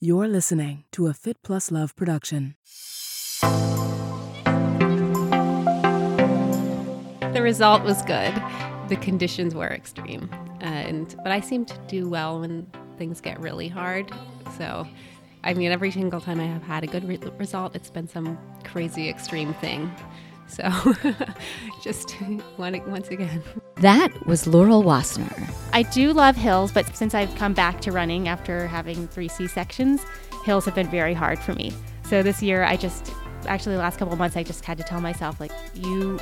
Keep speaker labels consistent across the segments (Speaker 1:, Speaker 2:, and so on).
Speaker 1: You're listening to a Fit Plus Love production.
Speaker 2: The result was good. The conditions were extreme, and but I seem to do well when things get really hard. So, I mean, every single time I have had a good re- result, it's been some crazy extreme thing. So, just once again.
Speaker 3: That was Laurel Wassner.
Speaker 4: I do love hills, but since I've come back to running after having three C sections, hills have been very hard for me. So this year, I just actually the last couple of months, I just had to tell myself like, you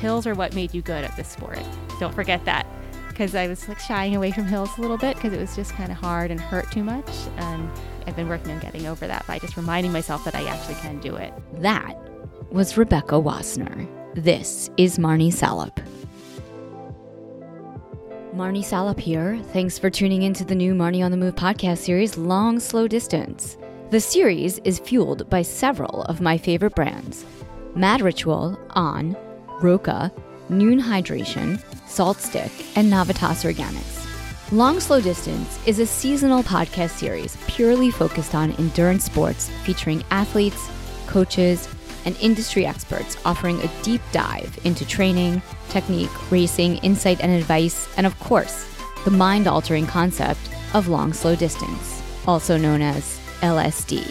Speaker 4: hills are what made you good at this sport. Don't forget that. Because I was like shying away from hills a little bit because it was just kind of hard and hurt too much. And I've been working on getting over that by just reminding myself that I actually can do it.
Speaker 3: That was Rebecca Wassner. This is Marni Salup. Marni Salup here. Thanks for tuning into the new Marni on the Move podcast series, Long Slow Distance. The series is fueled by several of my favorite brands Mad Ritual, On, Roka, Noon Hydration, Salt Stick, and Navitas Organics. Long Slow Distance is a seasonal podcast series purely focused on endurance sports featuring athletes, coaches, and industry experts offering a deep dive into training, technique, racing, insight, and advice, and of course, the mind altering concept of long slow distance, also known as LSD.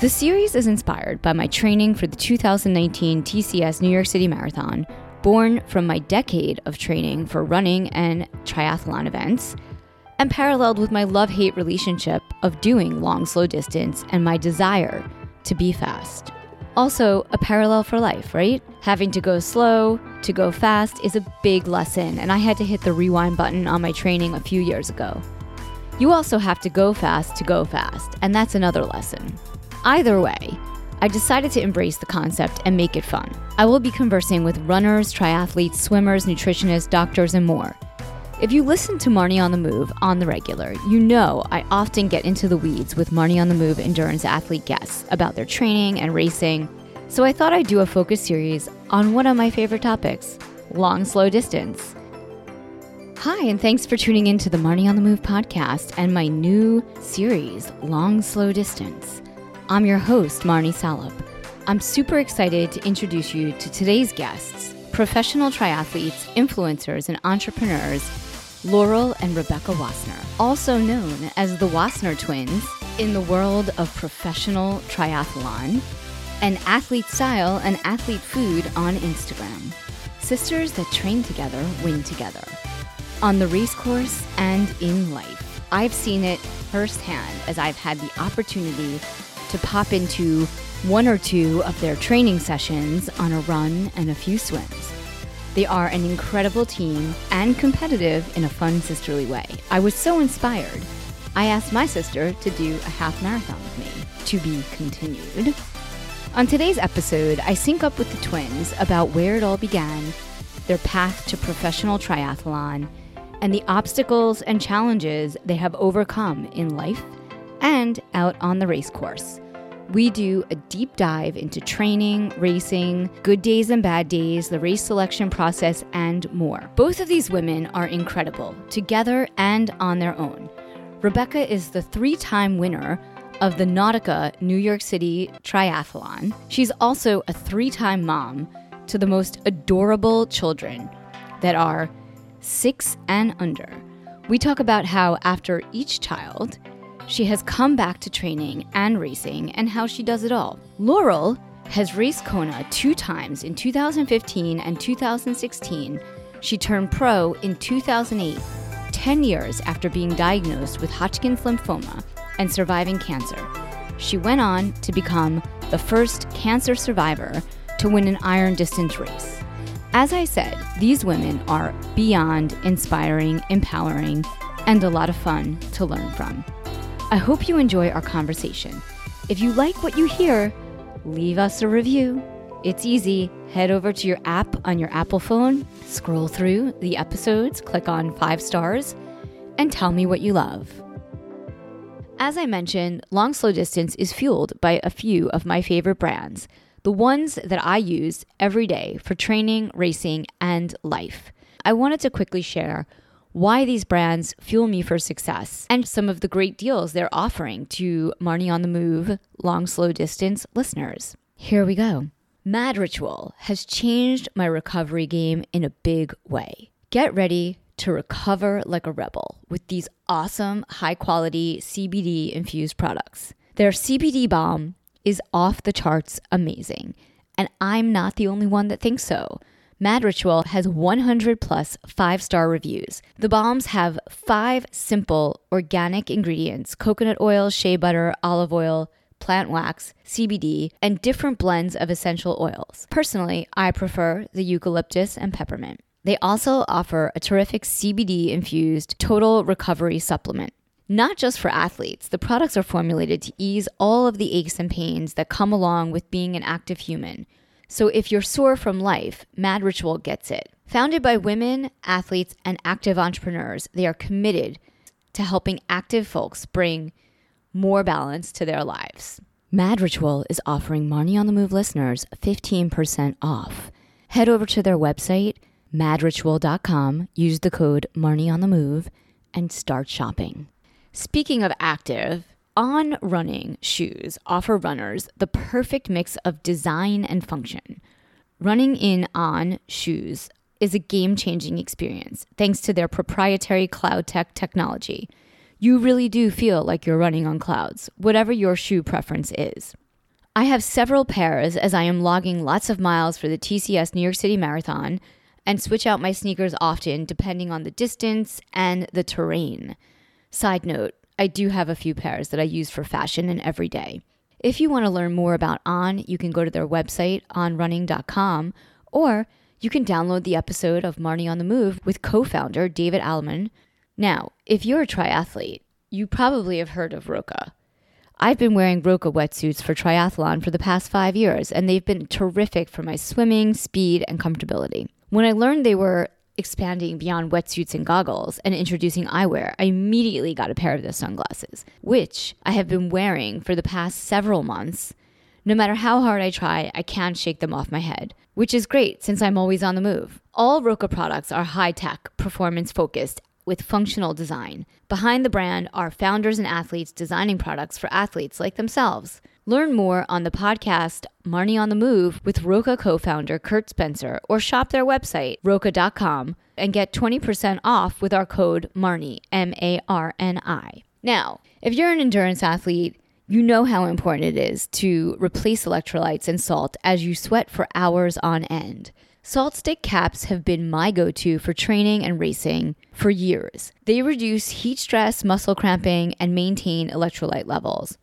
Speaker 3: The series is inspired by my training for the 2019 TCS New York City Marathon, born from my decade of training for running and triathlon events, and paralleled with my love hate relationship of doing long slow distance and my desire to be fast. Also, a parallel for life, right? Having to go slow, to go fast is a big lesson, and I had to hit the rewind button on my training a few years ago. You also have to go fast to go fast, and that's another lesson. Either way, I decided to embrace the concept and make it fun. I will be conversing with runners, triathletes, swimmers, nutritionists, doctors, and more. If you listen to Marni on the Move on the regular, you know I often get into the weeds with Marni on the Move endurance athlete guests about their training and racing. So I thought I'd do a focus series on one of my favorite topics long, slow distance. Hi, and thanks for tuning in to the Marni on the Move podcast and my new series, Long, Slow Distance. I'm your host, Marni Salup. I'm super excited to introduce you to today's guests, professional triathletes, influencers, and entrepreneurs Laurel and Rebecca Wassner, also known as the Wassner twins in the world of professional triathlon and athlete style and athlete food on Instagram. Sisters that train together win together. On the race course and in life. I've seen it firsthand as I've had the opportunity to pop into one or two of their training sessions on a run and a few swims. They are an incredible team and competitive in a fun, sisterly way. I was so inspired. I asked my sister to do a half marathon with me, to be continued. On today's episode, I sync up with the twins about where it all began, their path to professional triathlon, and the obstacles and challenges they have overcome in life and out on the race course. We do a deep dive into training, racing, good days and bad days, the race selection process, and more. Both of these women are incredible, together and on their own. Rebecca is the three time winner of the Nautica New York City Triathlon. She's also a three time mom to the most adorable children that are six and under. We talk about how, after each child, she has come back to training and racing and how she does it all. Laurel has raced Kona two times in 2015 and 2016. She turned pro in 2008, 10 years after being diagnosed with Hodgkin's lymphoma and surviving cancer. She went on to become the first cancer survivor to win an iron distance race. As I said, these women are beyond inspiring, empowering, and a lot of fun to learn from. I hope you enjoy our conversation. If you like what you hear, leave us a review. It's easy. Head over to your app on your Apple phone, scroll through the episodes, click on five stars, and tell me what you love. As I mentioned, Long Slow Distance is fueled by a few of my favorite brands, the ones that I use every day for training, racing, and life. I wanted to quickly share why these brands fuel me for success, and some of the great deals they're offering to Marni on the Move long, slow distance listeners. Here we go. Mad Ritual has changed my recovery game in a big way. Get ready to recover like a rebel with these awesome, high quality CBD infused products. Their CBD balm is off the charts amazing, and I'm not the only one that thinks so. Mad Ritual has 100 plus five star reviews. The balms have five simple organic ingredients coconut oil, shea butter, olive oil, plant wax, CBD, and different blends of essential oils. Personally, I prefer the eucalyptus and peppermint. They also offer a terrific CBD infused total recovery supplement. Not just for athletes, the products are formulated to ease all of the aches and pains that come along with being an active human. So if you're sore from life, Mad Ritual gets it. Founded by women, athletes, and active entrepreneurs, they are committed to helping active folks bring more balance to their lives. Mad Ritual is offering Marni on the Move listeners 15% off. Head over to their website, madritual.com, use the code Marni on the Move, and start shopping. Speaking of active, on running shoes offer runners the perfect mix of design and function. Running in on shoes is a game changing experience thanks to their proprietary CloudTec technology. You really do feel like you're running on clouds, whatever your shoe preference is. I have several pairs as I am logging lots of miles for the TCS New York City Marathon and switch out my sneakers often depending on the distance and the terrain. Side note, I do have a few pairs that I use for fashion and every day. If you want to learn more about On, you can go to their website, onrunning.com, or you can download the episode of Marni on the Move with co founder David Allemann. Now, if you're a triathlete, you probably have heard of Roka. I've been wearing Roka wetsuits for triathlon for the past five years, and they've been terrific for my swimming, speed, and comfortability. When I learned they were expanding beyond wetsuits and goggles and introducing eyewear, I immediately got a pair of those sunglasses, which I have been wearing for the past several months. No matter how hard I try, I can't shake them off my head, which is great since I'm always on the move. All Roka products are high tech, performance focused, with functional design. Behind the brand are founders and athletes designing products for athletes like themselves. Learn more on the podcast Marni on the Move with Roka co founder Kurt Spencer or shop their website, roka.com, and get 20% off with our code MARNI, M A R N I. Now, if you're an endurance athlete, you know how important it is to replace electrolytes and salt as you sweat for hours on end. Salt stick caps have been my go to for training and racing for years. They reduce heat stress, muscle cramping, and maintain electrolyte levels.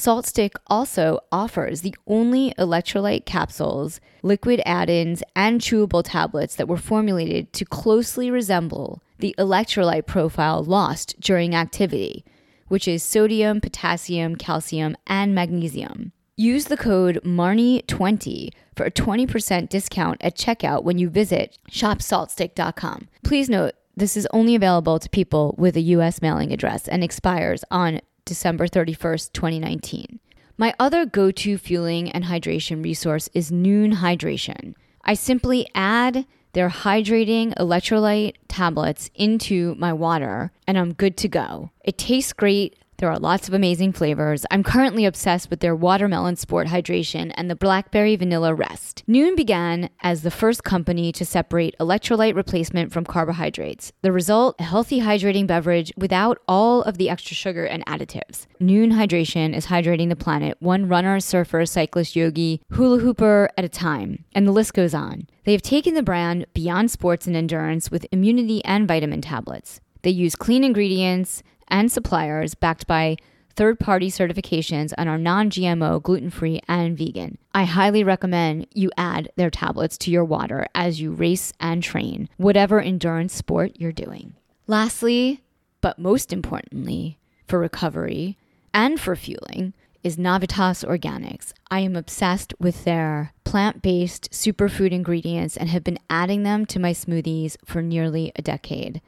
Speaker 3: Salt Stick also offers the only electrolyte capsules, liquid add ins, and chewable tablets that were formulated to closely resemble the electrolyte profile lost during activity, which is sodium, potassium, calcium, and magnesium. Use the code MARNI20 for a 20% discount at checkout when you visit shopsaltstick.com. Please note, this is only available to people with a U.S. mailing address and expires on December 31st, 2019. My other go to fueling and hydration resource is Noon Hydration. I simply add their hydrating electrolyte tablets into my water and I'm good to go. It tastes great. There are lots of amazing flavors. I'm currently obsessed with their watermelon sport hydration and the blackberry vanilla rest. Noon began as the first company to separate electrolyte replacement from carbohydrates. The result, a healthy hydrating beverage without all of the extra sugar and additives. Noon hydration is hydrating the planet one runner, surfer, cyclist, yogi, hula hooper at a time, and the list goes on. They have taken the brand beyond sports and endurance with immunity and vitamin tablets. They use clean ingredients, and suppliers backed by third party certifications and are non GMO, gluten free, and vegan. I highly recommend you add their tablets to your water as you race and train, whatever endurance sport you're doing. Lastly, but most importantly, for recovery and for fueling, is Navitas Organics. I am obsessed with their plant based superfood ingredients and have been adding them to my smoothies for nearly a decade.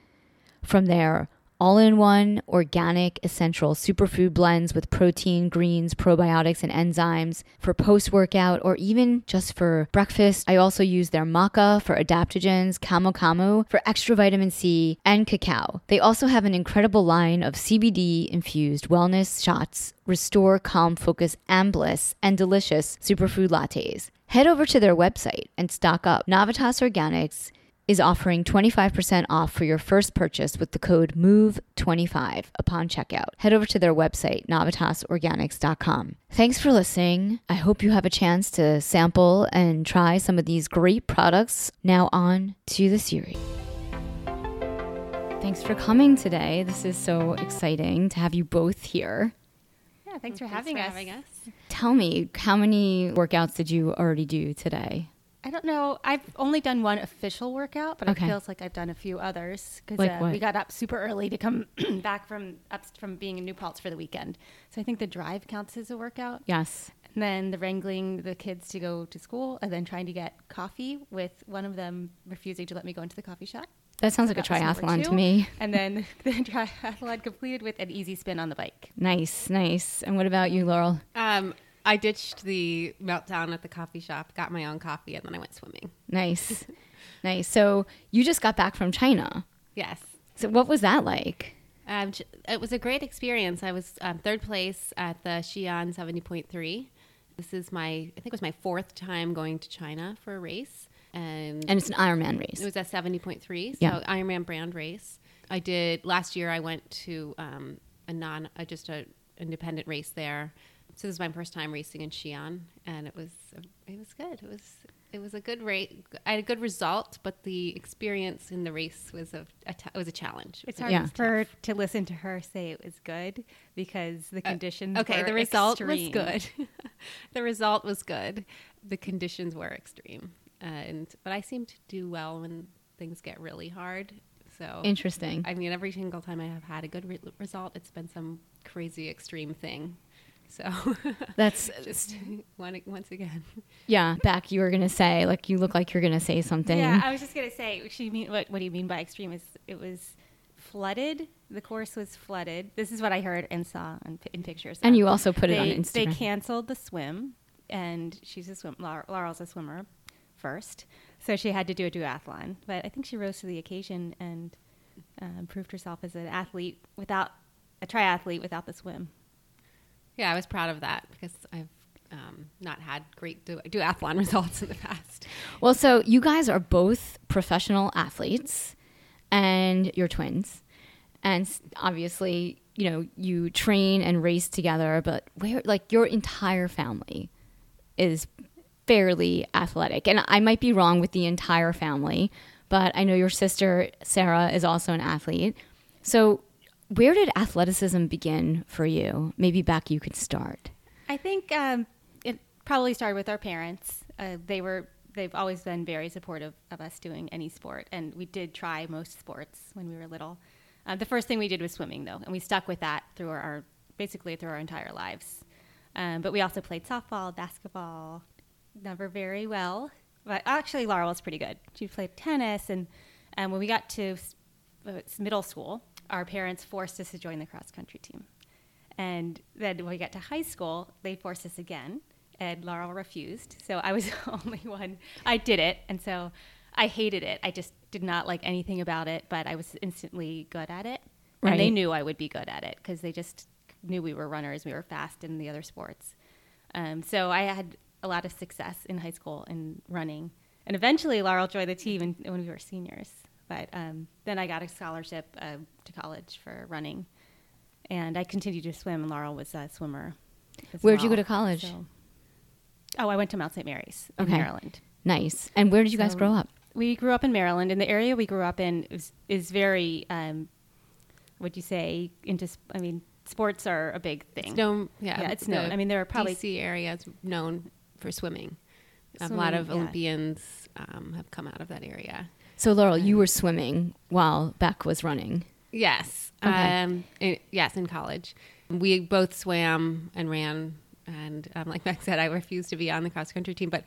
Speaker 3: From their all in one organic essential superfood blends with protein, greens, probiotics, and enzymes for post workout or even just for breakfast. I also use their maca for adaptogens, camu camu for extra vitamin C, and cacao. They also have an incredible line of CBD infused wellness shots, restore, calm, focus, and bliss, and delicious superfood lattes. Head over to their website and stock up. Navitas Organics is offering 25% off for your first purchase with the code MOVE25 upon checkout. Head over to their website, navitasorganics.com. Thanks for listening. I hope you have a chance to sample and try some of these great products. Now, on to the series. Thanks for coming today. This is so exciting to have you both here.
Speaker 4: Yeah, thanks for, having, us.
Speaker 2: having us.
Speaker 3: Tell me, how many workouts did you already do today?
Speaker 4: I don't know. I've only done one official workout, but
Speaker 3: Okay.
Speaker 4: it feels like I've done a few others because
Speaker 3: Like
Speaker 4: uh, we got up super early to come back from up from being in New Paltz for the weekend. So I think the drive counts as a workout.
Speaker 3: Yes.
Speaker 4: And then the wrangling the kids to go to school, and then trying to get coffee with one of them refusing to let me go into the coffee shop.
Speaker 3: That sounds like a
Speaker 4: That was number
Speaker 3: triathlon to me.
Speaker 4: And then the triathlon completed with an easy spin on the bike.
Speaker 3: Nice, nice. And what about you, Laurel?
Speaker 2: Um, I ditched the meltdown at the coffee shop, got my own coffee, and then I went swimming.
Speaker 3: Nice. nice. So you just got back from China.
Speaker 2: Yes.
Speaker 3: So what was that like?
Speaker 2: Um, it was a great experience. I was um, third place at the Xi'an 70.3. This is my, I think it was my fourth time going to China for a race. And,
Speaker 3: And it's an Ironman race.
Speaker 2: it was a 70.3, so
Speaker 3: Yeah.
Speaker 2: Ironman brand race. I did, last year I went to um, a non, uh, just a independent race there. So this is my first time racing in Xi'an, and it was, it was good. It was, it was a good race. I had a good result, but the experience in the race was a, a t- it was a challenge.
Speaker 4: It's hard
Speaker 3: Yeah.
Speaker 4: for to listen to her say it was good because the uh, conditions.
Speaker 2: Okay,
Speaker 4: were
Speaker 2: the result
Speaker 4: extreme.
Speaker 2: was good. the result was good. The conditions were extreme, and but I seem to do well when things get really hard. So
Speaker 3: Interesting.
Speaker 2: I mean, every single time I have had a good re- result, it's been some crazy extreme thing. So
Speaker 3: That's
Speaker 2: just one, once again.
Speaker 3: yeah. Back, you were gonna say like you look like you're gonna say something.
Speaker 4: Yeah, I was just gonna say. She mean what? What do you mean by extreme? Is it was flooded? The course was flooded. This is what I heard and saw in, in pictures.
Speaker 3: and you also put it on
Speaker 4: they, They canceled the swim, and she's a swim. Laurel's a swimmer first, so she had to do a duathlon. But I think she rose to the occasion and um, proved herself as an athlete without a triathlete without the swim.
Speaker 2: Yeah, I was proud of that because I've um, not had great du- duathlon results in the past.
Speaker 3: Well, so you guys are both professional athletes and you're twins. And obviously, you know, you train and race together, but where, like, your entire family is fairly athletic. And I might be wrong with the entire family, but I know your sister, Sarah, is also an athlete. So, where did athleticism begin for you? Maybe back you could start.
Speaker 4: I think um, it probably started with our parents. Uh, they were they've always been very supportive of us doing any sport, and we did try most sports when we were little. Uh, the first thing we did was swimming, though, and we stuck with that through our, basically through our entire lives. Um, but we also played softball, basketball, never very well. But actually, Laura was pretty good. She played tennis, and and when we got to uh, middle school, our parents forced us to join the cross country team. And then when we got to high school, they forced us again, and Laurel refused. So I was the only one. I did it, and so I hated it. I just did not like anything about it, but I was instantly good at it. And they knew I would be good at it because they just knew we were runners, we were fast in the other sports. Um, so I had a lot of success in high school in running. And eventually, Laurel joined the team in, when we were seniors. But um, then I got a scholarship uh, to college for running. And I continued to swim, and Laurel was a swimmer. as
Speaker 3: Where'd you go to college?
Speaker 4: So- oh, I went to Mount St. Mary's in
Speaker 3: Okay.
Speaker 4: Maryland.
Speaker 3: Nice. And where did you guys
Speaker 4: So-
Speaker 3: grow up?
Speaker 4: We grew up in Maryland, and the area we grew up in is, is very, um, would you say, into, I mean, sports are a big thing.
Speaker 2: It's known, yeah,
Speaker 4: Yeah, it's
Speaker 2: the
Speaker 4: known. I mean, there are probably-
Speaker 2: DC area is known for swimming. a lot
Speaker 4: Swimming,
Speaker 2: of
Speaker 4: yeah.
Speaker 2: Olympians um, have come out of that area.
Speaker 3: So, Laurel, you were swimming while Beck was running.
Speaker 2: Yes,
Speaker 3: Okay.
Speaker 2: um, in- yes, in college, we both swam and ran. And um, like Beck said, I refused to be on the cross country team, but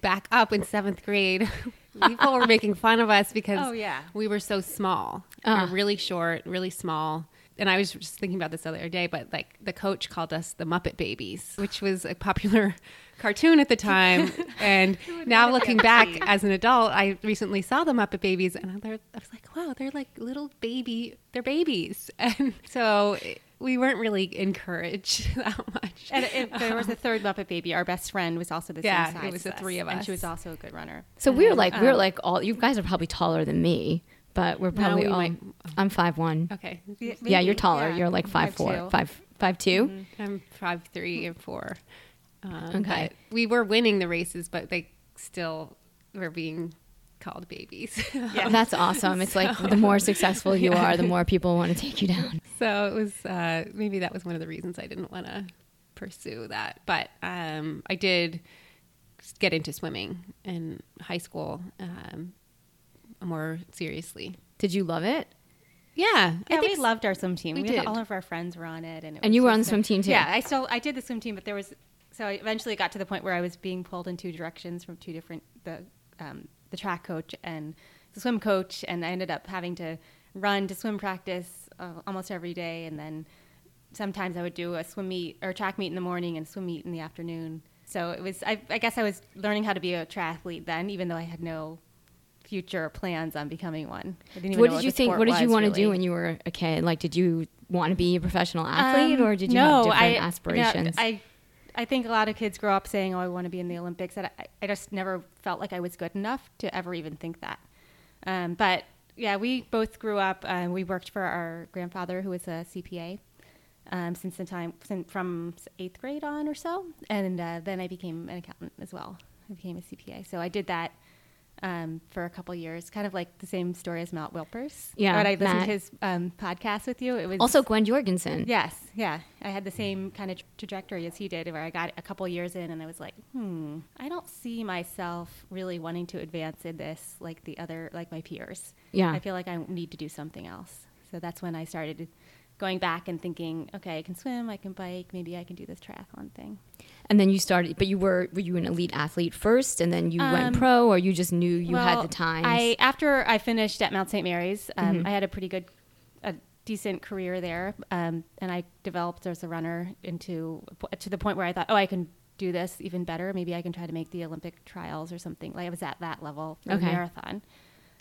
Speaker 2: back up in seventh grade, people were making fun of us because
Speaker 4: Oh, yeah.
Speaker 2: we were so small. We
Speaker 3: Ah.
Speaker 2: were really short, really small. And I was just thinking about this the other day, but like the coach called us the Muppet Babies, which was a popular cartoon at the time. And now looking back as an adult, I recently saw the Muppet Babies and I was like, wow, they're like little baby, they're babies. And so we weren't really encouraged that much.
Speaker 4: And it, there was a third Muppet baby. Our best friend was also the
Speaker 2: Yeah,
Speaker 4: same
Speaker 2: it
Speaker 4: size.
Speaker 2: was
Speaker 4: as
Speaker 2: the three of us.
Speaker 4: and she was also a good runner.
Speaker 3: So we were like we're
Speaker 4: um,
Speaker 3: like all you guys are probably taller than me, but we're probably
Speaker 2: we
Speaker 3: all.
Speaker 2: might-
Speaker 3: I'm five one.
Speaker 2: okay.
Speaker 3: Yeah, you're taller.
Speaker 4: yeah.
Speaker 3: You're like five
Speaker 4: Five
Speaker 3: four,
Speaker 4: two.
Speaker 3: five five two?
Speaker 2: I'm five three and four. Um,
Speaker 3: Okay.
Speaker 2: but we were winning the races, but they still were being called babies.
Speaker 3: That's awesome. It's like the more successful you are, the more people want to take you down.
Speaker 2: so it was uh, maybe that was one of the reasons I didn't want to pursue that. But um, I did get into swimming in high school um, more seriously.
Speaker 3: Did you love it?
Speaker 2: Yeah, I
Speaker 4: Yeah, we loved our swim team.
Speaker 2: we
Speaker 4: We, had
Speaker 2: did.
Speaker 4: all of our friends were on it, and it
Speaker 3: And you were on the swim team, too?
Speaker 4: Yeah, I still I did the swim team, but there was so I eventually got to the point where I was being pulled in two directions from two different the um, the track coach and the swim coach, and I ended up having to run to swim practice uh, almost every day, and then sometimes I would do a swim meet or track meet in the morning and swim meet in the afternoon. So it was I, I guess I was learning how to be a triathlete then, even though I had no future plans on becoming one. I didn't even
Speaker 3: What did you think? What did you want to do when you were a kid? Like, did you want to be a professional athlete,
Speaker 4: Um,
Speaker 3: or did you
Speaker 4: no,
Speaker 3: have different
Speaker 4: I,
Speaker 3: aspirations?
Speaker 4: No, I, I think a lot of kids grow up saying, "Oh, I want to be in the Olympics." And I, I just never felt like I was good enough to ever even think that. Um, but yeah, we both grew up. Uh, we worked for our grandfather, who was a CPA, um, since the time since, from eighth grade on or so, and uh, then I became an accountant as well. I became a CPA, so I did that. Um, for a couple years, kind of like the same story as Matt Wilpers.
Speaker 3: Yeah,
Speaker 4: when I listened
Speaker 3: Matt.
Speaker 4: to his um, podcast with you, it was
Speaker 3: also, Gwen Jorgensen.
Speaker 4: Yes, yeah. I had the same kind of tra- trajectory as he did, where I got a couple years in and I was like, hmm, I don't see myself really wanting to advance in this like the other, like my peers.
Speaker 3: Yeah.
Speaker 4: I feel like I need to do something else. So that's when I started going back and thinking, okay, I can swim, I can bike, maybe I can do this triathlon thing.
Speaker 3: And then you started, but you were were you an elite athlete first, and then you went
Speaker 4: Um,
Speaker 3: pro, or you just knew you had the time?
Speaker 4: I after I finished at Mount St. Mary's, um,
Speaker 3: Mm-hmm.
Speaker 4: I had a pretty good, a decent career there, um, and I developed as a runner into to the point where I thought, oh, I can do this even better. Maybe I can try to make the Olympic trials or something. Like I was at that level for
Speaker 3: Okay.
Speaker 4: the marathon.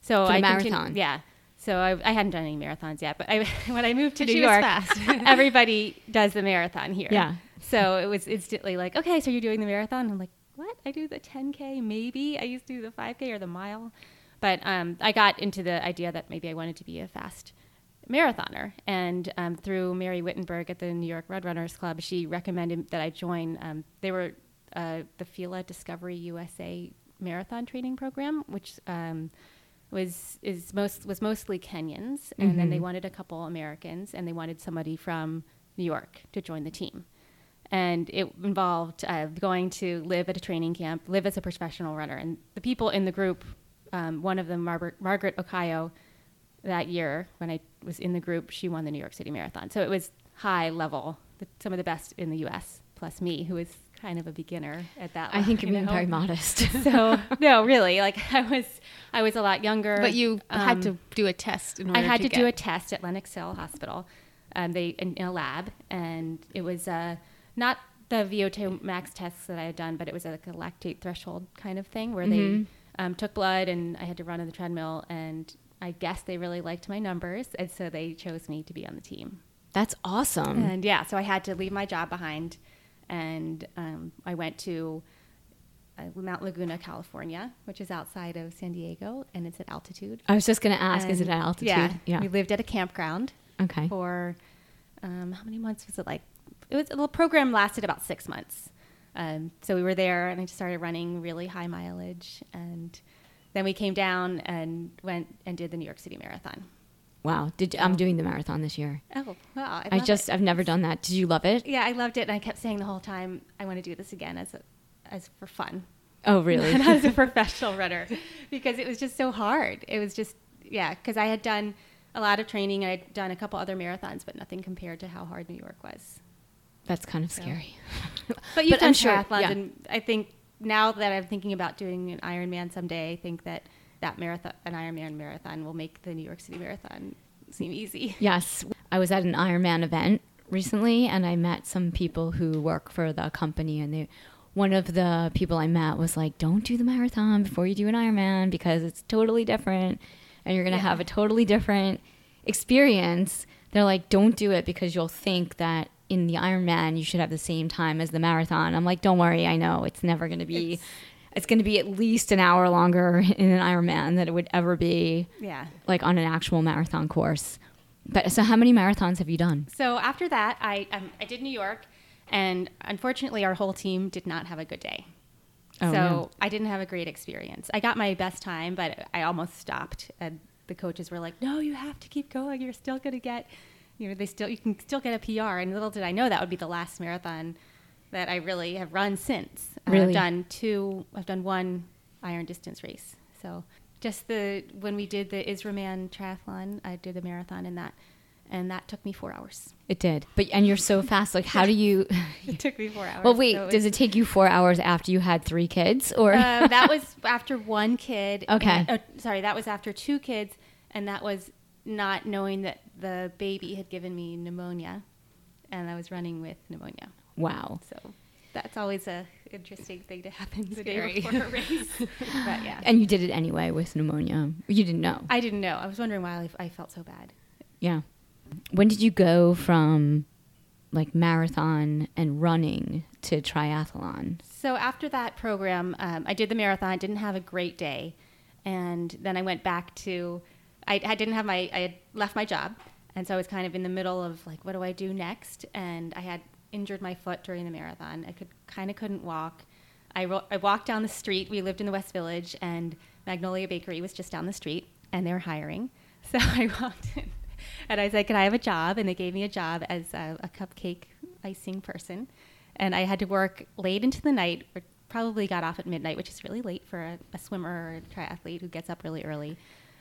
Speaker 4: So
Speaker 3: For the
Speaker 4: I continu-
Speaker 3: marathon.
Speaker 4: yeah. So I, I hadn't done any marathons yet, but I, when I moved to New York, everybody does the marathon here.
Speaker 3: Yeah.
Speaker 4: So it was instantly like, okay, so you're doing the marathon? I'm like, what? I do the 10K, maybe. I used to do the 5K or the mile. But um, I got into the idea that maybe I wanted to be a fast marathoner. And um, through Mary Wittenberg at the New York Roadrunners Club, she recommended that I join. Um, they were uh, the Fila Discovery USA marathon training program, which um, was is most was mostly Kenyans, and then they wanted a couple Americans, and they wanted somebody from New York to join the team. And it involved uh, going to live at a training camp, live as a professional runner. And the people in the group, um, one of them, Margaret, Margaret Okayo, that year when I was in the group, she won the New York City Marathon. So it was high level, the, some of the best in the U.S. Plus me, who was kind of a beginner at that.
Speaker 3: I think you're
Speaker 4: you
Speaker 3: being
Speaker 4: know?
Speaker 3: very modest.
Speaker 4: so no, really, like I was, I was a lot younger.
Speaker 2: but you had
Speaker 4: Um,
Speaker 2: to do a test. In order
Speaker 4: I had to,
Speaker 2: to
Speaker 4: do a test at Lenox Hill Hospital. Um, they in, in a lab, and it was uh, not the VO2 max tests that I had done, but it was like a lactate threshold kind of thing where
Speaker 3: Mm-hmm.
Speaker 4: they um, took blood, and I had to run on the treadmill. And I guess they really liked my numbers, and so they chose me to be on the team.
Speaker 3: That's awesome.
Speaker 4: And yeah, so I had to leave my job behind, and um, I went to uh, Mount Laguna, California, which is outside of San Diego, and it's at altitude.
Speaker 3: I was just going to ask, is it at altitude?
Speaker 4: Yeah,
Speaker 3: yeah.
Speaker 4: We lived at a campground
Speaker 3: Okay.
Speaker 4: for um, how many months was it? Like it was the program lasted about six months. Um, so we were there, and I just started running really high mileage, and then we came down and went and did the New York City Marathon.
Speaker 3: Wow. Did I'm doing the marathon this year.
Speaker 4: Oh wow!
Speaker 3: I
Speaker 4: love
Speaker 3: just
Speaker 4: it.
Speaker 3: I've never done that. Did you love it?
Speaker 4: yeah, I loved it, and I kept saying the whole time, I want to do this again as a, as for fun.
Speaker 3: Oh, really?
Speaker 4: not as a professional runner because it was just so hard. It was just yeah, because I had done a lot of training. I had done a couple other marathons, but nothing compared to how hard New York was.
Speaker 3: That's kind of scary.
Speaker 4: But you've
Speaker 3: But
Speaker 4: done
Speaker 3: I'm sure-
Speaker 4: triathlons,
Speaker 3: yeah.
Speaker 4: and I think now that I'm thinking about doing an Ironman someday, I think that that marathon, an Ironman marathon, will make the New York City Marathon seem easy.
Speaker 3: Yes. I was at an Ironman event recently and I met some people who work for the company and they one of the people I met was like, "Don't do the marathon before you do an Ironman because it's totally different and you're going to
Speaker 4: Yeah.
Speaker 3: have a totally different experience." They're like, "Don't do it because you'll think that in the Ironman you should have the same time as the marathon." I'm like, "Don't worry, I know it's never going to be
Speaker 4: It's-
Speaker 3: it's going to be at least an hour longer in an Ironman than it would ever be
Speaker 4: Yeah.
Speaker 3: like on an actual marathon course. But so, how many marathons have you done?
Speaker 4: So after that, I um, I did New York, and unfortunately, our whole team did not have a good day.
Speaker 3: Oh,
Speaker 4: so. I didn't have a great experience. I got my best time, but I almost stopped, and the coaches were like, "No, you have to keep going. You're still going to get, you know, they still you can still get a PR." And little did I know that would be the last marathon that I really have run since. Uh,
Speaker 3: Really?
Speaker 4: I've done two. I've done one iron distance race. So just the when we did the Israman triathlon, I did a marathon in that, and that took me four hours.
Speaker 3: It did, but and you're so fast. Like, how do you?
Speaker 4: It took me four hours.
Speaker 3: well, wait.
Speaker 4: so
Speaker 3: does it take you four hours after you had three kids, or
Speaker 4: uh, that was after one kid.
Speaker 3: Okay.
Speaker 4: and- uh, sorry, that was after two kids, and that was not knowing that the baby had given me pneumonia, and I was running with pneumonia.
Speaker 3: Wow?
Speaker 4: So that's always a interesting thing to happen the day before a race. but yeah,
Speaker 3: And you did it anyway with pneumonia. You didn't know.
Speaker 4: I didn't know. I was wondering why I, I felt so bad.
Speaker 3: yeah. When did you go from like marathon and running to triathlon?
Speaker 4: So after that program, um, I did the marathon. Didn't have a great day, and then I went back to. I, I didn't have my. I had left my job, and so I was kind of in the middle of like, what do I do next? And I had injured my foot during the marathon. I could kind of couldn't walk. I, ro- I walked down the street. We lived in the West Village, and Magnolia Bakery was just down the street, and they were hiring. So I walked in, and I said, "Can I have a job?" And they gave me a job as a, a cupcake icing person, and I had to work late into the night. Or probably got off at midnight, which is really late for a, a swimmer or a triathlete who gets up really early.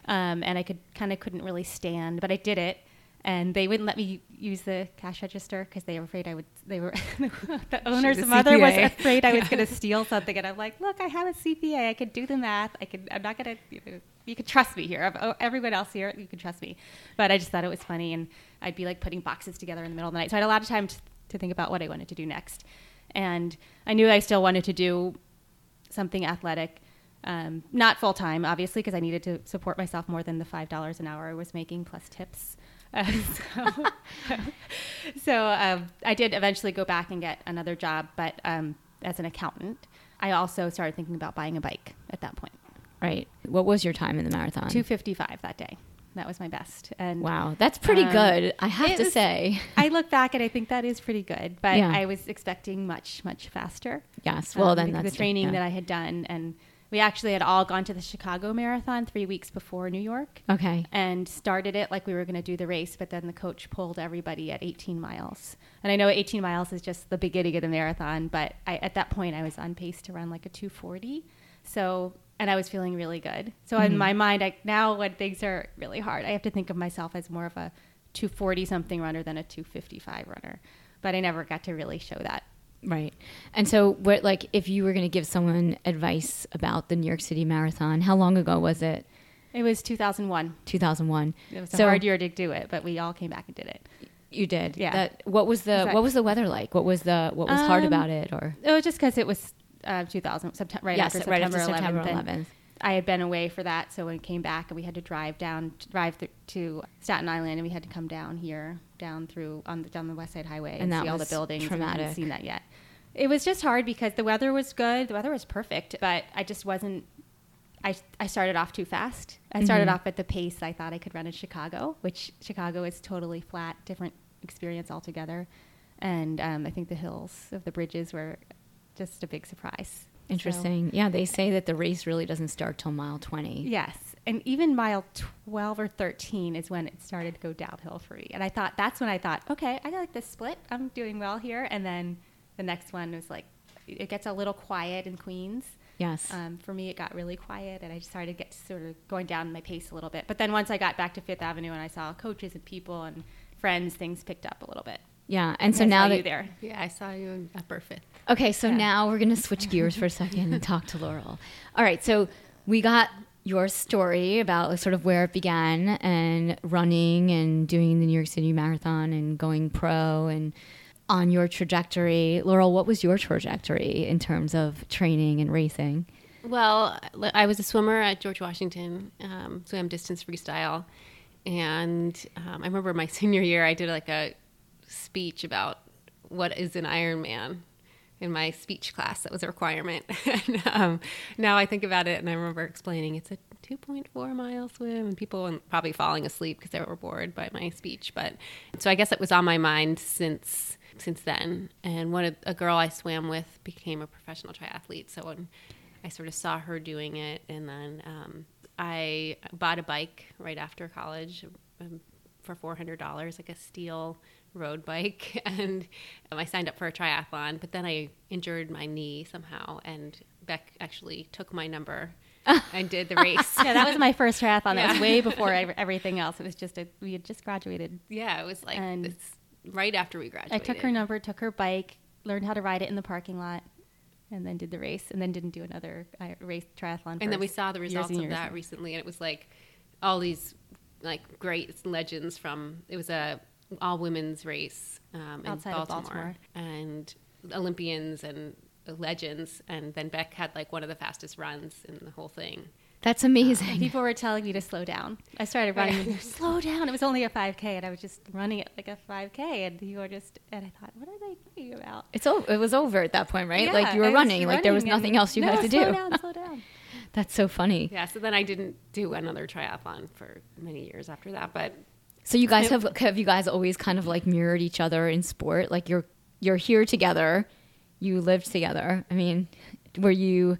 Speaker 4: Um, and I could kind of couldn't really stand, but I did it. And they wouldn't let me use the cash register because they were afraid I would. They were the owner's mother was afraid I was going to steal something, and I'm like, look, I have a CPA. I could do the math. I could. I'm not going to. You, know, you could trust me here. Oh, Everyone else here, you can trust me. But I just thought it was funny, and I'd be like putting boxes together in the middle of the night. So I had a lot of time to, to think about what I wanted to do next, and I knew I still wanted to do something athletic. Um, not full time, obviously, because I needed to support myself more than the five dollars an hour I was making plus tips. Uh, so so um, I did eventually go back and get another job, but um, as an accountant, I also started thinking about buying a bike at that point.
Speaker 3: Right. What was your time in the marathon?
Speaker 4: Two fifty five that day. That was my best. And
Speaker 3: Wow, that's pretty
Speaker 4: Um,
Speaker 3: good. I have to
Speaker 4: was-
Speaker 3: say.
Speaker 4: I look back and I think that is pretty good, but
Speaker 3: Yeah.
Speaker 4: I was expecting much much faster.
Speaker 3: Yes. Well,
Speaker 4: um,
Speaker 3: then that's
Speaker 4: the training
Speaker 3: yeah.
Speaker 4: that I had done, and we actually had all gone to the Chicago Marathon three weeks before New York.
Speaker 3: Okay.
Speaker 4: and started it like we were going to do the race, but then the coach pulled everybody at 18 miles. And I know 18 miles is just the beginning of the marathon, but I, at that point I was on pace to run like a 240. So, and I was feeling really good. So in mm-hmm. my mind, I, now when things are really hard, I have to think of myself as more of a 240 something runner than a 255 runner. But I never got to really show that.
Speaker 3: Right. And so, what, like, if you were going to give someone advice about the New York City Marathon, how long ago was it?
Speaker 4: It was 2001.
Speaker 3: 2001.
Speaker 4: It was a
Speaker 3: So-
Speaker 4: hard year to do it, but we all came back and did it.
Speaker 3: You did.
Speaker 4: Yeah.
Speaker 3: That, what was the
Speaker 4: Exactly.
Speaker 3: What was the weather like? What was the What was hard
Speaker 4: Um,
Speaker 3: about it? Or
Speaker 4: It was just because it was uh, 2000, September, right
Speaker 3: yes,
Speaker 4: after
Speaker 3: right
Speaker 4: September
Speaker 3: after
Speaker 4: 11th.
Speaker 3: September
Speaker 4: and
Speaker 3: 11th.
Speaker 4: I had been away for that, so when we came back and we had to drive down, drive th- to Staten Island, and we had to come down here, down through on the, down the West Side Highway,
Speaker 3: And
Speaker 4: and, see all the buildings. And I
Speaker 3: traumatic.
Speaker 4: hadn't seen that yet. It was just hard because the weather was good, the weather was perfect, but I just wasn't. I, I started off too fast. I started
Speaker 3: Mhm.
Speaker 4: off at the pace I thought I could run in Chicago, which Chicago is totally flat, different experience altogether. And um, I think the hills of the bridges were just a big surprise. So-
Speaker 3: Interesting. Yeah, they say that the race really doesn't start till mile 20.
Speaker 4: Yes. And even mile 12 or 13 is when it started to go downhill for me. And I thought, that's when I thought, okay, I like this split. I'm doing well here. And then the next one was like, it gets a little quiet in Queens.
Speaker 3: Yes.
Speaker 4: Um, for me, it got really quiet, and I just started to get sort of going down my pace a little bit. But then once I got back to Fifth Avenue and I saw coaches and people and friends, things picked up a little bit.
Speaker 3: Yeah, and so
Speaker 4: I
Speaker 3: now
Speaker 4: saw
Speaker 3: that
Speaker 4: you there.
Speaker 2: Yeah, I saw you in upper fifth.
Speaker 3: Okay, so now we're going to switch gears for a second and talk to Laurel. All right, so we got your story about sort of where it began and running and doing the New York City Marathon and going pro and on your trajectory. Laurel, what was your trajectory in terms of training and racing?
Speaker 2: Well, I was a swimmer at George Washington, um, swam distance freestyle, and um, I remember my senior year, I did like a speech about what is an Ironman in my speech class. That was a requirement. and, um, now I think about it, and I remember explaining it's a 2.4 mile swim, and people were probably falling asleep because they were bored by my speech. But so I guess it was on my mind since since then. And one a girl I swam with became a professional triathlete. So when I sort of saw her doing it, and then um, I bought a bike right after college um, for four hundred dollars, like a steel road bike, and um, I signed up for a triathlon. But then I injured my knee somehow, and Beck actually took my number and did the race.
Speaker 4: Yeah, that was my first triathlon. That was way before everything else. It was just a we had just graduated.
Speaker 2: yeah, it was like
Speaker 4: And
Speaker 2: right after we graduated.
Speaker 4: I took her number, took her bike, learned how to ride it in the parking lot, and then did the race, and then didn't do another race triathlon.
Speaker 2: and then we saw the results of that recently and it was like all these like great legends from it was a all women's race um, in baltimore,
Speaker 4: Baltimore.
Speaker 2: and olympians and legends and then beck had like one of the fastest runs in the whole thing
Speaker 3: That's
Speaker 4: And
Speaker 3: amazing.
Speaker 4: people were telling me to slow down. I started running. they're, slow down. It was only a 5K, and I was just running it like a 5K, and you were just. And I thought, what are they talking about?
Speaker 3: It's o- it was over at that point, right?
Speaker 4: Yeah,
Speaker 3: like you were
Speaker 4: was
Speaker 3: running, like there was nothing else you
Speaker 4: no,
Speaker 3: had to
Speaker 4: slow
Speaker 3: do.
Speaker 4: Down, slow down.
Speaker 3: That's so funny.
Speaker 2: yeah so then i didn't do another triathlon for many years after that but
Speaker 3: So you guys have have you guys always kind of like mirrored each other in sport? Like you're you're here together, you lived together. I mean, were you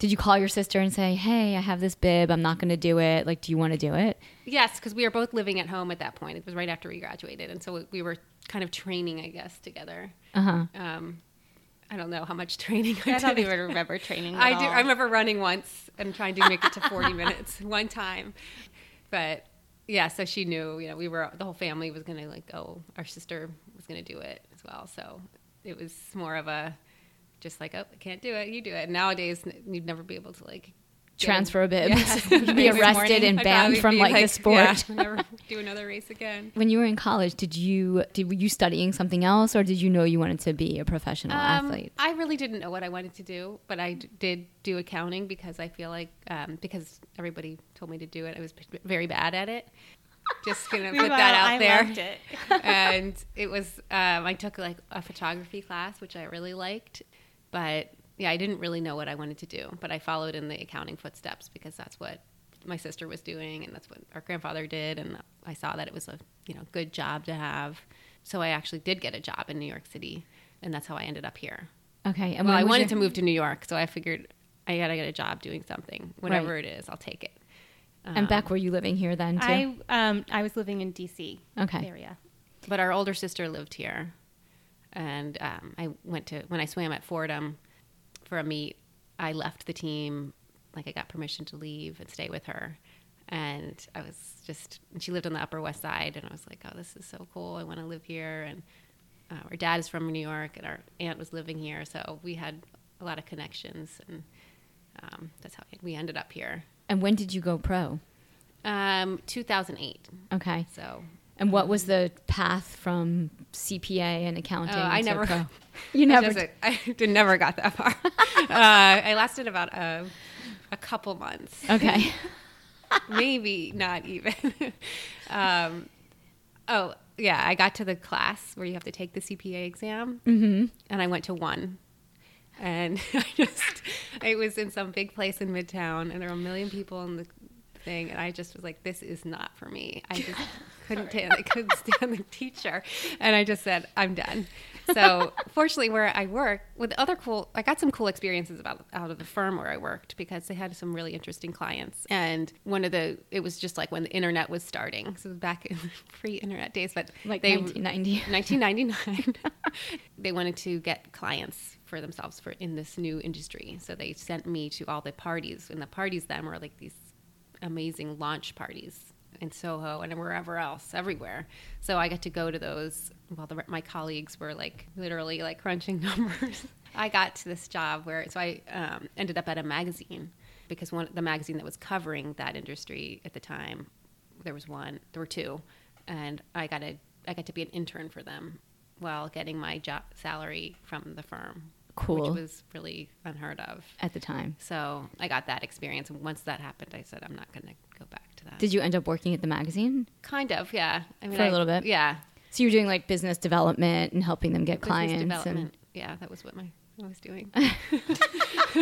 Speaker 3: did you call your sister and say, "Hey, I have this bib. I'm not going to do it. Like, do you want to do it?"
Speaker 2: Yes, because we were both living at home at that point. It was right after we graduated, and so we were kind of training, I guess, together.
Speaker 3: Uh huh.
Speaker 2: Um, I don't know how much training I,
Speaker 4: I don't
Speaker 2: did.
Speaker 4: even remember training. at
Speaker 2: I do. I remember running once and trying to make it to 40 minutes one time, but yeah. So she knew, you know, we were the whole family was to like go. Our sister was to do it as well. So it was more of a just like, oh, I can't do it. You do it. And nowadays, you'd never be able to like get
Speaker 3: Transfer a bib.
Speaker 2: Yeah.
Speaker 3: You'd be arrested
Speaker 2: morning,
Speaker 3: and banned from
Speaker 2: be
Speaker 3: like, the sport.
Speaker 2: Yeah, never do another race again.
Speaker 3: When you were in college, did you did were you studying something else, or did you know you wanted to be a professional
Speaker 2: Um,
Speaker 3: athlete?
Speaker 2: I really didn't know what I wanted to do, but I d- did do accounting because I feel like um, because everybody told me to do it, I was p- very bad at it. Just gonna put that out
Speaker 4: I
Speaker 2: there.
Speaker 4: loved it.
Speaker 2: and it was um, I took like a photography class, which I really liked, but yeah, I didn't really know what I wanted to do. But I followed in the accounting footsteps because that's what my sister was doing, and that's what our grandfather did, and I saw that it was a you know good job to have. So I actually did get a job in New York City, and that's how I ended up here.
Speaker 3: Okay, and
Speaker 2: Well, I wanted
Speaker 3: your-
Speaker 2: to move to New York, so I figured I gotta get a job doing something, whatever
Speaker 3: Right.
Speaker 2: it is, I'll take it.
Speaker 3: And Beck, were you living here then too?
Speaker 4: I um I was living in D.C.
Speaker 3: Okay.
Speaker 4: area.
Speaker 2: But our older sister lived here, and um, I went to when I swam at Fordham for a meet. I left the team, like I got permission to leave and stay with her, and I was just. And she lived on the Upper West Side, and I was like, "Oh, this is so cool! I want to live here." And uh, our dad is from New York, and our aunt was living here, so we had a lot of connections, and um, that's how we ended up here.
Speaker 3: and when did you go pro?
Speaker 2: Um, 2008.
Speaker 3: Okay,
Speaker 2: So
Speaker 3: and what was the path from CPA and accounting?
Speaker 2: Oh, I
Speaker 3: to
Speaker 2: never-?
Speaker 3: You never.
Speaker 2: I did, never got that far. uh, I lasted about a, a couple months,
Speaker 3: Okay.
Speaker 2: maybe not even. um, oh, yeah, I got to the class where you have to take the CPA exam, mm-hmm. and I went to one. And I just, it was in some big place in Midtown, and there were a million people in the thing, and I just was like, "This is not for me." I just couldn't, stand, I couldn't stand the teacher, and I just said, "I'm done." So, fortunately, where I work with other cool, I got some cool experiences about out of the firm where I worked because they had some really interesting clients. And one of the, it was just like when the internet was starting, so back in pre-internet days, but
Speaker 3: Like
Speaker 2: they
Speaker 3: 1990.
Speaker 2: 1999 they wanted to get clients for themselves for in this new industry. So they sent me to all the parties. And the parties then were like these amazing launch parties in soho and wherever else everywhere so i got to go to those while the, my colleagues were like literally like crunching numbers, I got to this job where so I um, ended up at a magazine because one the magazine that was covering that industry at the time there was one there were two and I got a I got to be an intern for them while getting my job salary from the firm
Speaker 3: Cool.
Speaker 2: which was really unheard of
Speaker 3: At the time.
Speaker 2: so I got that experience and once that happened I said I'm not going to go back that
Speaker 3: Did you end up working at the magazine?
Speaker 2: kind of yeah I mean
Speaker 3: For a
Speaker 2: I-
Speaker 3: little bit?
Speaker 2: yeah
Speaker 3: So you were doing like business development and helping them get
Speaker 2: business
Speaker 3: clients. And
Speaker 2: development yeah that was what my I was doing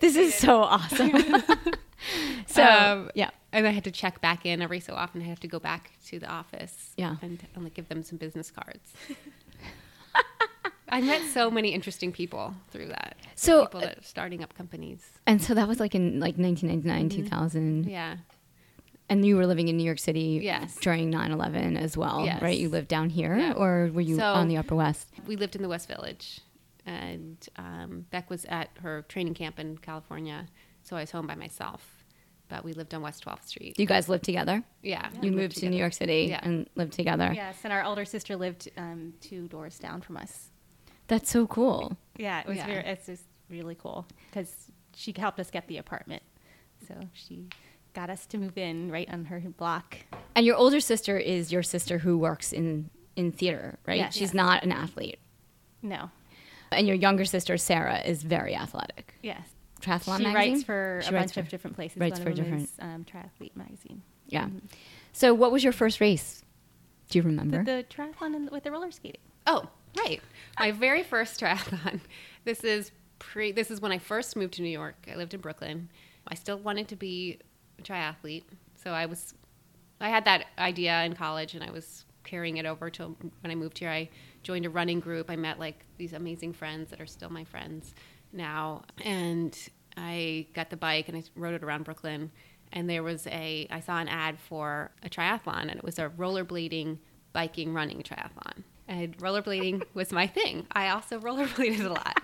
Speaker 3: this is so awesome. so
Speaker 2: Um,
Speaker 3: yeah,
Speaker 2: and I had to check back in every so often. I have to go back to the office,
Speaker 3: Yeah.
Speaker 2: and, and like give them some business cards. I met so many interesting people through that.
Speaker 3: So,
Speaker 2: people that are starting up companies.
Speaker 3: and so that was like in like 1999,
Speaker 2: Mm-hmm.
Speaker 3: 2000,
Speaker 2: Yeah,
Speaker 3: and you were living in New York City
Speaker 2: Yes.
Speaker 3: during 9/11 as well,
Speaker 2: Yes.
Speaker 3: right? You lived down here,
Speaker 2: Yeah.
Speaker 3: or were you
Speaker 2: So-
Speaker 3: on the Upper West?
Speaker 2: we lived in the West Village, and um, Beck was at her training camp in California, so I was home by myself. But we lived on West 12th Street.
Speaker 3: You guys lived together.
Speaker 2: Yeah,
Speaker 3: You
Speaker 2: we
Speaker 3: moved
Speaker 2: lived
Speaker 3: to New. York City
Speaker 2: Yeah.
Speaker 3: and lived together.
Speaker 4: Yes, and our older sister lived um, two doors down from us.
Speaker 3: That's so cool.
Speaker 4: Yeah, it was
Speaker 2: Yeah.
Speaker 4: very, it's just really cool because she helped us get the apartment. So she got us to move in right on her block.
Speaker 3: And your older sister is your sister who works in in theater, right?
Speaker 4: Yes.
Speaker 3: She's not an athlete.
Speaker 4: No.
Speaker 3: And your younger sister Sarah is very athletic.
Speaker 4: Yes.
Speaker 3: Triathlon
Speaker 4: she
Speaker 3: magazine?
Speaker 4: writes for
Speaker 3: She
Speaker 4: a
Speaker 3: writes
Speaker 4: bunch of different places.
Speaker 3: writes
Speaker 4: One
Speaker 3: for
Speaker 4: of them
Speaker 3: different-
Speaker 4: is um, Triathlete magazine.
Speaker 3: Yeah. So, what was your first race? Do you remember?
Speaker 4: The, the triathlon and, with the roller skating.
Speaker 2: Oh, right. My very first triathlon. This is pre. This is when I first moved to New York. I lived in Brooklyn. I still wanted to be a triathlete, so I was. I had that idea in college, and I was carrying it over to when I moved here. I joined a running group. I met like these amazing friends that are still my friends now, and I got the bike and I rode it around Brooklyn. And there was a. I saw an ad for a triathlon, and it was a rollerblading, biking, running triathlon and rollerblading was my thing. I also rollerbladed a lot.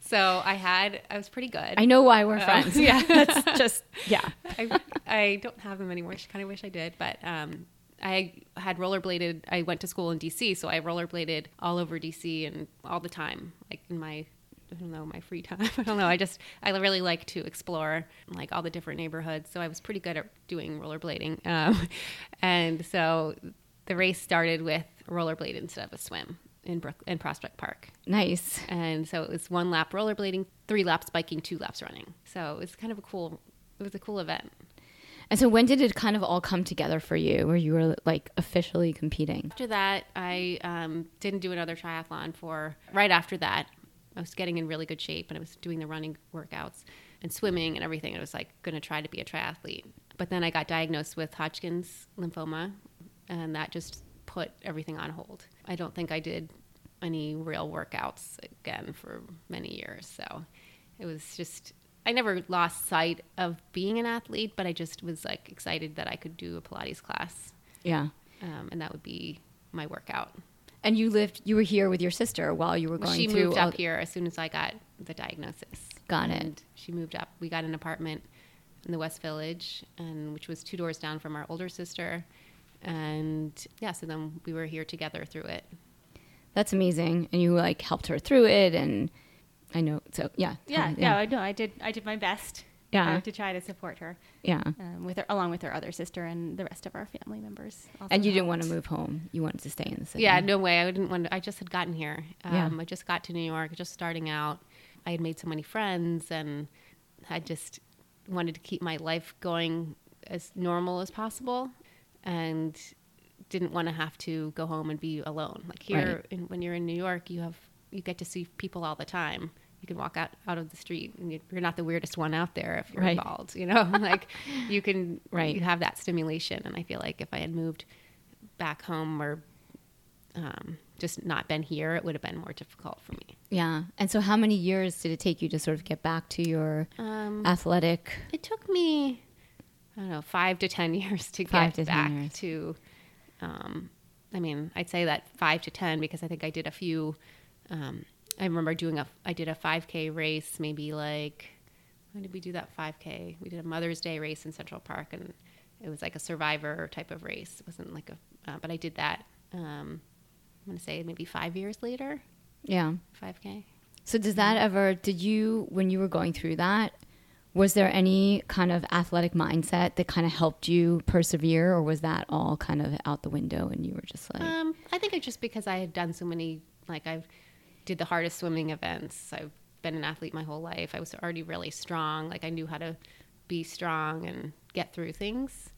Speaker 2: So I had, I was pretty good.
Speaker 3: I know why we're
Speaker 2: Oh,
Speaker 3: friends.
Speaker 2: yeah.
Speaker 3: That's just yeah.
Speaker 2: I, I don't have them anymore. I kind of wish I did, but um, I had rollerbladed. I went to school in DC, so I rollerbladed all over DC and all the time, like in my. I don't know my free time. I don't know. I just I really like to explore like all the different neighborhoods. So I was pretty good at doing rollerblading, um, and so the race started with rollerblade instead of a swim in Brook in Prospect Park.
Speaker 3: Nice.
Speaker 2: And so it was one lap rollerblading, three laps biking, two laps running. So it was kind of a cool. It was a cool event.
Speaker 3: And so, when did it kind of all come together for you, where you were like officially competing?
Speaker 2: After that, I um, didn't do another triathlon for. Right after that, I was getting in really good shape, and I was doing the running workouts and swimming and everything. I was like going to try to be a triathlete, but then I got diagnosed with Hodgkin's lymphoma, and that just put everything on hold. I don't think I did any real workouts again for many years. So it was just I never lost sight of being an athlete, but I just was like excited that I could do a Pilates class,
Speaker 3: Yeah.
Speaker 2: um, and that would be my workout.
Speaker 3: And you lived, you were here with your sister while you were going
Speaker 2: she moved up here as soon as I got the diagnosis.
Speaker 3: Got it.
Speaker 2: And She moved up. We got an apartment in the West Village, and which was two doors down from our older sister. And yeah, so then we were here together through it.
Speaker 3: That's amazing. And you like helped her through it, and I know. So yeah.
Speaker 4: Yeah,
Speaker 3: totally,
Speaker 4: yeah, I know. I did. I did my best.
Speaker 3: Yeah.
Speaker 4: uh, to try to support her,
Speaker 3: yeah.
Speaker 4: um, with her, along with her other sister and the rest of our family members. also
Speaker 3: And you didn't want to move home. You wanted to stay in the city.
Speaker 2: Yeah, no way. I didn't want. To, I just had gotten here. Um,
Speaker 3: Yeah.
Speaker 2: I just got to New York, just starting out. I had made so many friends, and I just wanted to keep my life going as normal as possible, and didn't want to have to go home and be alone. Like here,
Speaker 3: Right.
Speaker 2: in, when you're in New York, you have you get to see people all the time. You can walk out, out of the street, and you- you're not the weirdest one out there if you're
Speaker 3: Right.
Speaker 2: bald. You know, like you can
Speaker 3: Right.
Speaker 2: you have that stimulation. And I feel like if I had moved back home or um, just not been here, it would have been more difficult for me.
Speaker 3: Yeah. And so, how many years did it take you to sort of get back to your
Speaker 2: Um,
Speaker 3: athletic?
Speaker 2: it took me, I don't know, five to 10 years to
Speaker 3: Five
Speaker 2: get
Speaker 3: to 10
Speaker 2: back
Speaker 3: years.
Speaker 2: to, um, I mean, I'd say that five to 10 because I think I did a few, um, I remember doing a, I did a 5K race, maybe like, when did we do that 5K? We did a Mother's Day race in Central Park and it was like a survivor type of race. It wasn't like a, uh, but I did that. Um, I'm going to say maybe five years later,
Speaker 3: Yeah.
Speaker 2: 5K.
Speaker 3: So does that ever did you when you were going through that was there any kind of athletic mindset that kind of helped you persevere or was that all kind of out the window and you were just like
Speaker 2: Um, I think it's just because I had done so many, like I've did the hardest swimming events. I've been an athlete my whole life. I was already really strong. Like I knew how to be strong and get through things.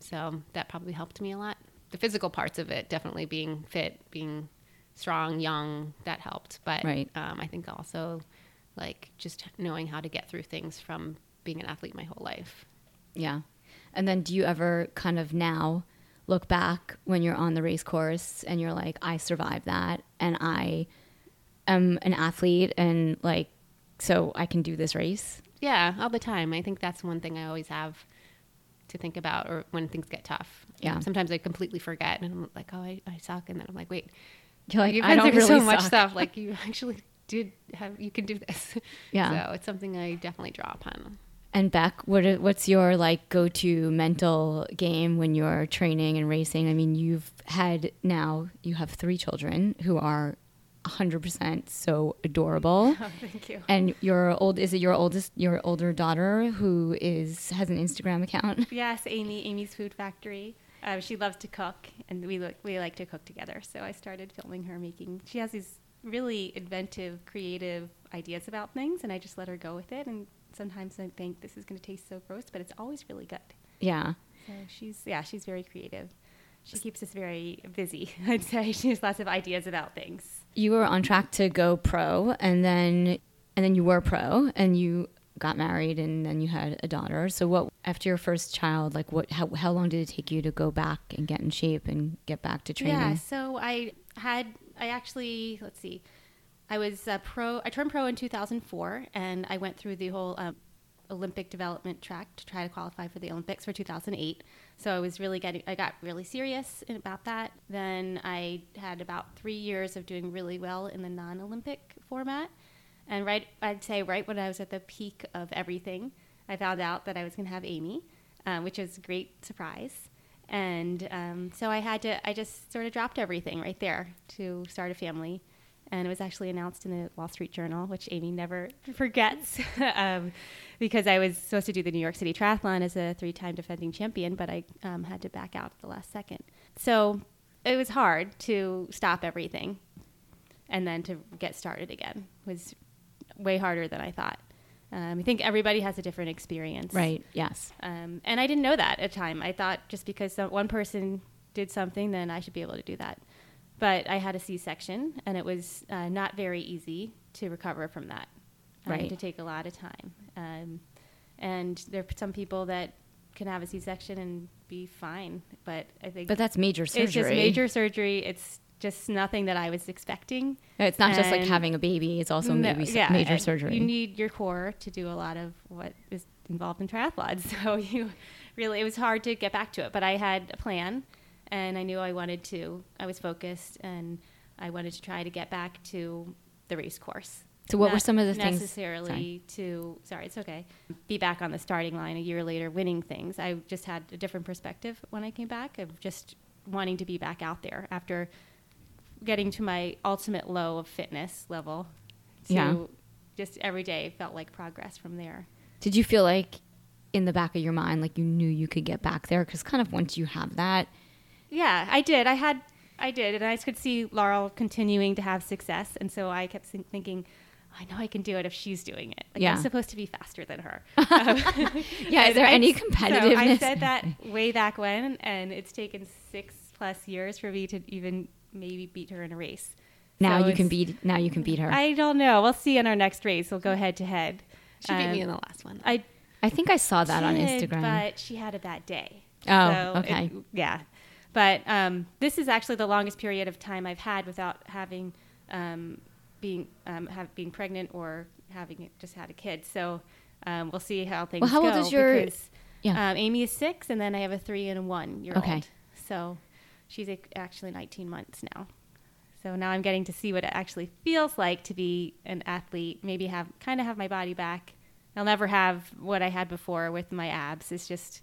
Speaker 2: So that probably helped me a lot. The physical parts of it, definitely being fit, being strong, young, that helped. But
Speaker 3: Right.
Speaker 2: um, I think also like just knowing how to get through things from being an athlete my whole life.
Speaker 3: Yeah. And then do you ever kind of now look back when you're on the race course and you're like, I survived that and I am an athlete and like, so I can do this race?
Speaker 2: Yeah, all the time. I think that's one thing I always have to think about or when things get tough.
Speaker 3: Yeah.
Speaker 2: Sometimes I completely forget and I'm like, oh, I, I suck. And then I'm like, wait,
Speaker 3: You're like,
Speaker 2: you've
Speaker 3: I don't
Speaker 2: through
Speaker 3: really
Speaker 2: so much
Speaker 3: suck.
Speaker 2: stuff. Like you actually did have, you can do this.
Speaker 3: Yeah.
Speaker 2: So it's something I definitely draw upon.
Speaker 3: And Beck, what what's your like go-to mental game when you're training and racing? I mean, you've had now you have three children who are 100% so adorable.
Speaker 4: Oh, thank you.
Speaker 3: And your old is it your oldest your older daughter who is has an Instagram account?
Speaker 4: Yes, Amy, Amy's Food Factory. Uh, she loves to cook, and we look, we like to cook together. So I started filming her making. She has these really inventive, creative ideas about things, and I just let her go with it. And sometimes I think this is going to taste so gross, but it's always really good.
Speaker 3: Yeah.
Speaker 4: So she's yeah, she's very creative. She keeps us very busy. I'd say she has lots of ideas about things.
Speaker 3: You were on track to go pro and then and then you were pro and you got married and then you had a daughter. So what after your first child, like what how how long did it take you to go back and get in shape and get back to training?
Speaker 4: Yeah, so I had I actually let's see, I was pro. I turned pro in 2004, and I went through the whole um, Olympic development track to try to qualify for the Olympics for 2008. So I was really getting I got really serious about that. Then I had about three years of doing really well in the non-Olympic format, and right I'd say right when I was at the peak of everything, I found out that I was going to have Amy, um, which was a great surprise. And um, so I had to, I just sort of dropped everything right there to start a family. And it was actually announced in the Wall Street Journal, which Amy never forgets, um, because I was supposed to do the New York City Triathlon as a three time defending champion, but I um, had to back out at the last second. So it was hard to stop everything and then to get started again was way harder than I thought. Um, I think everybody has a different experience.
Speaker 3: Right. Yes.
Speaker 4: Um, and I didn't know that at the time. I thought just because some, one person did something, then I should be able to do that. But I had a C-section, and it was uh, not very easy to recover from that. I
Speaker 3: Right.
Speaker 4: to take a lot of time. Um, and there are some people that can have a C-section and be fine, but I think
Speaker 3: But that's major surgery.
Speaker 4: it's just major surgery. It's just nothing that I was expecting.
Speaker 3: It's not just like having a baby; it's also
Speaker 4: No,
Speaker 3: maybe
Speaker 4: yeah,
Speaker 3: major surgery.
Speaker 4: You need your core to do a lot of what is involved in triathlons. So you really, it was hard to get back to it. But I had a plan, and I knew I wanted to. I was focused, and I wanted to try to get back to the race course.
Speaker 3: So what were some of the things-
Speaker 4: necessarily
Speaker 3: sorry.
Speaker 4: to? Sorry, it's okay. Be back on the starting line a year later, winning things. I just had a different perspective when I came back of just wanting to be back out there after getting to my ultimate low of fitness level. To
Speaker 3: Yeah.
Speaker 4: just every day felt like progress from there.
Speaker 3: Did you feel like in the back of your mind, like you knew you could get back there? Because kind of once you have that,
Speaker 4: Yeah, I did. I had, I did, and I could see Laurel continuing to have success, and so I kept thinking, I know I can do it if she's doing it. Like,
Speaker 3: Yeah.
Speaker 4: I'm supposed to be faster than her.
Speaker 3: Um, yeah, is there
Speaker 4: I-
Speaker 3: any
Speaker 4: So I said that way back when, and it's taken six plus years for me to even maybe beat her in a race.
Speaker 3: now
Speaker 4: So
Speaker 3: you can
Speaker 4: it's-
Speaker 3: beat now you can beat her. I,
Speaker 4: I don't know. We'll see in our next race. We'll go head to head.
Speaker 2: She beat me
Speaker 4: Um,
Speaker 2: in the last one.
Speaker 4: I I
Speaker 3: think I saw that on Instagram.
Speaker 4: but she had a bad day.
Speaker 3: Oh,
Speaker 4: So
Speaker 3: okay.
Speaker 4: it- yeah, but um, this is actually the longest period of time I've had without having um, being um, have being pregnant or having just had a kid. So um, we'll see how things.
Speaker 3: Well, how old
Speaker 4: go
Speaker 3: is your-
Speaker 4: because,
Speaker 3: yeah.
Speaker 4: um, Amy is six, and then I have a three and a one year
Speaker 3: Okay.
Speaker 4: old. So she's a- actually 19 months now. So now I'm getting to see what it actually feels like to be an athlete. Maybe have kind of have my body back. I'll never have what I had before with my abs. It's just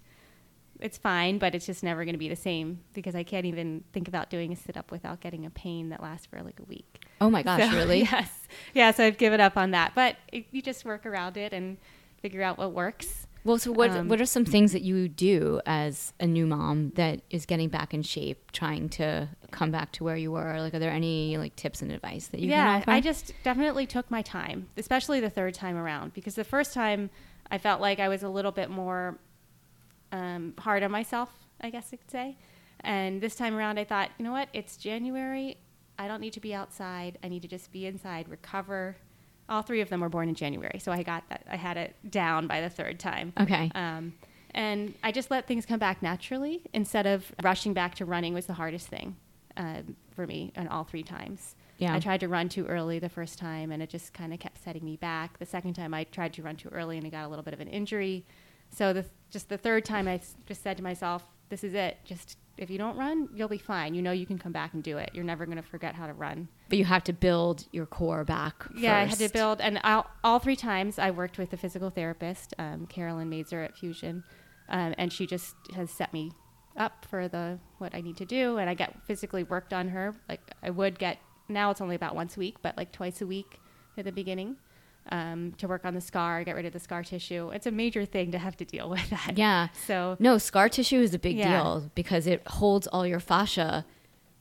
Speaker 4: it's fine, but it's just never going to be the same because I can't even think about doing a sit up without getting a pain that lasts for like a week.
Speaker 3: Oh my gosh,
Speaker 4: So,
Speaker 3: really?
Speaker 4: Yes. Yeah. So I've given up on that, but it, you just work around it and figure out what works.
Speaker 3: Well, so what
Speaker 4: Um,
Speaker 3: what are some things that you do as a new mom that is getting back in shape, trying to come back to where you were? Like, are there any like tips and advice that you
Speaker 4: yeah,
Speaker 3: can offer?
Speaker 4: I just definitely took my time, especially the third time around, because the first time I felt like I was a little bit more um, hard on myself, I guess I could say. And this time around, I thought, you know what? It's January. I don't need to be outside. I need to just be inside, recover. All three of them were born in January, so I got that. I had it down by the third time.
Speaker 3: okay.
Speaker 4: Um, and I just let things come back naturally instead of rushing back to running was the hardest thing um, for me on all three times.
Speaker 3: Yeah.
Speaker 4: I tried to run too early the first time and it just kind of kept setting me back. The second time I tried to run too early and I got a little bit of an injury. So the, just the third time I just said to myself, this is it. Just if you don't run, you'll be fine. You know you can come back and do it. You're never going to forget how to run.
Speaker 3: but you have to build your core back.
Speaker 4: Yeah, I had to build, and all, all three times I worked with a physical therapist, um, Carolyn Mazer at Fusion, um, and she just has set me up for the what I need to do, and I get physically worked on her. Like I would get now, it's only about once a week, but like twice a week at the beginning. Um, to work on the scar, get rid of the scar tissue. It's a major thing to have to deal with that.
Speaker 3: Yeah.
Speaker 4: So
Speaker 3: No, scar tissue is a big
Speaker 4: Yeah.
Speaker 3: deal because it holds all your fascia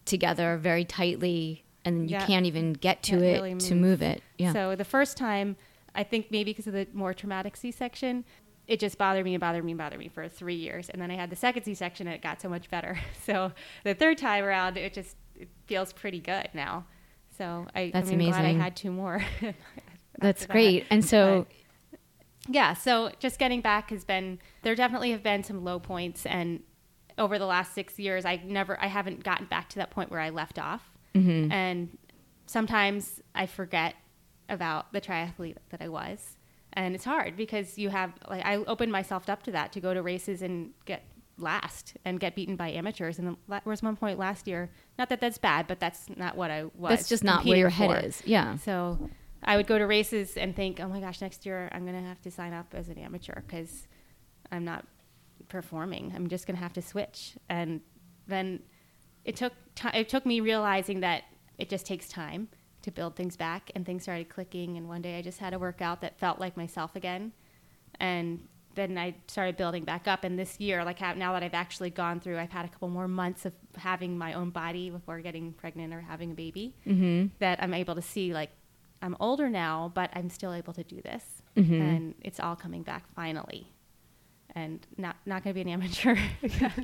Speaker 3: together very tightly, and you
Speaker 4: Yeah.
Speaker 3: can't even get to
Speaker 4: Can't
Speaker 3: it
Speaker 4: really
Speaker 3: to
Speaker 4: move.
Speaker 3: it. Yeah.
Speaker 4: So the first time, I think maybe because of the more traumatic C-section, it just bothered me and bothered me and bothered me for three years. And then I had the second C-section, and it got so much better. So the third time around, it just it feels pretty good now. So I,
Speaker 3: That's
Speaker 4: I'm glad I had two more.
Speaker 3: That's
Speaker 4: that.
Speaker 3: great. And so,
Speaker 4: yeah, so just getting back has been there definitely have been some low points and over the last 6 years I never I haven't gotten back to that point where I left off.
Speaker 3: Mm-hmm.
Speaker 4: And sometimes I forget about the triathlete that I was. And it's hard because you have like I opened myself up to that to go to races and get last and get beaten by amateurs and there was one point last year not that that's bad but that's not what I was
Speaker 3: that's just not where your head
Speaker 4: for.
Speaker 3: is. Yeah.
Speaker 4: So I would go to races and think, oh my gosh, next year I'm going to have to sign up as an amateur because I'm not performing. I'm just going to have to switch. And then it took ti it took me realizing that it just takes time to build things back, and things started clicking. And one day I just had a workout that felt like myself again, and then I started building back up. And this year, like now that I've actually gone through, I've had a couple more months of having my own body before getting pregnant or having a baby
Speaker 3: Mm-hmm.
Speaker 4: that I'm able to see like I'm older now, but I'm still able to do this,
Speaker 3: Mhm.
Speaker 4: and it's all coming back finally. And not not going to be an amateur.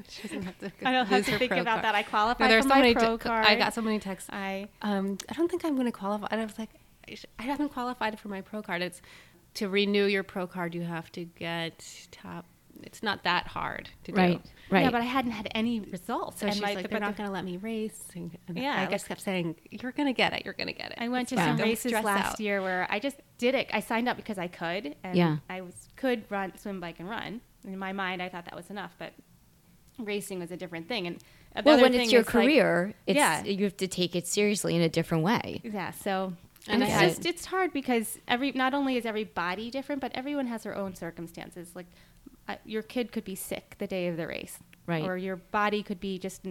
Speaker 2: She doesn't have to
Speaker 4: I don't have to think about
Speaker 2: card.
Speaker 4: that. I
Speaker 2: No,
Speaker 4: qualified
Speaker 2: there's
Speaker 4: for
Speaker 2: so
Speaker 4: my pro card.
Speaker 2: I got so many texts.
Speaker 4: I
Speaker 2: Um, I don't think I'm going to qualify. And I was like, I sh- I haven't qualified for my pro card. It's to renew your pro card. You have to get top. It's not that hard to
Speaker 3: Right.
Speaker 2: do.
Speaker 3: Right.
Speaker 4: yeah, but I hadn't had any results.
Speaker 2: So
Speaker 4: and
Speaker 2: she's
Speaker 4: my-
Speaker 2: like, they're not going to let me race. And, and
Speaker 4: Yeah,
Speaker 2: I
Speaker 4: like-
Speaker 2: just kept saying, you're going to get it. You're going to get it.
Speaker 4: I went to
Speaker 3: Yeah.
Speaker 4: some
Speaker 2: Don't
Speaker 4: races last
Speaker 2: out.
Speaker 4: year where I just did it. I signed up because I could, and
Speaker 3: Yeah.
Speaker 4: I was could run, swim, bike, and run. In my mind, I thought that was enough, but racing was a different thing. And the
Speaker 3: well,
Speaker 4: other
Speaker 3: when
Speaker 4: thing
Speaker 3: it's your
Speaker 4: is, like-
Speaker 3: career, it's
Speaker 4: Yeah.
Speaker 3: you have to take it seriously in a different way.
Speaker 4: Yeah, so
Speaker 2: And
Speaker 4: and it's just it's hard because every not only is every body different, but everyone has their own circumstances. Like uh, your kid could be sick the day of the race,
Speaker 3: Right.
Speaker 4: Or your body could be just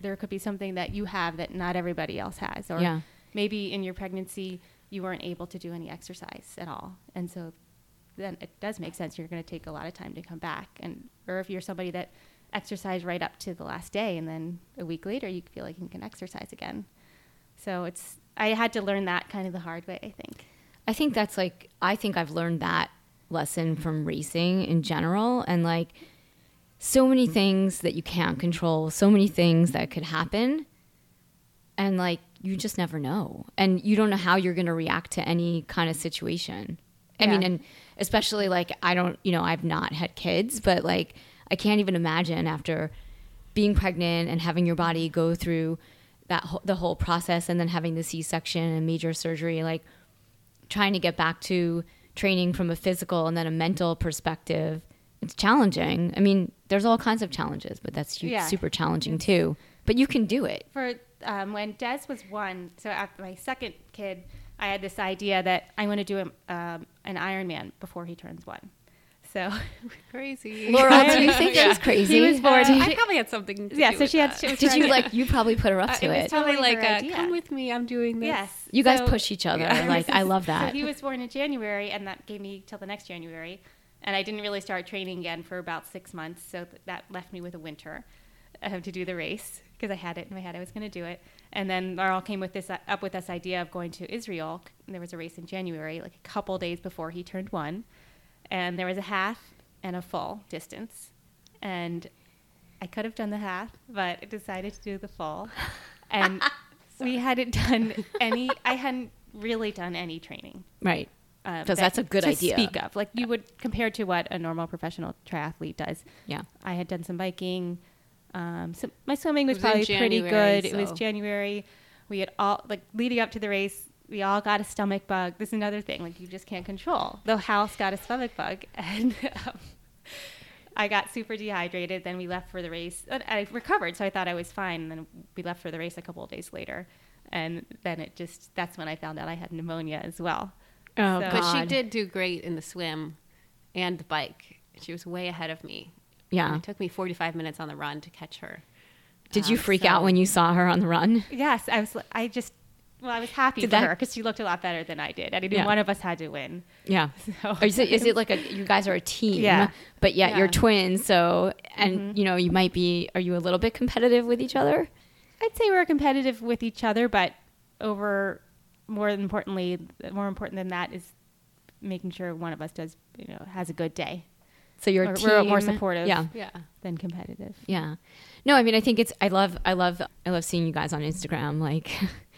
Speaker 4: there could be something that you have that not everybody else has, or
Speaker 3: Yeah.
Speaker 4: maybe in your pregnancy you weren't able to do any exercise at all, and so then it does make sense. You're going to take a lot of time to come back, and or if you're somebody that exercised right up to the last day, and then a week later you feel like you can exercise again. So it's I had to learn that kind of the hard way, I think.
Speaker 3: I think that's like I think I've learned that lesson from racing in general and like so many things that you can't control, so many things that could happen and like you just never know. And you don't know how you're going to react to any kind of situation. I mean and especially like I don't, you know, I've not had kids, but like I can't even imagine after being pregnant and having your body go through that whole, the whole process and then having the C-section and major surgery like trying to get back to training from a physical and then a mental perspective it's challenging i mean there's all kinds of challenges but that's
Speaker 4: Yeah.
Speaker 3: super challenging too but you can do it
Speaker 4: For um, when Des was one, so after my second kid, I had this idea that I want to do a, um, an Ironman before he turns one. So
Speaker 2: Crazy.
Speaker 3: Laurel, do you think she's crazy?
Speaker 4: He was born-
Speaker 2: Uh, I probably had something. To
Speaker 4: yeah,
Speaker 2: do
Speaker 4: so
Speaker 2: with
Speaker 4: she had.
Speaker 2: that.
Speaker 4: She was
Speaker 3: Did you
Speaker 4: to-
Speaker 3: like? You probably put her up
Speaker 2: Uh,
Speaker 3: to
Speaker 2: it was
Speaker 3: it.
Speaker 2: totally
Speaker 4: Totally
Speaker 2: like,
Speaker 4: her
Speaker 2: a,
Speaker 4: idea.
Speaker 2: "Come with me, I'm doing this."
Speaker 4: Yes.
Speaker 3: You guys
Speaker 4: So-
Speaker 3: push each other.
Speaker 2: Yeah.
Speaker 3: Like I love
Speaker 4: So
Speaker 3: that.
Speaker 4: he was born in January, and that gave me till the next January. And I didn't really start training again for about six months, so th- that left me with a winter uh, to do the race because I had it in my head I was going to do it. And then Laurel came with this uh, up with this idea of going to Israel. And there was a race in January, like a couple days before he turned one, and there was a half and a full distance, and I could have done the half, but I decided to do the full, and we hadn't done any. I hadn't really done any training
Speaker 3: right.
Speaker 4: um,
Speaker 3: 'Cause
Speaker 4: that-
Speaker 3: that's a good
Speaker 4: to
Speaker 3: idea.
Speaker 4: Speak of like you would compare to what a normal professional triathlete does.
Speaker 3: Yeah.
Speaker 4: I had done some biking. Um, so my swimming was,
Speaker 2: was
Speaker 4: probably pretty
Speaker 2: January,
Speaker 4: good. It was January. We had all like leading up to the race. We all got a stomach bug. This is another thing like you just can't control. The house got a stomach bug, and um, I got super dehydrated. Then we left for the race. And I recovered, so I thought I was fine. And then we left for the race a couple of days later, and then it just that's when I found out I had pneumonia as well.
Speaker 3: Oh
Speaker 4: So-
Speaker 2: But she did do great in the swim and the bike. She was way ahead of me.
Speaker 3: Yeah.
Speaker 2: And it took me 45 minutes on the run to catch her.
Speaker 3: Did you
Speaker 2: Um,
Speaker 3: freak
Speaker 2: so-
Speaker 3: out when you saw her on the run?
Speaker 4: Yes, I was. I just. Well, I was happy
Speaker 3: Did
Speaker 4: for
Speaker 3: that-
Speaker 4: her because she looked a lot better than I did. I knew
Speaker 3: Yeah.
Speaker 4: one of us had to win.
Speaker 3: Yeah.
Speaker 4: So-
Speaker 3: is it, is it like a you guys are a team?
Speaker 4: Yeah.
Speaker 3: But yet you're twins, so and mm-hmm. you know you might be. Are you a little bit competitive with each other?
Speaker 4: I'd say we're competitive with each other, but over more importantly, more important than that is making sure one of us does, you know, has a good day
Speaker 3: So you're a
Speaker 4: We're-
Speaker 3: team.
Speaker 4: we're more supportive.
Speaker 3: Yeah.
Speaker 2: Yeah.
Speaker 4: than competitive.
Speaker 3: Yeah. No, I mean, I think it's, I love, I love, I love seeing you guys on Instagram. Like,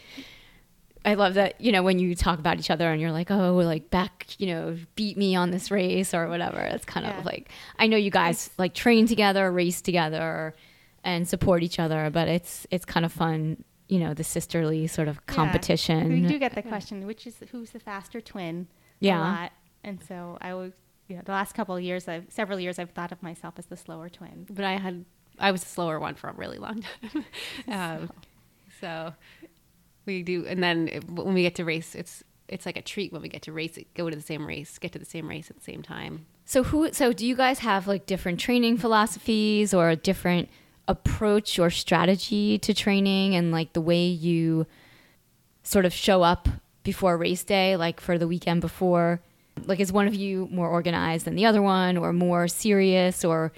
Speaker 3: I love that, you know, when you talk about each other and you're like, oh, like Beck, you know, beat me on this race or whatever. It's kind
Speaker 4: Yeah.
Speaker 3: of like, I know you guys like train together, race together and support each other, but it's, it's kind of fun, you know, the sisterly sort of
Speaker 4: Yeah.
Speaker 3: competition.
Speaker 4: We do get the question, which is who's the faster twin?
Speaker 3: Yeah.
Speaker 4: A lot. And so I would, you know, the last couple of years, I've, several years, I've thought of myself as the slower twin.
Speaker 2: But I had, I was the slower one for a really long time. um, so we do, and then it, when we get to race, it's it's like a treat when we get to race, go to the same race, get to the same race at the same time.
Speaker 3: So who so do you guys have like different training philosophies or a different approach or strategy to training and like the way you sort of show up before race day like for the weekend before like is one of you more organized than the other one or more serious or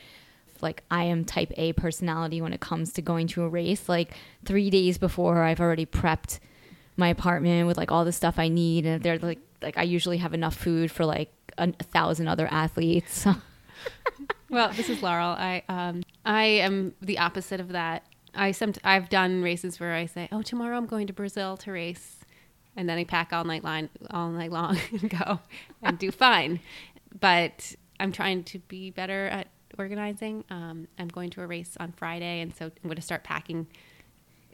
Speaker 3: like I am type A personality when it comes to going to a race like 3 days before I've already prepped my apartment with like all the stuff I need and they're like like I usually have enough food for like a, a thousand other athletes.
Speaker 2: Well, this is Laurel. I um I am the opposite of that. I some I've done races where I say, "Oh, tomorrow I'm going to Brazil to race," and then I pack all night line all night long and go and do fine. But I'm trying to be better at organizing. Um, I'm going to a race on Friday, and so I'm going to start packing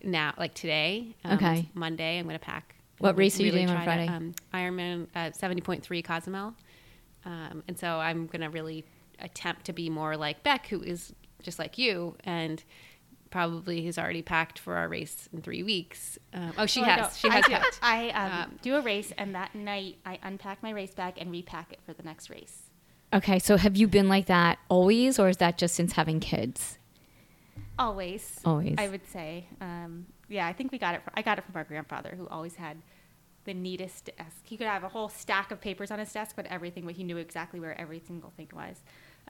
Speaker 2: now, like today. Um,
Speaker 3: Okay.
Speaker 2: Monday, I'm going to pack.
Speaker 3: What
Speaker 2: and
Speaker 3: race are you doing on
Speaker 2: try to,
Speaker 3: Friday?
Speaker 2: um, Ironman uh, 70.3 Cozumel. Um, and so I'm going to really attempt to be more like Beck, who is just like you and probably has already packed for our race in three weeks. Um, oh, she
Speaker 4: Well, I
Speaker 2: has.
Speaker 4: don't-
Speaker 2: She
Speaker 4: I
Speaker 2: has
Speaker 4: do.
Speaker 2: packed.
Speaker 4: I um,
Speaker 2: Um,
Speaker 4: do a race, and that night I unpack my race bag and repack it for the next race.
Speaker 3: Okay, so have you been like that always or is that just since having kids?
Speaker 4: Always.
Speaker 3: Always.
Speaker 4: I would say. Um, yeah, I think we got it. From, I got it from our grandfather, who always had the neatest desk. He could have a whole stack of papers on his desk, but everything, but he knew exactly where every single thing was.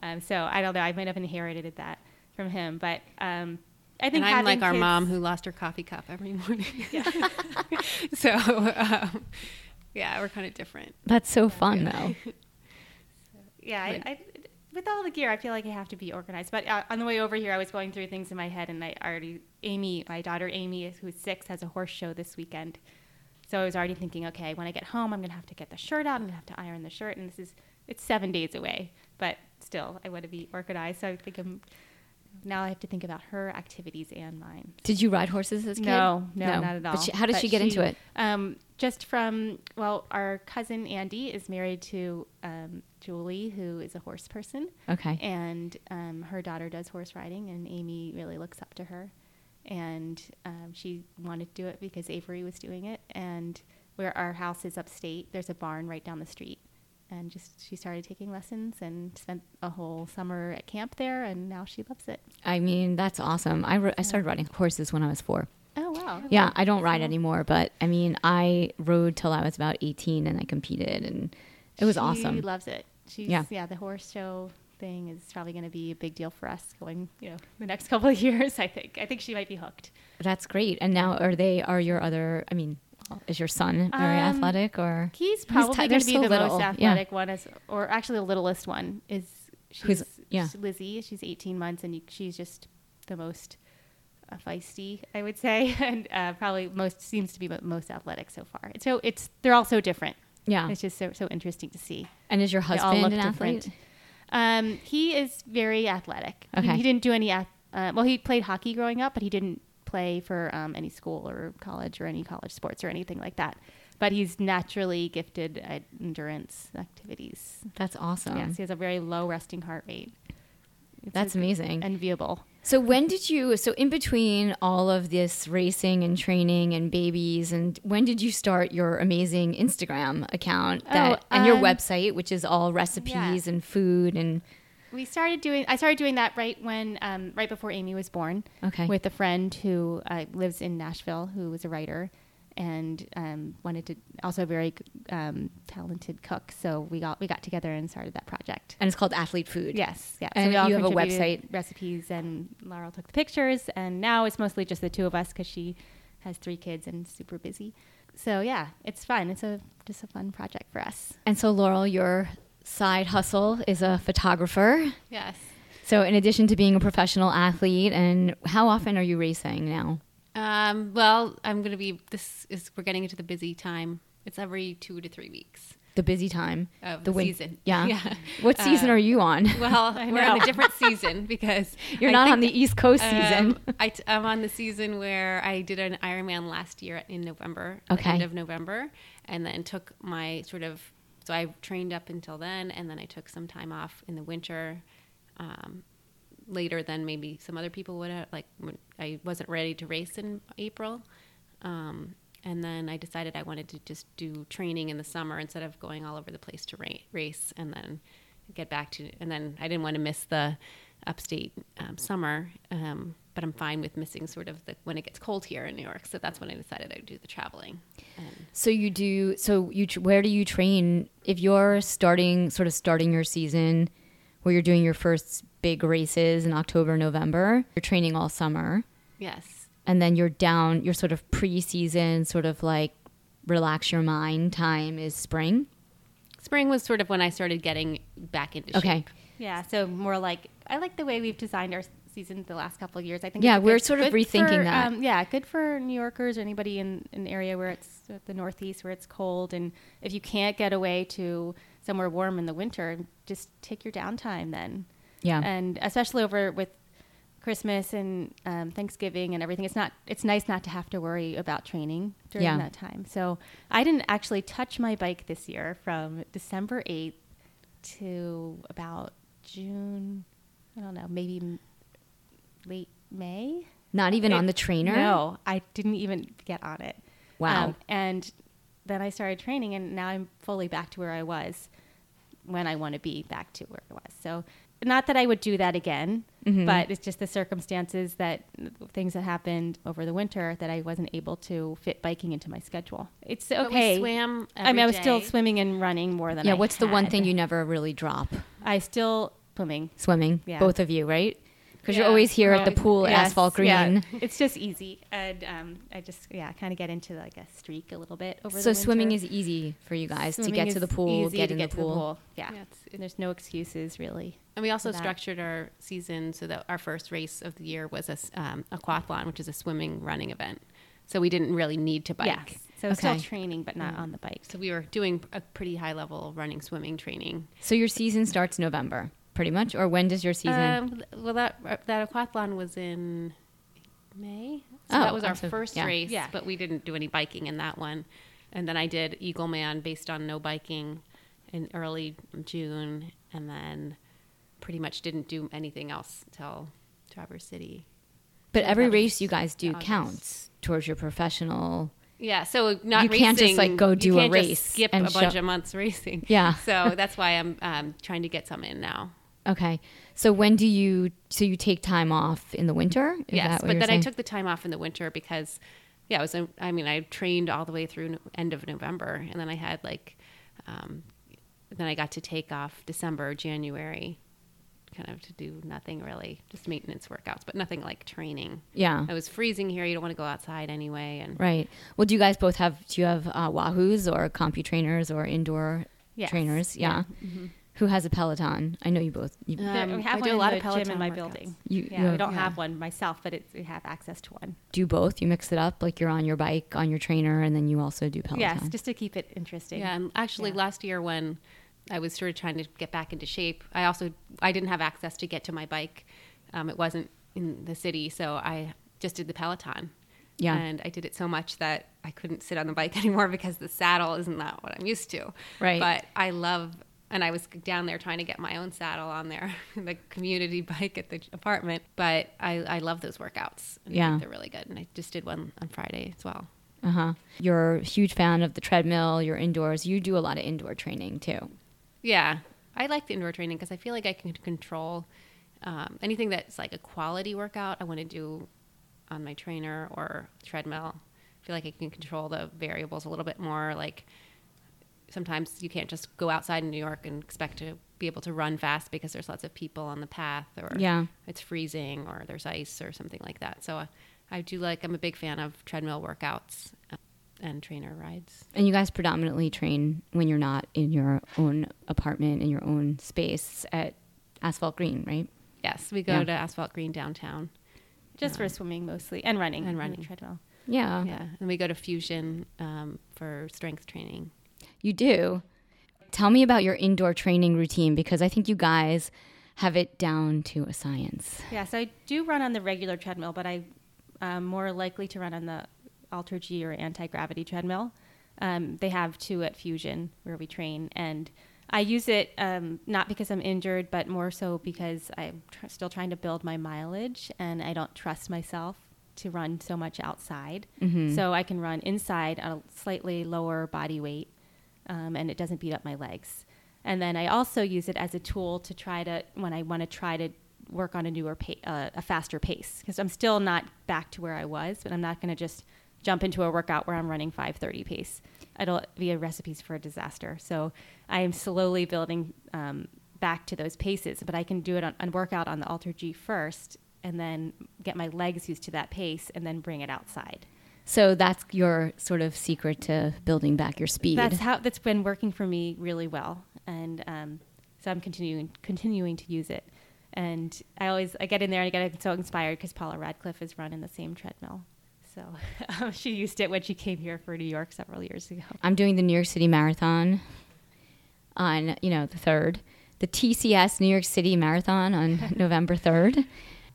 Speaker 4: Um, so I don't know. I might have inherited that from him, but um, I think
Speaker 2: And I'm like our
Speaker 4: kids-
Speaker 2: mom who lost her coffee cup every morning. so, um, yeah, we're kind of different.
Speaker 3: That's so fun though.
Speaker 4: Yeah,
Speaker 2: Like-
Speaker 4: I, with all the gear, I feel like I have to be organized. But uh, on the way over here, I was going through things in my head, and I already, Amy, my daughter Amy, who's six, has a horse show this weekend. So I was already thinking, okay, when I get home, I'm gonna have to get the shirt out. I'm gonna have to iron the shirt, and this is it's seven days away. But still, I want to be organized. So I think I'm now I have to think about her activities and mine.
Speaker 3: Did you ride horses as a kid?
Speaker 4: No, no, not at all.
Speaker 3: But she, how did
Speaker 4: But
Speaker 3: she get into it?
Speaker 4: Um, just from well, our cousin Andy is married to um, Julie, who is a horse person,
Speaker 3: Okay.
Speaker 4: and um, her daughter does horse riding, and Amy really looks up to her, and um, she wanted to do it because Avery was doing it, and where our house is upstate, there's a barn right down the street, and just she started taking lessons and spent a whole summer at camp there, and now she loves it.
Speaker 3: I mean, that's awesome. I, ro- I started riding horses when I was four.
Speaker 4: Oh wow!
Speaker 3: Yeah, I don't ride anymore, but I mean, I rode till I was about 18 and I competed and it was
Speaker 4: she
Speaker 3: awesome.
Speaker 4: She loves it. She's
Speaker 3: Yeah.
Speaker 4: yeah. The horse show thing is probably going to be a big deal for us going, you know, the next couple of years. I think. I think she might be hooked.
Speaker 3: That's great. And now are they, are your other, I mean, is your son very
Speaker 4: Um,
Speaker 3: athletic or?
Speaker 4: He's probably
Speaker 3: ti-
Speaker 4: going to be
Speaker 3: so
Speaker 4: the
Speaker 3: little,
Speaker 4: most
Speaker 3: yeah.
Speaker 4: athletic one, as, or actually the littlest one is. She's,
Speaker 3: Who's- yeah.
Speaker 4: she's Lizzie. She's 18 months, and you, she's just the most uh, feisty, I would say, and uh, probably most seems to be most athletic so far. So it's they're all so different.
Speaker 3: Yeah.
Speaker 4: It's just so so interesting to see.
Speaker 3: And is your husband
Speaker 4: look
Speaker 3: an
Speaker 4: different.
Speaker 3: athlete?
Speaker 4: Um, he is very athletic. He-
Speaker 3: Okay.
Speaker 4: He, didn't do any. ath- Uh, well, he played hockey growing up, but he didn't play for um, any school or college or any college sports or anything like that. But he's naturally gifted at endurance activities.
Speaker 3: That's awesome.
Speaker 4: Yes, he has a very low resting heart rate. It's
Speaker 3: That's
Speaker 4: a-
Speaker 3: amazing.
Speaker 4: Enviable.
Speaker 3: So when did you so in between all of this racing and training and babies and when did you start your amazing Instagram account that
Speaker 4: Oh,
Speaker 3: and your
Speaker 4: um,
Speaker 3: website which is all recipes and food and
Speaker 4: We started doing. I started doing that right when, um, right before Amy was born.
Speaker 3: Okay.
Speaker 4: With a friend who uh, lives in Nashville, who was a writer, and um, wanted to also a very um, talented cook. So we got we got together and started that project.
Speaker 3: and it's called Athlete Food.
Speaker 4: Yes, yeah.
Speaker 3: And
Speaker 4: we all
Speaker 3: you have a website.
Speaker 4: recipes, and Laurel took the pictures, and now it's mostly just the two of us because she has three kids and super busy. So yeah, it's fun. It's a just a fun project for us.
Speaker 3: And so Laurel your side hustle is a photographer.
Speaker 2: Yes.
Speaker 3: So in addition to being a professional athlete and how often are you racing now?
Speaker 2: Um, well, I'm going to be, this is, we're getting into the busy time. It's every two to three weeks.
Speaker 3: The busy time.
Speaker 2: Of
Speaker 3: the
Speaker 2: the season.
Speaker 3: Yeah.
Speaker 2: Yeah.
Speaker 3: What season
Speaker 2: Uh,
Speaker 3: are you on?
Speaker 2: Well, we're in a different season because
Speaker 3: You're
Speaker 2: I
Speaker 3: not on the East Coast season.
Speaker 2: Um, I t- I'm on the season where I did an Ironman last year in November,
Speaker 3: Okay.
Speaker 2: end of November, and then took my sort of. So I trained up until then, and then I took some time off in the winter, um, later than maybe some other people would have. Like I wasn't ready to race in April, um, and then I decided I wanted to just do training in the summer instead of going all over the place to ra- race, and then get back to. And then I didn't want to miss the upstate um, summer, um, but I'm fine with missing sort of the when it gets cold here in New York. So that's when I decided I'd do the traveling. And
Speaker 3: So you do. So you where do you train if you're starting sort of starting your season, where you're doing your first big races in October, November? You're training all summer,
Speaker 2: yes,
Speaker 3: and then you're down. you're sort of pre-season, sort of like relax your mind time is spring.
Speaker 2: spring was sort of when I started getting back into
Speaker 3: Okay.
Speaker 2: shape.
Speaker 4: Yeah, so more like I like the way we've designed our season the last couple of years. I think
Speaker 3: Yeah, we're
Speaker 4: good-
Speaker 3: sort of rethinking
Speaker 4: for,
Speaker 3: that.
Speaker 4: Um, yeah, good for New Yorkers or anybody in an area where it's the Northeast where it's cold, and if you can't get away to somewhere warm in the winter, just take your downtime then.
Speaker 3: Yeah.
Speaker 4: and especially over with Christmas and um, Thanksgiving and everything, it's not. It's nice not to have to worry about training during
Speaker 3: Yeah.
Speaker 4: that time. So I didn't actually touch my bike this year from December eighth to about June. I don't know, maybe late May.
Speaker 3: Not even
Speaker 4: It-
Speaker 3: on the trainer.
Speaker 4: No, I didn't even get on it.
Speaker 3: Wow.
Speaker 4: Um, and then I started training, and now I'm fully back to where I was when I want to be back to where I was. So, not that I would do that again,
Speaker 3: Mm-hmm.
Speaker 4: but it's just the circumstances that things that happened over the winter that I wasn't able to fit biking into my schedule. It's okay.
Speaker 2: swam
Speaker 4: I mean, I was still swimming and running more than
Speaker 3: Yeah.
Speaker 4: I
Speaker 3: What's the one thing you never really drop?
Speaker 4: I still swimming.
Speaker 3: Swimming.
Speaker 4: Yeah.
Speaker 3: Both of you, right? Because you're always here at the pool,
Speaker 4: Yes,
Speaker 3: asphalt green.
Speaker 4: yeah. It's just easy, and um, I just yeah, kind of get into like a streak a little bit over.
Speaker 3: So
Speaker 4: the
Speaker 3: swimming is easy for you guys to get to the pool, get
Speaker 4: to
Speaker 3: in
Speaker 4: get
Speaker 3: the pool.
Speaker 4: Yeah,
Speaker 2: Yeah, it's-
Speaker 4: there's no excuses really.
Speaker 2: And we also structured our season so that our first race of the year was a, um, a quathlon, which is a swimming running event. So we didn't really need to bike.
Speaker 4: Yes, so still training, but not on the bike.
Speaker 2: So we were doing a pretty high level running, swimming training.
Speaker 3: So your season starts November, pretty much, or when does your season?
Speaker 2: Um, well, that that aquathlon was in May. So
Speaker 3: Oh,
Speaker 2: that was our
Speaker 3: awesome.
Speaker 2: first
Speaker 3: Yeah.
Speaker 2: race,
Speaker 4: Yeah.
Speaker 2: but we didn't do any biking in that one. And then I did Eagle Man based on no biking in early June, and then pretty much didn't do anything else till Traverse City.
Speaker 3: but every race you guys do
Speaker 2: August.
Speaker 3: counts towards your professional
Speaker 2: Yeah, so not
Speaker 3: You can't just, like, go do a
Speaker 2: can't just
Speaker 3: race
Speaker 2: skip
Speaker 3: and
Speaker 2: a bunch
Speaker 3: show-
Speaker 2: of months racing.
Speaker 3: Yeah.
Speaker 2: so that's why I'm um, trying to get some in now.
Speaker 3: Okay. So when do you so you take time off in the winter? Is
Speaker 2: yes, but then
Speaker 3: saying?
Speaker 2: I took the time off in the winter because, yeah, it was. I mean, I trained all the way through end of November, and then I had like, um, then I got to take off December, January, kind of to do nothing really, just maintenance workouts, but nothing like training.
Speaker 3: Yeah.
Speaker 2: It was freezing here. You don't want to go outside anyway, and
Speaker 3: Right. Well, do you guys both have do you have uh, Wahoos or Compu trainers or indoor
Speaker 4: Yes.
Speaker 3: trainers? Yeah. Who has a Peloton? I know you both. You,
Speaker 2: Um,
Speaker 4: we have
Speaker 2: I
Speaker 4: one
Speaker 2: do a lot of Peloton
Speaker 4: gym in my
Speaker 2: workouts.
Speaker 4: building.
Speaker 3: You-
Speaker 4: yeah,
Speaker 3: you
Speaker 4: I
Speaker 3: have-
Speaker 4: don't
Speaker 2: yeah.
Speaker 4: have one myself, but it's, we have access to one.
Speaker 3: do both. You mix it up. Like you're on your bike on your trainer, and then you also do Peloton.
Speaker 4: Yes, just to keep it interesting.
Speaker 2: Yeah, and actually
Speaker 4: Yeah.
Speaker 2: last year when I was sort of trying to get back into shape, I also I didn't have access to get to my bike. Um, it wasn't in the city, so I just did the Peloton.
Speaker 3: Yeah.
Speaker 2: and I did it so much that I couldn't sit on the bike anymore because the saddle isn't that what I'm used to.
Speaker 3: Right.
Speaker 2: But I love, and I was down there trying to get my own saddle on there, the community bike at the apartment. But I, I love those workouts. And I
Speaker 3: Yeah.
Speaker 2: think they're really good. And I just did one on Friday as well.
Speaker 3: Uh huh. You're a huge fan of the treadmill. You're indoors. You do a lot of indoor training too.
Speaker 2: Yeah, I like the indoor training because I feel like I can control um, anything that's like a quality workout. I want to do on my trainer or treadmill. I feel like I can control the variables a little bit more. Like sometimes you can't just go outside in New York and expect to be able to run fast because there's lots of people on the path or
Speaker 3: Yeah.
Speaker 2: it's freezing or there's ice or something like that. So uh, I do like. I'm a big fan of treadmill workouts and trainer rides.
Speaker 3: And you guys predominantly train when you're not in your own apartment in your own space at Asphalt Green, right?
Speaker 2: Yes, we go
Speaker 3: Yeah.
Speaker 2: to Asphalt Green downtown.
Speaker 4: just for swimming mostly and running
Speaker 2: And
Speaker 4: on the
Speaker 2: running.
Speaker 4: treadmill.
Speaker 3: Yeah.
Speaker 2: Yeah, and we go to Fusion um, for strength training.
Speaker 3: You do. Tell me about your indoor training routine because I think you guys have it down to a science.
Speaker 4: Yeah, so I do run on the regular treadmill, but I am more likely to run on the Alter G or anti gravity treadmill. Um, they have two at Fusion where we train, and I use it um, not because I'm injured, but more so because I'm tr- still trying to build my mileage, and I don't trust myself to run so much outside. So I can run inside on a slightly lower body weight, um, and it doesn't beat up my legs. And then I also use it as a tool to try to when I want to try to work on a newer pa- uh, a faster pace because I'm still not back to where I was, but I'm not going to just jump into a workout where I'm running 5:30 pace. It'll be a recipes for a disaster. So I am slowly building um, back to those paces, but I can do it on, on workout on the Alter G first, and then get my legs used to that pace, and then bring it outside.
Speaker 3: So that's your sort of secret to building back your speed.
Speaker 4: That's how that's been working for me really well, and um, so I'm continuing continuing to use it. And I always I get in there and I get so inspired because Paula Radcliffe is running the same treadmill, so um, she used it when she came here for New York several years ago.
Speaker 3: I'm doing the New York City Marathon on, you know, the 3rd, the TCS New York City Marathon on November 3rd.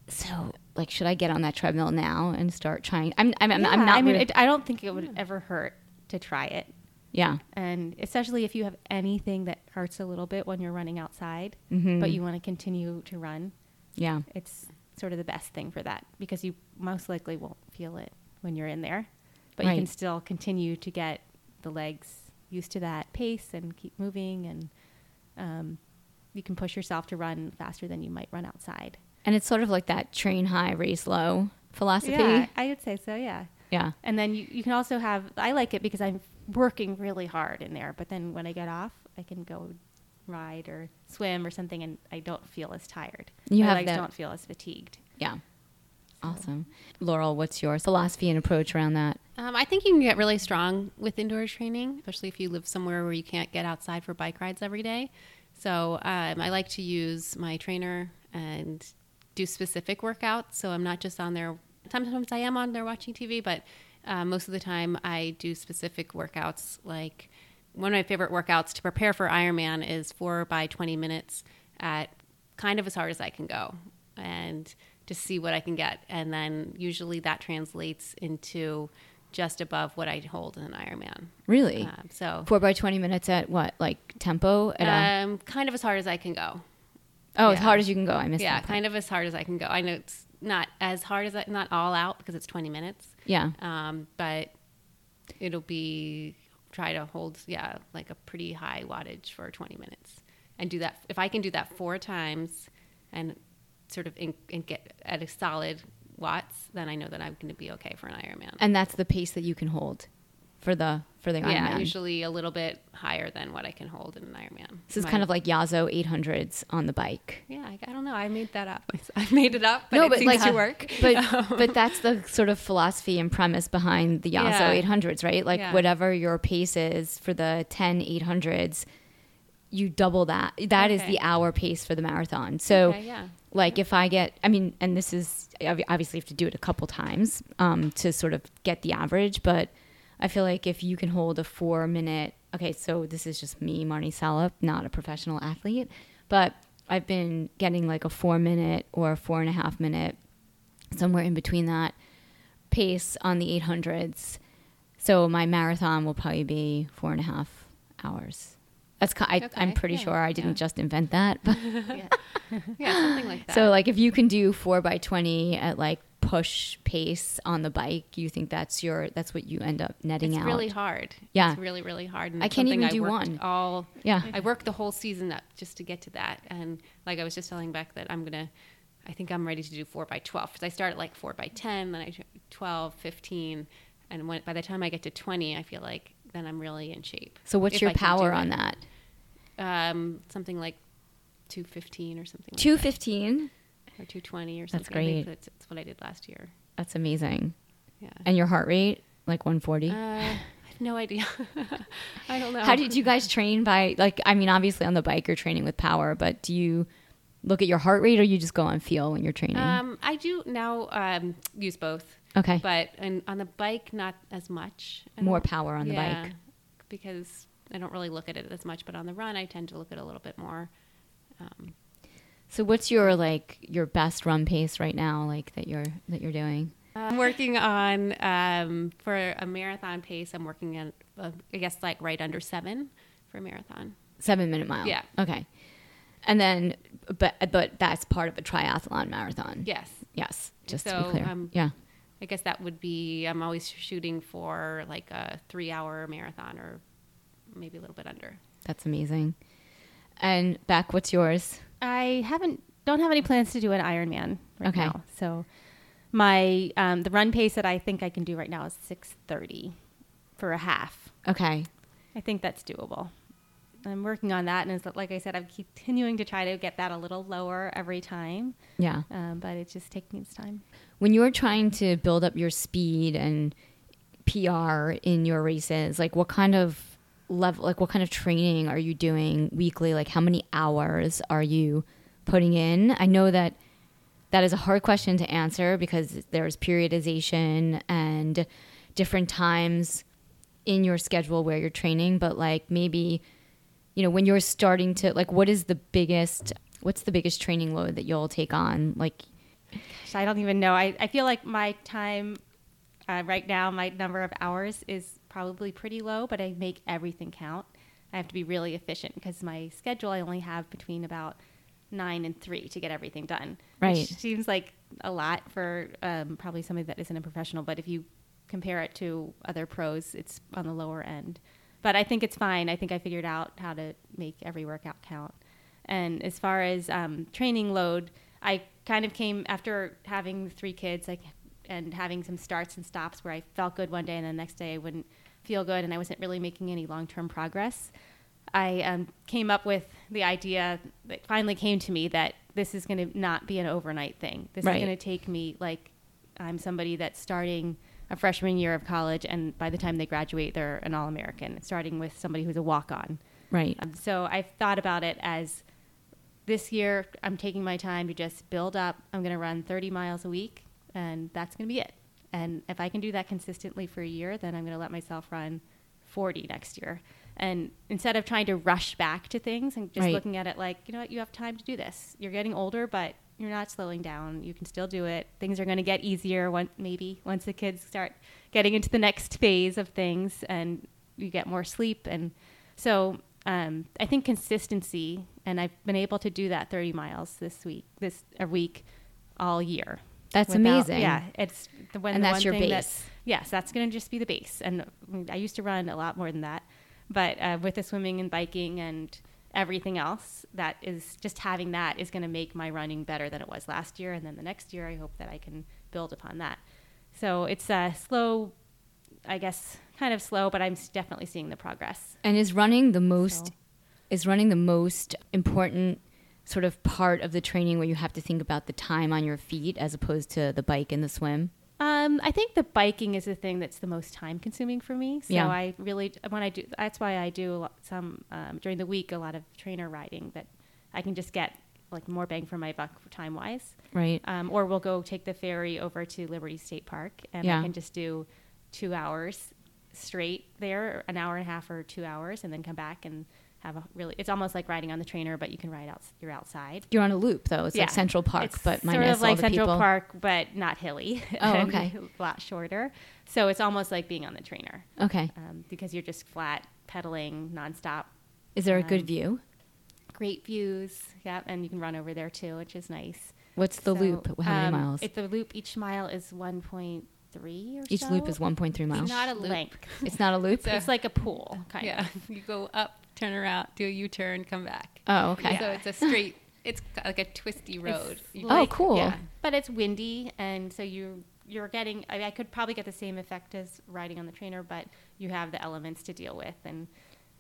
Speaker 3: So, like, should I get on that treadmill now and start trying? I'm, I'm, I'm, I'm not
Speaker 4: I mean, it, I don't think it would ever hurt to try it,
Speaker 3: yeah.
Speaker 4: and especially if you have anything that hurts a little bit when you're running outside,
Speaker 3: Mhm.
Speaker 4: but you want to continue to run.
Speaker 3: Yeah.
Speaker 4: it's sort of the best thing for that because you most likely won't feel it when you're in there, but you can still continue to get the legs used to that pace and keep moving, and um, you can push yourself to run faster than you might run outside.
Speaker 3: And it's sort of like that train high, race low philosophy.
Speaker 4: Yeah, I would say so. Yeah,
Speaker 3: Yeah.
Speaker 4: and then you, you can also have. I like it because I'm working really hard in there, but then when I get off, I can go ride or swim or something, and I don't feel as tired.
Speaker 3: You
Speaker 4: My
Speaker 3: have
Speaker 4: legs
Speaker 3: that-
Speaker 4: don't feel as fatigued.
Speaker 3: Yeah. Awesome. Laurel, what's your philosophy and approach around that?
Speaker 2: Um, I think you can get really strong with indoor training, especially if you live somewhere where you can't get outside for bike rides every day. So um, I like to use my trainer and do specific workouts. So I'm not just on there. Sometimes I am on there watching TV, but uh, most of the time I do specific workouts. Like one of my favorite workouts to prepare for Ironman is four by 20 minutes at kind of as hard as I can go. And just see what I can get. And then usually that translates into just above what I hold in an Ironman.
Speaker 3: Really?
Speaker 2: Um, so
Speaker 3: Four by 20 minutes at what? Like tempo? At a,
Speaker 2: um, kind of as hard as I can go.
Speaker 3: oh, as hard as you can go. I missed
Speaker 2: Yeah, kind of as hard as I can go. I know it's not as hard as I, not all out because it's 20 minutes.
Speaker 3: Yeah.
Speaker 2: Um, but it'll be try to hold yeah like a pretty high wattage for 20 minutes and do that if i can do that four times and sort of in, and get at a solid watts then i know that i'm going to be okay for an ironman
Speaker 3: And that's the pace that you can hold for the for the
Speaker 2: yeah
Speaker 3: Ironman.
Speaker 2: usually a little bit higher than what i can hold in an ironman
Speaker 3: This is
Speaker 2: My-
Speaker 3: kind of like Yasso 800s on the bike.
Speaker 2: yeah I, I don't know i made that up i made it up but
Speaker 3: no,
Speaker 2: it
Speaker 3: but
Speaker 2: seems
Speaker 3: like
Speaker 2: to work
Speaker 3: But but that's the sort of philosophy and premise behind the Yasso
Speaker 2: Yeah.
Speaker 3: 800s, right? Like
Speaker 2: Yeah.
Speaker 3: whatever your pace is for the 10 800s, you double that. That is
Speaker 2: Okay.
Speaker 3: the hour pace for the marathon. So
Speaker 2: Okay, yeah.
Speaker 3: Like if I get, I mean, and this is obviously you have to do it a couple times um, to sort of get the average, but I feel like if you can hold a four minute, okay, so this is just me, Marni Salup, not a professional athlete, but I've been getting like a four minute or a four and a half minute, somewhere in between that pace on the 800s. So my marathon will probably be four and a half hours. That's I, I'm
Speaker 2: Okay,
Speaker 3: pretty
Speaker 2: yeah,
Speaker 3: sure I didn't
Speaker 2: yeah.
Speaker 3: just invent that, but
Speaker 2: yeah. yeah something like that
Speaker 3: so like if you can do four by twenty at like push pace on the bike, you think that's your that's what you end up netting
Speaker 2: it's
Speaker 3: out.
Speaker 2: It's really hard.
Speaker 3: Yeah.
Speaker 2: it's really really hard. And
Speaker 3: I can't even do one.
Speaker 2: All
Speaker 3: Yeah.
Speaker 2: I worked the whole season up just to get to that. And like I was just telling Beck that I'm gonna, I think I'm ready to do four by twelve because I start at like four by ten, then I tr- 12, 15, and when by the time I get to twenty, I feel like then I'm really in shape.
Speaker 3: So what's your
Speaker 2: I
Speaker 3: power on that?
Speaker 2: Um, something like two fifteen or something. like
Speaker 3: Two
Speaker 2: that.
Speaker 3: fifteen.
Speaker 2: or two twenty or something.
Speaker 3: That's great.
Speaker 2: That's, that's what I did last year.
Speaker 3: That's amazing.
Speaker 2: Yeah.
Speaker 3: And your heart rate like one forty.
Speaker 2: Uh, I have no idea. I don't know.
Speaker 3: How did you guys train by like? I mean, obviously on the bike you're training with power, but do you look at your heart rate or you just go on feel when you're training?
Speaker 2: Um, I do now um, use both.
Speaker 3: Okay.
Speaker 2: But and on the bike, not as much. I
Speaker 3: More power on the
Speaker 2: yeah,
Speaker 3: bike.
Speaker 2: because I don't really look at it as much. But on the run, I tend to look at it a little bit more. Um,
Speaker 3: so what's your like your best run pace right now? Like that you're that you're doing?
Speaker 2: I'm working on um, for a marathon pace. I'm working at uh, I guess, like right under seven for a marathon.
Speaker 3: Seven minute mile.
Speaker 2: Yeah.
Speaker 3: Okay. And then, but but that's part of a triathlon marathon.
Speaker 2: Yes.
Speaker 3: Yes. Just to be clear.
Speaker 2: um,
Speaker 3: yeah.
Speaker 2: I guess that would be. I'm always shooting for like a three-hour marathon or maybe a little bit under.
Speaker 3: That's amazing. And Beck, what's yours?
Speaker 4: I haven't don't have any plans to do an Ironman right
Speaker 3: Okay.
Speaker 4: now. So my um, the run pace that I think I can do right now is six thirty for a half.
Speaker 3: Okay.
Speaker 4: I think that's doable. I'm working on that, and it's, like I said, I'm continuing to try to get that a little lower every time,
Speaker 3: Yeah.
Speaker 4: um, but it's just taking its time.
Speaker 3: When you're trying to build up your speed and PR in your races, like what kind of level, like what kind of training are you doing weekly? Like how many hours are you putting in? I know that that is a hard question to answer because there's periodization and different times in your schedule where you're training, but like maybe, you know, when you're starting to like what is the biggest what's the biggest training load that you'll take on? Like
Speaker 4: I don't even know. I, I feel like my time uh, right now, my number of hours is probably pretty low, but I make everything count. I have to be really efficient because my schedule I only have between about nine and three to get everything done.
Speaker 3: Right.
Speaker 4: Which seems like a lot for um, probably somebody that isn't a professional, but if you compare it to other pros, it's on the lower end. But I think it's fine. I think I figured out how to make every workout count. And as far as um, training load, I kind of came after having three kids, like, and having some starts and stops where I felt good one day and the next day I wouldn't feel good, and I wasn't really making any long-term progress. I um, came up with the idea that finally came to me that this is going to not be an overnight thing. This
Speaker 3: Right.
Speaker 4: is going to take me like I'm somebody that's starting a freshman year of college, and by the time they graduate, they're an All American, starting with somebody who's a walk on.
Speaker 3: right.
Speaker 4: Um, so I've thought about it as this year, I'm taking my time to just build up. I'm going to run 30 miles a week, and that's going to be it. And if I can do that consistently for a year, then I'm going to let myself run 40 next year. And instead of trying to rush back to things and just
Speaker 3: Right.
Speaker 4: looking at it like, you know what, you have time to do this. You're getting older, but you're not slowing down. You can still do it. Things are going to get easier once, maybe once the kids start getting into the next phase of things and you get more sleep. And so um, I think consistency, and I've been able to do that 30 miles this week, this a week, all year.
Speaker 3: That's
Speaker 4: without-
Speaker 3: amazing.
Speaker 4: Yeah, it's the one.
Speaker 3: And
Speaker 4: the
Speaker 3: that's
Speaker 4: one
Speaker 3: your
Speaker 4: thing that-
Speaker 3: base.
Speaker 4: yes, that's going to just be the base. And mm, I used to run a lot more than that, but uh, with the swimming and biking and everything else, that is just having that is going to make my running better than it was last year. And then the next year, I hope that I can build upon that. So it's a slow, I guess, kind of slow, but I'm definitely seeing the progress.
Speaker 3: And is running the most
Speaker 4: So-
Speaker 3: is running the most important sort of part of the training where you have to think about the time on your feet as opposed to the bike and the swim?
Speaker 4: Um, I think the biking is the thing that's the most time consuming for me. So
Speaker 3: Yeah.
Speaker 4: I really when I do that's why I do a lot, some um, during the week a lot of trainer riding that I can just get like more bang for my buck time wise.
Speaker 3: Right.
Speaker 4: Um, or we'll go take the ferry over to Liberty State Park and
Speaker 3: Yeah.
Speaker 4: I can just do two hours straight there, an hour and a half or two hours, and then come back and have a really. It's almost like riding on the trainer, but you can ride out. You're outside.
Speaker 3: You're on a loop though. It's like Central Park,
Speaker 4: It's
Speaker 3: but
Speaker 4: sort
Speaker 3: minus
Speaker 4: of like
Speaker 3: all the
Speaker 4: Central
Speaker 3: people.
Speaker 4: Park, but not hilly.
Speaker 3: Oh, okay.
Speaker 4: a lot shorter. So it's almost like being on the trainer
Speaker 3: Okay.
Speaker 4: um, because you're just flat pedaling nonstop.
Speaker 3: Is there a good
Speaker 4: Um,
Speaker 3: view?
Speaker 4: Great views, yeah, and you can run over there too, which is nice.
Speaker 3: What's the
Speaker 4: So,
Speaker 3: loop? How many
Speaker 4: um,
Speaker 3: miles?
Speaker 4: If the loop, each mile is 1.3 or
Speaker 3: Each
Speaker 4: so.
Speaker 3: loop is 1.3 miles.
Speaker 2: It's not a loop.
Speaker 4: length.
Speaker 3: It's not a loop.
Speaker 2: It's a-
Speaker 4: It's like a pool, kind
Speaker 2: Yeah,
Speaker 4: of.
Speaker 2: you go up, turn around, do a U-turn, come back.
Speaker 3: oh, okay.
Speaker 2: So it's a straight. It's like a twisty road.
Speaker 4: It's
Speaker 2: You-
Speaker 3: Oh, cool.
Speaker 2: Yeah.
Speaker 4: But it's windy, and so you you're getting. I, mean, I could probably get the same effect as riding on the trainer, but you have the elements to deal with, and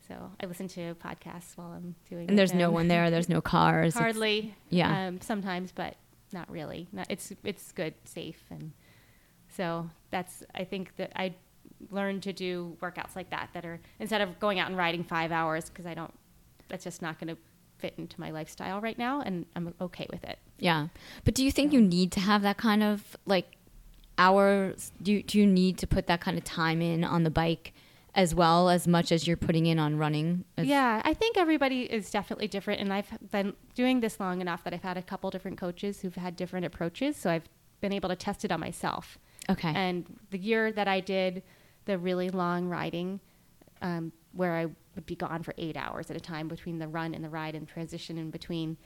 Speaker 4: so I listen to podcasts while I'm doing.
Speaker 3: And
Speaker 4: it,
Speaker 3: there's no one there. There's no cars. It's-
Speaker 4: Hardly.
Speaker 3: Yeah.
Speaker 4: Um, sometimes, but not really. Not, it's it's good, safe, and so that's. I think that I learned to do workouts like that that are instead of going out and riding five hours because I don't. That's just not going to fit into my lifestyle right now, and I'm okay with it.
Speaker 3: Yeah. But do you think you need to have that kind of like hours? Do you, do you need to put that kind of time in on the bike as well as much as you're putting in on running? As-
Speaker 4: Yeah, I think everybody is definitely different, and I've been doing this long enough that I've had a couple different coaches who've had different approaches, so I've been able to test it on myself.
Speaker 3: Okay.
Speaker 4: And the year that I did the really long riding, um, where I would be gone for eight hours at a time between the run and the ride and transition in between,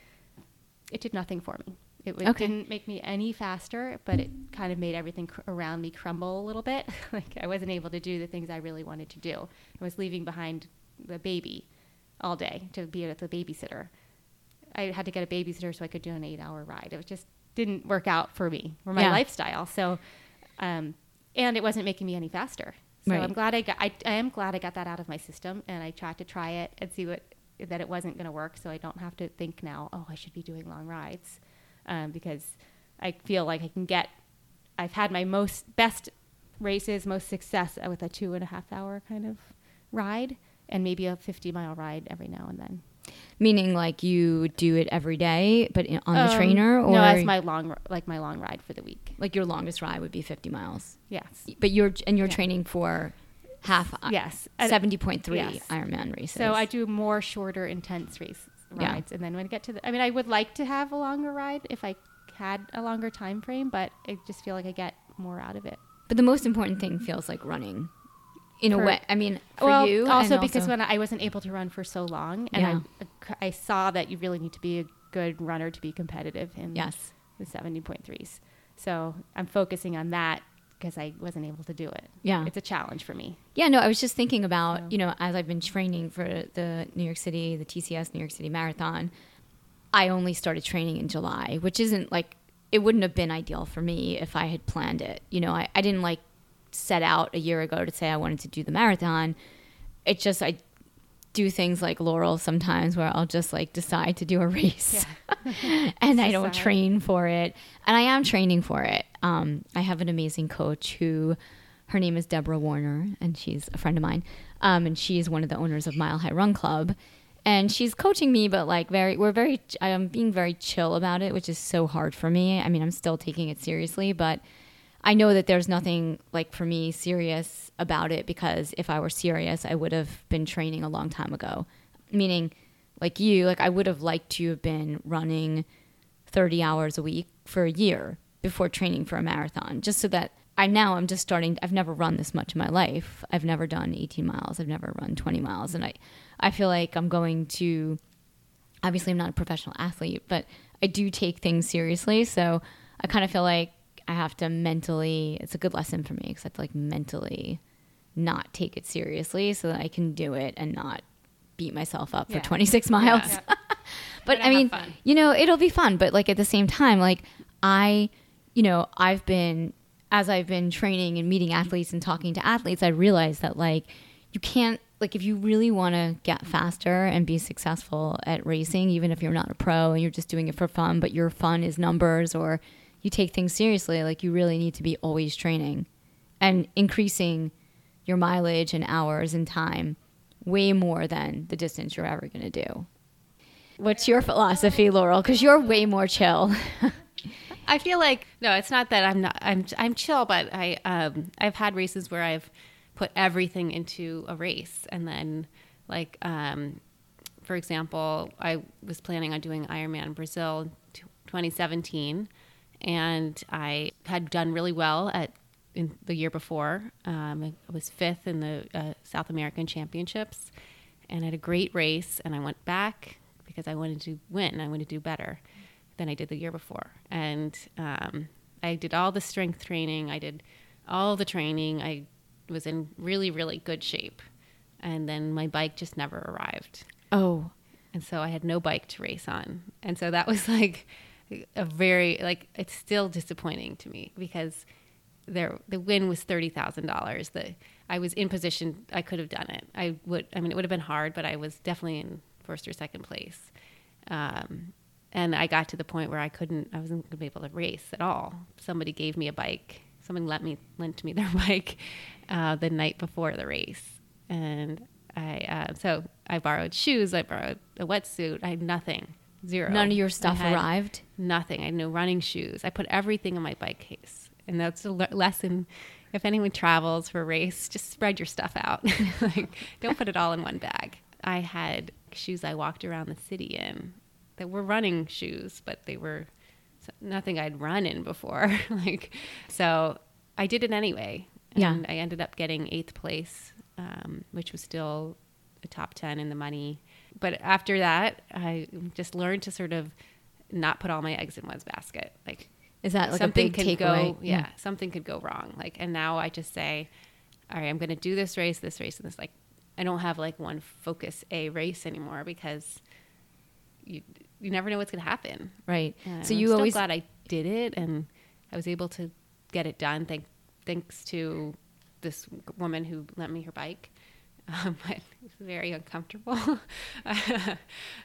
Speaker 4: it did nothing for me. It w-
Speaker 3: Okay.
Speaker 4: didn't make me any faster, but it kind of made everything cr- around me crumble a little bit. like I wasn't able to do the things I really wanted to do. I was leaving behind the baby all day to be with the babysitter. I had to get a babysitter so I could do an eight-hour ride. It just didn't work out for me for my
Speaker 3: Yeah.
Speaker 4: lifestyle. So, um, and it wasn't making me any faster. So
Speaker 3: Right.
Speaker 4: I'm glad I got. I, I am glad I got that out of my system, and I tried to try it and see what that it wasn't going to work. So I don't have to think now. Oh, I should be doing long rides, um, because I feel like I can get. I've had my most best races, most success with a two and a half hour kind of ride, and maybe a 50 mile ride every now and then.
Speaker 3: Meaning like you do it every day, but in, on the
Speaker 4: Um,
Speaker 3: trainer, or
Speaker 4: no, that's my long like my long ride for the week.
Speaker 3: like your longest ride would be 50 miles.
Speaker 4: Yes.
Speaker 3: But you're and you're
Speaker 4: Yeah.
Speaker 3: training for half
Speaker 4: Yes. And-
Speaker 3: seventy point three
Speaker 4: Yes.
Speaker 3: Ironman races.
Speaker 4: So I do more shorter, intense race
Speaker 3: Yeah.
Speaker 4: rides, and then when I get to the, I mean, I would like to have a longer ride if I had a longer time frame, but I just feel like I get more out of it.
Speaker 3: But the most important thing feels like running. In
Speaker 4: For-
Speaker 3: a way, I mean, for
Speaker 4: well,
Speaker 3: you,
Speaker 4: also because when I wasn't able to run for so long, and I, uh, I saw that you really need to be a good runner to be competitive in
Speaker 3: yes,
Speaker 4: the seventy point threes. So I'm focusing on that because I wasn't able to do it.
Speaker 3: Yeah.
Speaker 4: it's a challenge for me.
Speaker 3: yeah, no, I was just thinking about
Speaker 4: So-
Speaker 3: you know as I've been training for the New York City, the TCS New York City Marathon. I only started training in July, which isn't like it wouldn't have been ideal for me if I had planned it. You know, I, I didn't like set out a year ago to say I wanted to do the marathon. It just I do things like Laurel sometimes where I'll just like decide to do a race and I don't
Speaker 4: Decide.
Speaker 3: train for it. And I am training for it. Um, I have an amazing coach who her name is Debora Warner and she's a friend of mine. Um, and she's one of the owners of Mile High Run Club. And she's coaching me, but like very, we're very, I'm being very chill about it, which is so hard for me. I mean, I'm still taking it seriously, but I know that there's nothing like for me serious about it because if I were serious, I would have been training a long time ago. Meaning, like you, like I would have liked to have been running 30 hours a week for a year before training for a marathon, just so that I now I'm just starting. I've never run this much in my life. I've never done 18 miles. I've never run 20 miles, and I I feel like I'm going to. Obviously, I'm not a professional athlete, but I do take things seriously. So I kind of feel like I have to mentally, it's a good lesson for me because I have to like mentally not take it seriously so that I can do it and not beat myself up
Speaker 2: Yeah.
Speaker 3: for 26 miles.
Speaker 2: Yeah.
Speaker 3: but I mean, you know, it'll be fun. But like at the same time, like I, you know, I've been, as I've been training and meeting athletes and talking to athletes, I realized that like you can't, like if you really want to get faster and be successful at racing, even if you're not a pro and you're just doing it for fun, but your fun is numbers or you take things seriously, like you really need to be always training and increasing your mileage and hours and time way more than the distance you're ever going to do. What's your philosophy, Laurel? Because you're way more chill.
Speaker 2: I feel like no, it's not that I'm not. I'm I'm chill, but I um I've had races where I've put everything into a race, and then like um for example, I was planning on doing Ironman Brazil 2017, and I had done really well at in the year before. Um, I was fifth in the uh, South American Championships, and I had a great race. And I went back because I wanted to win. I wanted to do better than I did the year before. And um, I did all the strength training. I did all the training. I was in really, really good shape. And then my bike just never arrived.
Speaker 3: Oh,
Speaker 2: And so I had no bike to race on. And so that was like a very, like, it's still disappointing to me because there, the win was $30,000. The, I was in position, I could have done it. I would, I mean, it would have been hard, but I was definitely in first or second place. Um, and I got to the point where I couldn't, I wasn't going to be able to race at all. Somebody gave me a bike. Someone let me, lent me their bike uh, the night before the race. And I, uh, so I borrowed shoes, I borrowed a wetsuit. I had nothing, zero.
Speaker 3: none of your stuff arrived.
Speaker 2: Nothing. I had no running shoes. I put everything in my bike case. And that's a le- lesson. If anyone travels for a race, just spread your stuff out. like, don't put it all in one bag. I had shoes I walked around the city in that were running shoes, but they were nothing I'd run in before. like, so I did it anyway.
Speaker 3: Yeah.
Speaker 2: And I ended up getting eighth place, um, which was still a top 10 in the money. But after that, I just learned to sort of not put all my eggs in one basket. Like,
Speaker 3: Is that like
Speaker 2: something
Speaker 3: a big
Speaker 2: could
Speaker 3: takeaway?
Speaker 2: go, yeah, something could go wrong. Like, and now I just say, all right, I'm going to do this race, this race, and this. Like, I don't have like one focus a race anymore because you you never know what's going to happen.
Speaker 3: Right.
Speaker 2: And
Speaker 3: so
Speaker 2: I'm
Speaker 3: you
Speaker 2: still
Speaker 3: always
Speaker 2: glad I did it, and I was able to get it done. Thank, thanks to this woman who lent me her bike. Um, but was very uncomfortable. uh,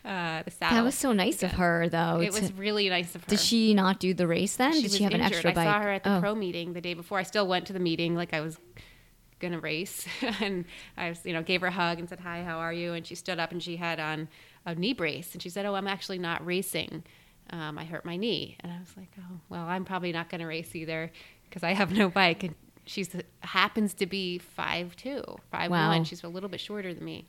Speaker 2: the saddle.
Speaker 3: that was so nice of her though.
Speaker 2: It
Speaker 3: to-
Speaker 2: was really nice of her.
Speaker 3: did she not do the race then?
Speaker 2: She
Speaker 3: did she have an
Speaker 2: injured.
Speaker 3: extra
Speaker 2: I saw her at the
Speaker 3: oh.
Speaker 2: pro meeting the day before. I still went to the meeting like I was gonna race, and I was, you know, gave her a hug and said, "Hi, how are you?" And she stood up and she had on a knee brace, and she said, "Oh, I'm actually not racing. Um, I hurt my knee." And I was like, "Oh, well, I'm probably not gonna race either because I have no bike." And she's happens to be five two, five
Speaker 3: Wow.
Speaker 2: one. She's a little bit shorter than me.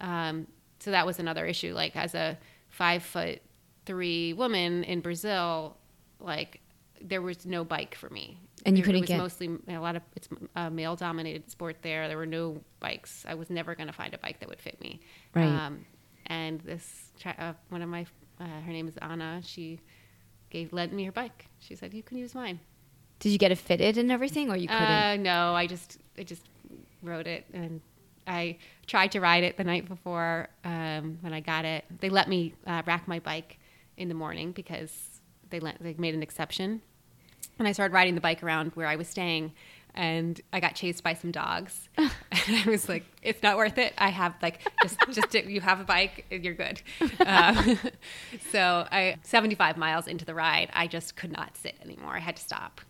Speaker 2: Um, so that was another issue. Like as a five foot three woman in Brazil, like there was no bike for me.
Speaker 3: And you couldn't
Speaker 2: it was
Speaker 3: get-
Speaker 2: mostly a lot of it's a male dominated sport there. There were no bikes. I was never going to find a bike that would fit me.
Speaker 3: Right.
Speaker 2: Um, and this uh, one of my uh, her name is Anna. She gave lent me her bike. She said you can use mine.
Speaker 3: Did you get it fitted and everything, or you couldn't?
Speaker 2: Uh, no, I just I just rode it and I tried to ride it the night before um, when I got it. They let me uh, rack my bike in the morning because they let they made an exception. And I started riding the bike around where I was staying, and I got chased by some dogs. and I was like, "It's not worth it. I have like just just you have a bike, you're good." Um, so I 75 miles into the ride, I just could not sit anymore. I had to stop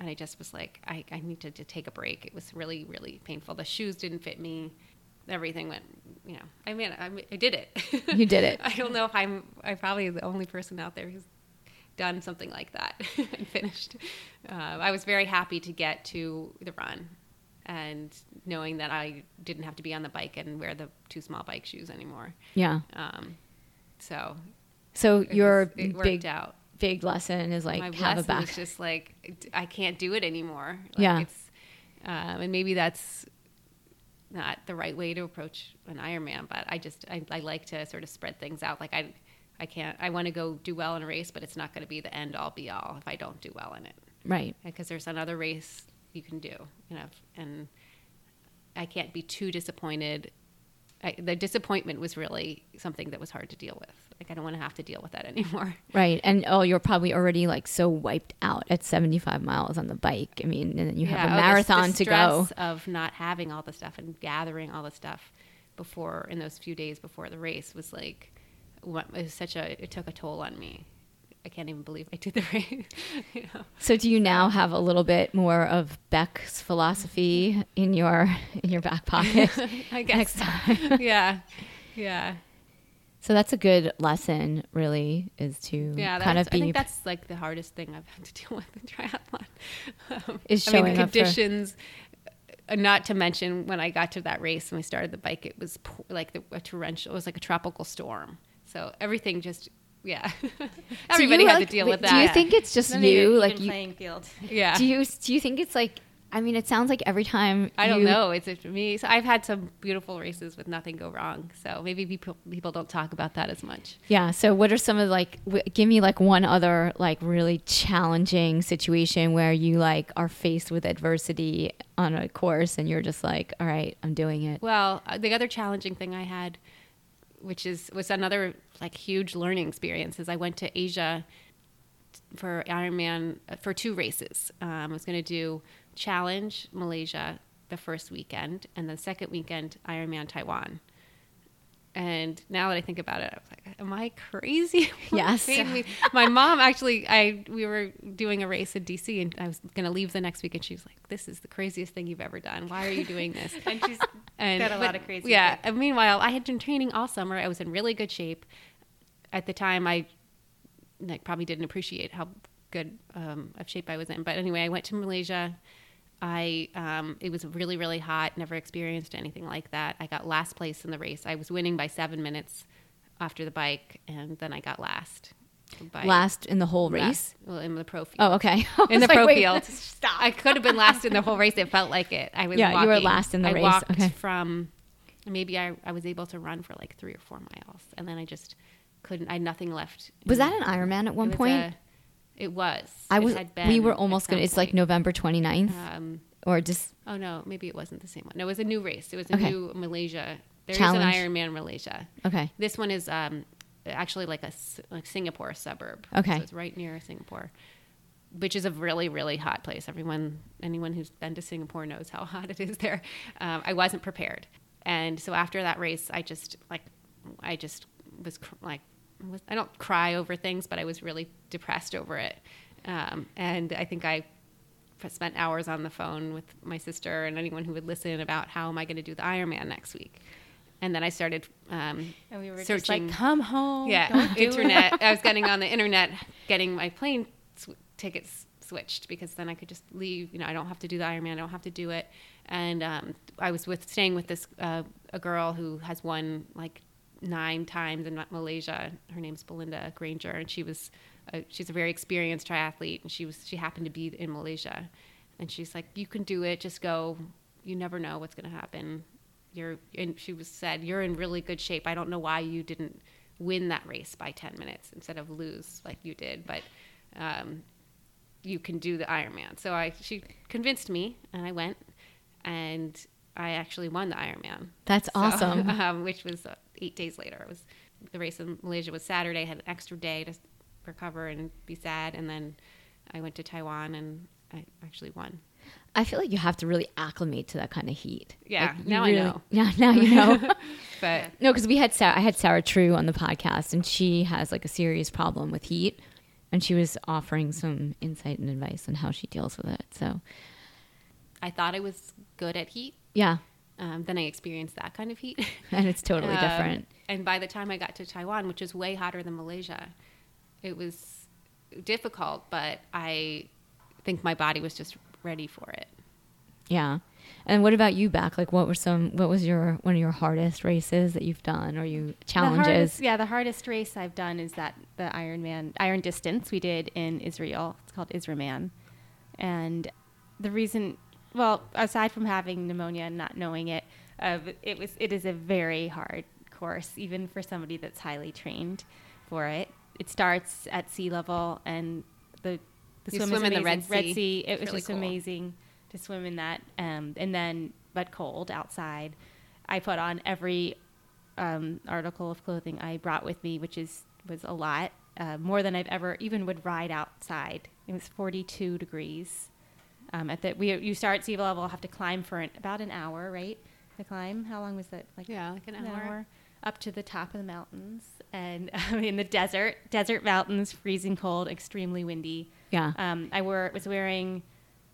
Speaker 2: and I just was like, I, I need to, take a break. It was really, really painful. The shoes didn't fit me. Everything went, you know. I mean, I, I did it.
Speaker 3: You did it.
Speaker 2: I don't know if I'm. I'm probably the only person out there who's done something like that and finished. Uh, I was very happy to get to the run, and knowing that I didn't have to be on the bike and wear the two small bike shoes anymore.
Speaker 3: yeah.
Speaker 2: Um, so
Speaker 3: So your
Speaker 2: was-
Speaker 3: big
Speaker 2: out
Speaker 3: big lesson is like
Speaker 2: my
Speaker 3: have a back.
Speaker 2: was just like I can't do it anymore. Like
Speaker 3: Yeah.
Speaker 2: it's, um, and maybe that's not the right way to approach an Ironman, but I just I, I like to sort of spread things out. Like I I can't I want to go do well in a race, but it's not going to be the end all be all if I don't do well in it.
Speaker 3: Right.
Speaker 2: because there's another race you can do, you know, and I can't be too disappointed. I, the disappointment was really something that was hard to deal with. Like I don't want to have to deal with that anymore.
Speaker 3: Right. And oh, you're probably already like so wiped out at 75 miles on the bike. I mean, and then you have
Speaker 2: Yeah,
Speaker 3: a
Speaker 2: oh, the-
Speaker 3: marathon
Speaker 2: the
Speaker 3: to go.
Speaker 2: Of not having all the stuff and gathering all the stuff before in those few days before the race was like, what, it was such a. It took a toll on me. I can't even believe I did the race. you know?
Speaker 3: So do you now have a little bit more of Beck's philosophy in your in your back pocket?
Speaker 2: I guess.
Speaker 3: Next time.
Speaker 2: yeah, yeah,
Speaker 3: so that's a good lesson really is to
Speaker 2: yeah.
Speaker 3: kind of be
Speaker 2: I think that's like the hardest thing I've had to deal with in triathlon. Um,
Speaker 3: Is
Speaker 2: I mean,
Speaker 3: showing
Speaker 2: the
Speaker 3: up for-
Speaker 2: conditions. uh, Not to mention when I got to that race and we started the bike, it was like the, a torrential. It was like a tropical storm. So everything just yeah.
Speaker 3: Do
Speaker 2: Everybody
Speaker 3: you,
Speaker 2: had
Speaker 3: like-
Speaker 2: to deal with that.
Speaker 3: Do you think it's just
Speaker 4: Not even
Speaker 3: you
Speaker 4: even
Speaker 3: like you
Speaker 4: playing field.
Speaker 2: Yeah.
Speaker 3: do you do you think it's like I mean it sounds like every time
Speaker 2: I don't
Speaker 3: you-
Speaker 2: know. It's it me. So I've had some beautiful races with nothing go wrong. So maybe people people don't talk about that as much.
Speaker 3: Yeah. So, what are some of like? W- give me like one other like really challenging situation where you like are faced with adversity on a course and you're just like, all right, I'm doing it.
Speaker 2: Well, uh, the other challenging thing I had, which is was another like huge learning experience, is I went to Asia for Ironman uh, for two races. Um, I was going to do Challenge Malaysia the first weekend, and the second weekend Ironman Taiwan. And now that I think about it, I was like, "Am I crazy?"
Speaker 3: Yes.
Speaker 2: My mom actually, I we were doing a race in DC, and I was going to leave the next week, and she was like, "This is the craziest thing you've ever done. Why are you doing this?"
Speaker 4: And she's
Speaker 2: and
Speaker 4: got a lot of crazy.
Speaker 2: Yeah.
Speaker 4: things.
Speaker 2: And meanwhile, I had been training all summer. I was in really good shape. At the time, I like probably didn't appreciate how good um, of shape I was in. But anyway, I went to Malaysia. I um, it was really really hot. Never experienced anything like that. I got last place in the race. I was winning by seven minutes after the bike, and then I got last. By
Speaker 3: Last in the whole race.
Speaker 2: well, in the pro field
Speaker 3: Oh, okay.
Speaker 2: In the
Speaker 3: like,
Speaker 2: pro
Speaker 3: wait,
Speaker 2: field. I could have been last in the whole race. It felt like it. I was
Speaker 3: Yeah,
Speaker 2: walking.
Speaker 3: you were last in the
Speaker 2: I
Speaker 3: race.
Speaker 2: walked
Speaker 3: Okay.
Speaker 2: from maybe I, I was able to run for like three or four miles, and then I just couldn't. I had nothing left.
Speaker 3: Was that an Ironman at one point?
Speaker 2: a- it was.
Speaker 3: I was. We were almost gonna. It's like. November 29th,
Speaker 2: Um,
Speaker 3: or just
Speaker 2: oh no, maybe it wasn't the same one. No, it was a new race. It was a
Speaker 3: Okay.
Speaker 2: new Malaysia. There is
Speaker 3: Challenge.
Speaker 2: an Ironman Malaysia.
Speaker 3: okay.
Speaker 2: This one is um, actually like a like Singapore suburb.
Speaker 3: Okay.
Speaker 2: so it's right near Singapore, which is a really really hot place. Everyone, anyone who's been to Singapore knows how hot it is there. Um, I wasn't prepared, and so after that race, I just like I just was cr- like was, I don't cry over things, but I was really depressed over it, um, and I think I spent hours on the phone with my sister and anyone who would listen about how am I going to do the Ironman next week. And then I started um,
Speaker 4: And we were
Speaker 2: searching.
Speaker 4: like, come home.
Speaker 2: yeah,
Speaker 4: don't do it."
Speaker 2: internet. I was getting on the internet, getting my plane sw- tickets switched because then I could just leave. You know, I don't have to do the Ironman. I don't have to do it. And um, I was with staying with this uh, a girl who has won like nine times in Malaysia. Her name's Belinda Granger, and she was a, she's a very experienced triathlete, and she was she happened to be in Malaysia, and she's like, "You can do it. Just go. You never know what's going to happen." You're and she was said you're in really good shape. I don't know why you didn't win that race by 10 minutes instead of lose like you did, but um, you can do the Ironman. So I she convinced me, and I went, and I actually won the Ironman.
Speaker 3: That's
Speaker 2: So,
Speaker 3: awesome.
Speaker 2: um, which was eight days later. It was the race in Malaysia was Saturday. I had an extra day to recover and be sad, and then I went to Taiwan and I actually won.
Speaker 3: I feel like you have to really acclimate to that kind of heat.
Speaker 2: Yeah,
Speaker 3: Like,
Speaker 2: now I know.
Speaker 3: Yeah, now you know.
Speaker 2: But
Speaker 3: No, because we had Sarah, I had Sarah True on the podcast, and she has like a serious problem with heat, and she was offering some insight and advice on how she deals with it. So,
Speaker 2: I thought I was good at heat.
Speaker 3: yeah,
Speaker 2: Um, then I experienced that kind of heat.
Speaker 3: and it's totally
Speaker 2: Um,
Speaker 3: different.
Speaker 2: And by the time I got to Taiwan, which is way hotter than Malaysia, it was difficult, but I think my body was just ready for it.
Speaker 3: Yeah. And what about you, Beck? Like, what were some? What was your one of your hardest races that you've done, or you
Speaker 4: The
Speaker 3: challenges?
Speaker 4: hardest, yeah, the hardest race I've done is that the Ironman Iron Distance we did in Israel. It's called Israman, and the reason, well, aside from having pneumonia and not knowing it, uh, it was it is a very hard course, even for somebody that's highly trained for it. It starts at sea level, and the The swim,
Speaker 2: swim in the. Red
Speaker 4: Red
Speaker 2: Sea.
Speaker 4: Sea. It
Speaker 2: It's
Speaker 4: was
Speaker 2: really
Speaker 4: just
Speaker 2: cool.
Speaker 4: amazing to swim in that. Um, and then, but cold outside. I put on every um, article of clothing I brought with me, which is was a lot, uh, more than I've ever even would ride outside. It was 42 degrees. Um, at the we you start at sea level, have to climb for an, about an hour, right? To climb. How long was that? Like
Speaker 2: Yeah, like an hour.
Speaker 4: up to the top of the mountains and in the desert, desert mountains, freezing cold, extremely windy.
Speaker 3: Yeah.
Speaker 4: Um, I wore was wearing,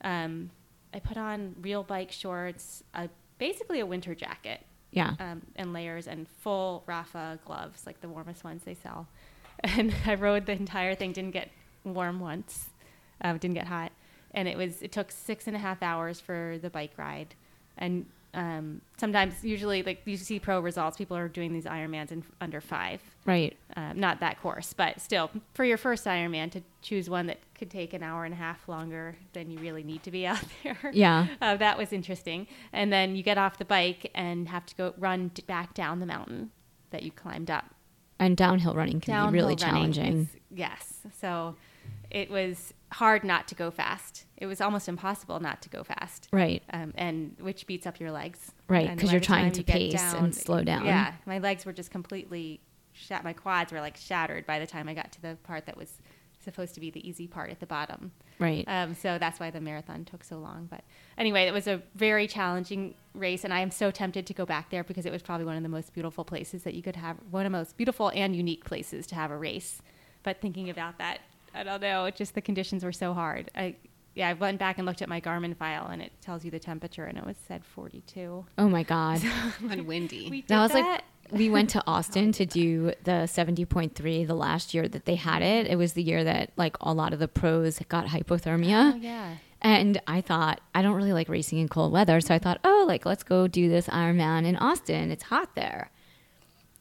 Speaker 4: um, I put on real bike shorts, a, basically a winter jacket,
Speaker 3: Yeah.
Speaker 4: um, and layers and full Rapha gloves, like the warmest ones they sell. And I rode the entire thing. Didn't get warm once. Um, didn't get hot, and it was it took six and a half hours for the bike ride, and um, sometimes usually like you see pro results, people are doing these Ironmans in under five.
Speaker 3: Right.
Speaker 4: Um, not that course, but still, for your first Ironman, to choose one that could take an hour and a half longer than you really need to be out there.
Speaker 3: Yeah.
Speaker 4: Uh, that was interesting. And then you get off the bike and have to go run back down the mountain that you climbed up.
Speaker 3: And downhill running can
Speaker 4: Downhill
Speaker 3: be really challenging.
Speaker 4: is- yes. So it was hard not to go fast. It was almost impossible not to go fast.
Speaker 3: Right.
Speaker 4: Um, and which beats up your legs.
Speaker 3: Right,
Speaker 4: because
Speaker 3: you're trying to
Speaker 4: you
Speaker 3: pace and slow down.
Speaker 4: Yeah, my legs were just completely shat. My quads were like shattered by the time I got to the part that was supposed to be the easy part at the bottom.
Speaker 3: Right.
Speaker 4: Um, so that's why the marathon took so long. But anyway, it was a very challenging race, and I am so tempted to go back there because it was probably one of the most beautiful places that you could have, one of the most beautiful and unique places to have a race. But thinking about that, I don't know, it just the conditions were so hard. I yeah, I went back and looked at my Garmin file, and it tells you the temperature, and it was said 42.
Speaker 3: oh my God.
Speaker 2: and windy.
Speaker 4: We did
Speaker 3: that was
Speaker 4: that.
Speaker 3: like we went to Austin to do the 70.3 the last year that they had it. It was the year that like a lot of the pros got hypothermia.
Speaker 4: Oh, yeah.
Speaker 3: And I thought, I don't really like racing in cold weather. So I thought, oh, like, let's go do this Ironman in Austin. It's hot there.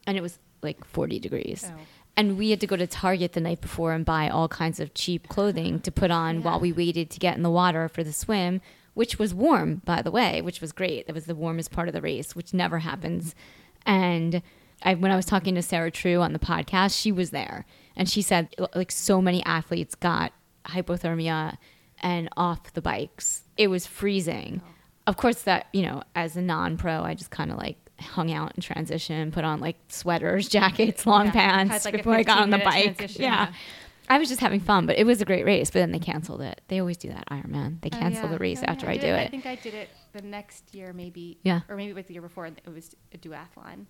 Speaker 3: And it was like 40 degrees.
Speaker 4: Oh.
Speaker 3: And we had to go to Target the night before and buy all kinds of cheap clothing to put on while we waited to get in the water for the swim, which was warm, by the way, which was great. That was the warmest part of the race, which never happens. And I, when I was talking to Sarah True on the podcast, she was there. And she said, like, so many athletes got hypothermia and off the bikes. It was freezing. Oh. Of course, that, you know, as a non pro, I just kind of like hung out in transition, put on like sweaters, jackets, long
Speaker 4: Yeah.
Speaker 3: pants
Speaker 4: Had, like,
Speaker 3: before I got on the bike. Yeah.
Speaker 4: yeah.
Speaker 3: I was just having fun, but it was a great race. But then they canceled it. They always do that, Ironman. They
Speaker 4: Oh,
Speaker 3: cancel
Speaker 4: yeah.
Speaker 3: the race
Speaker 4: Oh,
Speaker 3: after
Speaker 4: yeah.
Speaker 3: I do
Speaker 4: it. I think I did it the next year, maybe.
Speaker 3: Yeah.
Speaker 4: Or maybe it was the year before. It was a duathlon.